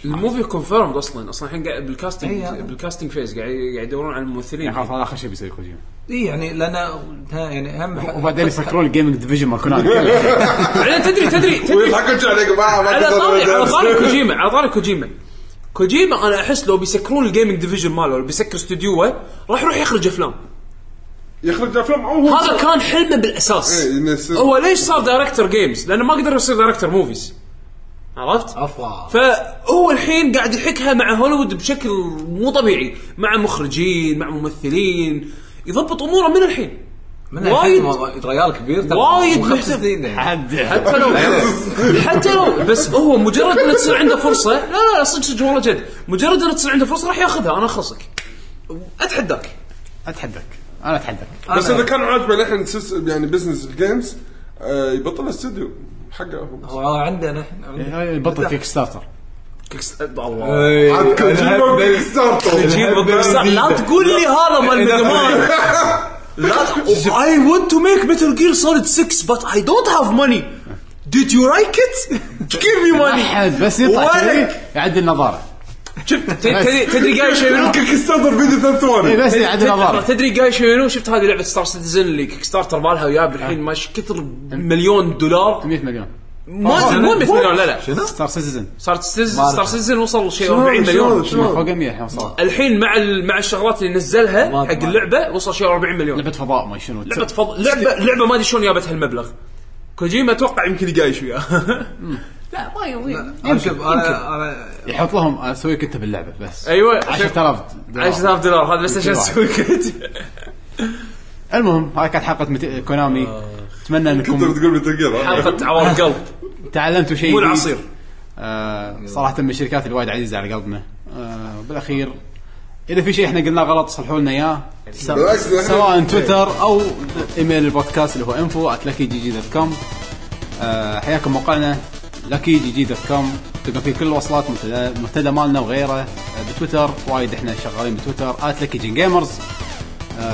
ال movie confirmed أصلا. أصلا الحين قاعد بال casting. بال casting phase قاعد قاعد يدورون على الممثلين. يعني خلاص هذا آخر شيء بيسوي كوجيما اي يعني لأن ها- يعني هم وبعدين يسكرون ال gaming division مال كونامي بعدين تدري تدري تدري على طاري على طاري كوجيما على طاري كوجيما. كوجيما أنا أحس لو بيسكرون ال gaming division ماله لو بيسكر استوديوه راح يروح يخرج أفلام. يخرج أفلام أو هو هذا كان حلمه بالأساس. إيه، هو ليش صار director games لأنه ما قدر يصير director movies عرفت؟ افا فهو الحين قاعد يحكها مع هوليوود بشكل مو طبيعي. مع مخرجين مع ممثلين. يضبط أموره من الحين. من وايد- وايد ريال كبير. ترى وايد يعني. حتى لو حتى لو. بس هو مجرد ان تصير عنده فرصة لا لا صدق صدق والله جد. مجرد ان تصير عنده فرصة راح ياخذها. أنا أخلصك. أتحداك. أتحداك. أنا أتحداك. بس إذا كان عاجبه الحين يعني business ال games آه، يبطل استوديو حقه هو هو عندنا إحنا يبطل Kickstarter Kicks- الله. عاد كوجيما و Kickstarter لا تقول لي هذا مال Mega Man لا I want to make Metal Gear Solid 6 but I don't have money. Did you like it? Give me money. احد بس يطلع ولا- كذي يعدل نظاره شوف تدري تدري منو؟ كيك ستارتر فيديو ثلاث إيه ثواني. بس يعدل نظارة. تدري قايل شيء منو؟ شفت هذه لعبة Star Citizen اللي Kickstarter مالها وياب الحين ماش كثر مليون دولار؟ 100 مليون. ما مو 100 مليون لا لا. ستار سيتيزن صار ستار سيتيزن وصل شيء 40 مليون. فوق 100 الحين وصل. الحين مع ال- مع الشغلات اللي نزلها حق اللعبة وصل شيء 40 مليون. لعبة فضاء ما شنو. لعبة فض... لعبه لعبة ما أدري شلون جابت هالمبلغ. كوجيما أتوقع يمكن يقايش وياه. لا ما يضيع أنا شوف أنا أنا يحط لهم اسويك انت باللعبه بس. أيوه 10000 دولار. 10000 دولار هذا بس عشان واحد. تسوي كت المهم هاي كانت حلقة مت... كونامي. أتمنى كنت أنكم بتقول مثل جير حلقة عوار قلب تعلمتوا شيء مو. العصير. آه صراحة من الشركات اللي وايد عزيزة على قلبنا. آه بالأخير إذا في شيء إحنا قلناه غلط صلحوا لنا إياه. سواء تويتر أو إيميل البودكاست اللي هو info @lucky gg dot com حياكم موقعنا. Lucky gg dot com. تلقى فيه كل الوصلات المنتدى مالنا وغيره آه، بتويتر. وايد إحنا شغالين بتويتر. @lucky gen gamers.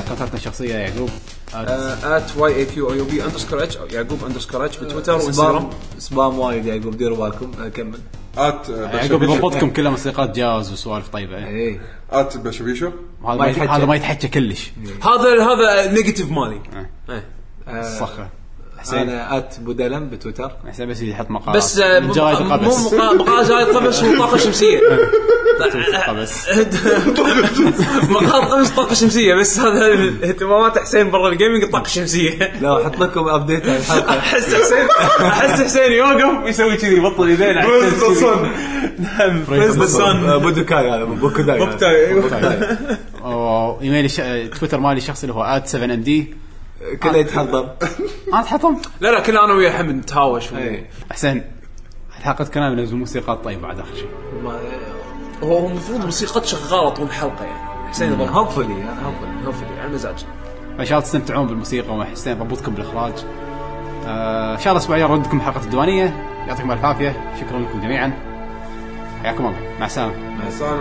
contact نا الشخصية يعقوب. ات واي اي كيو يو بي اندرسكور اتش أو يعقوب اندرسكور اتش بتويتر. وانستغرام سبام سبام وايد يعقوب. ديروا بالكم. اكمل آت يعقوب يضبطكم كلها موسيقات جاز وسوالف طيبة. إيه. اي آت بشبيشو هذا ما ما يت- يتحكى. كلش. هذا هذا نيجاتيف مالي آه. حسين. أنا ات بودلم بتويتر. حسين بس يحط مقالات بس آه، من جرايد مو القبس. مقا- مقال جاي قبس وطاقه شمسية. القبس مقال قبس طاقة شمسية بس هذا اهتمامات حسين برا الجيمنج الطاقه الشمسيه لا أحط لكم ابديت على الحلقة. أحس حسين أحس حسين يوقف يسوي كذي يبطل يدين نعم بريز ذا سن بودوكاي هذا بوكوداي. بوكوداي. وايميلي الش... تويتر مالي الشخصي اللي هو @7 ام دي كله يتحضر. أنا تحطهم لا لا كنا أنا ويا حمد نتهاوش و- إيه. حسين حلقه كلام نزل موسيقات طيبه بعد أخر شيء. ما- هو المفروض موسيقى شغاله طول الحلقة يعني. حسين يضبط hopefully hopefully على المزاج. فان شاء الله تستمتعون بالموسيقى وحسين ضبطكم بالإخراج. آه، إن شاء الله الأسبوع الجاي نردكم حلقة الديوانية. يعطيكم الف عافيه شكرا لكم جميعا. حياكم الله. مع السلامة. سلام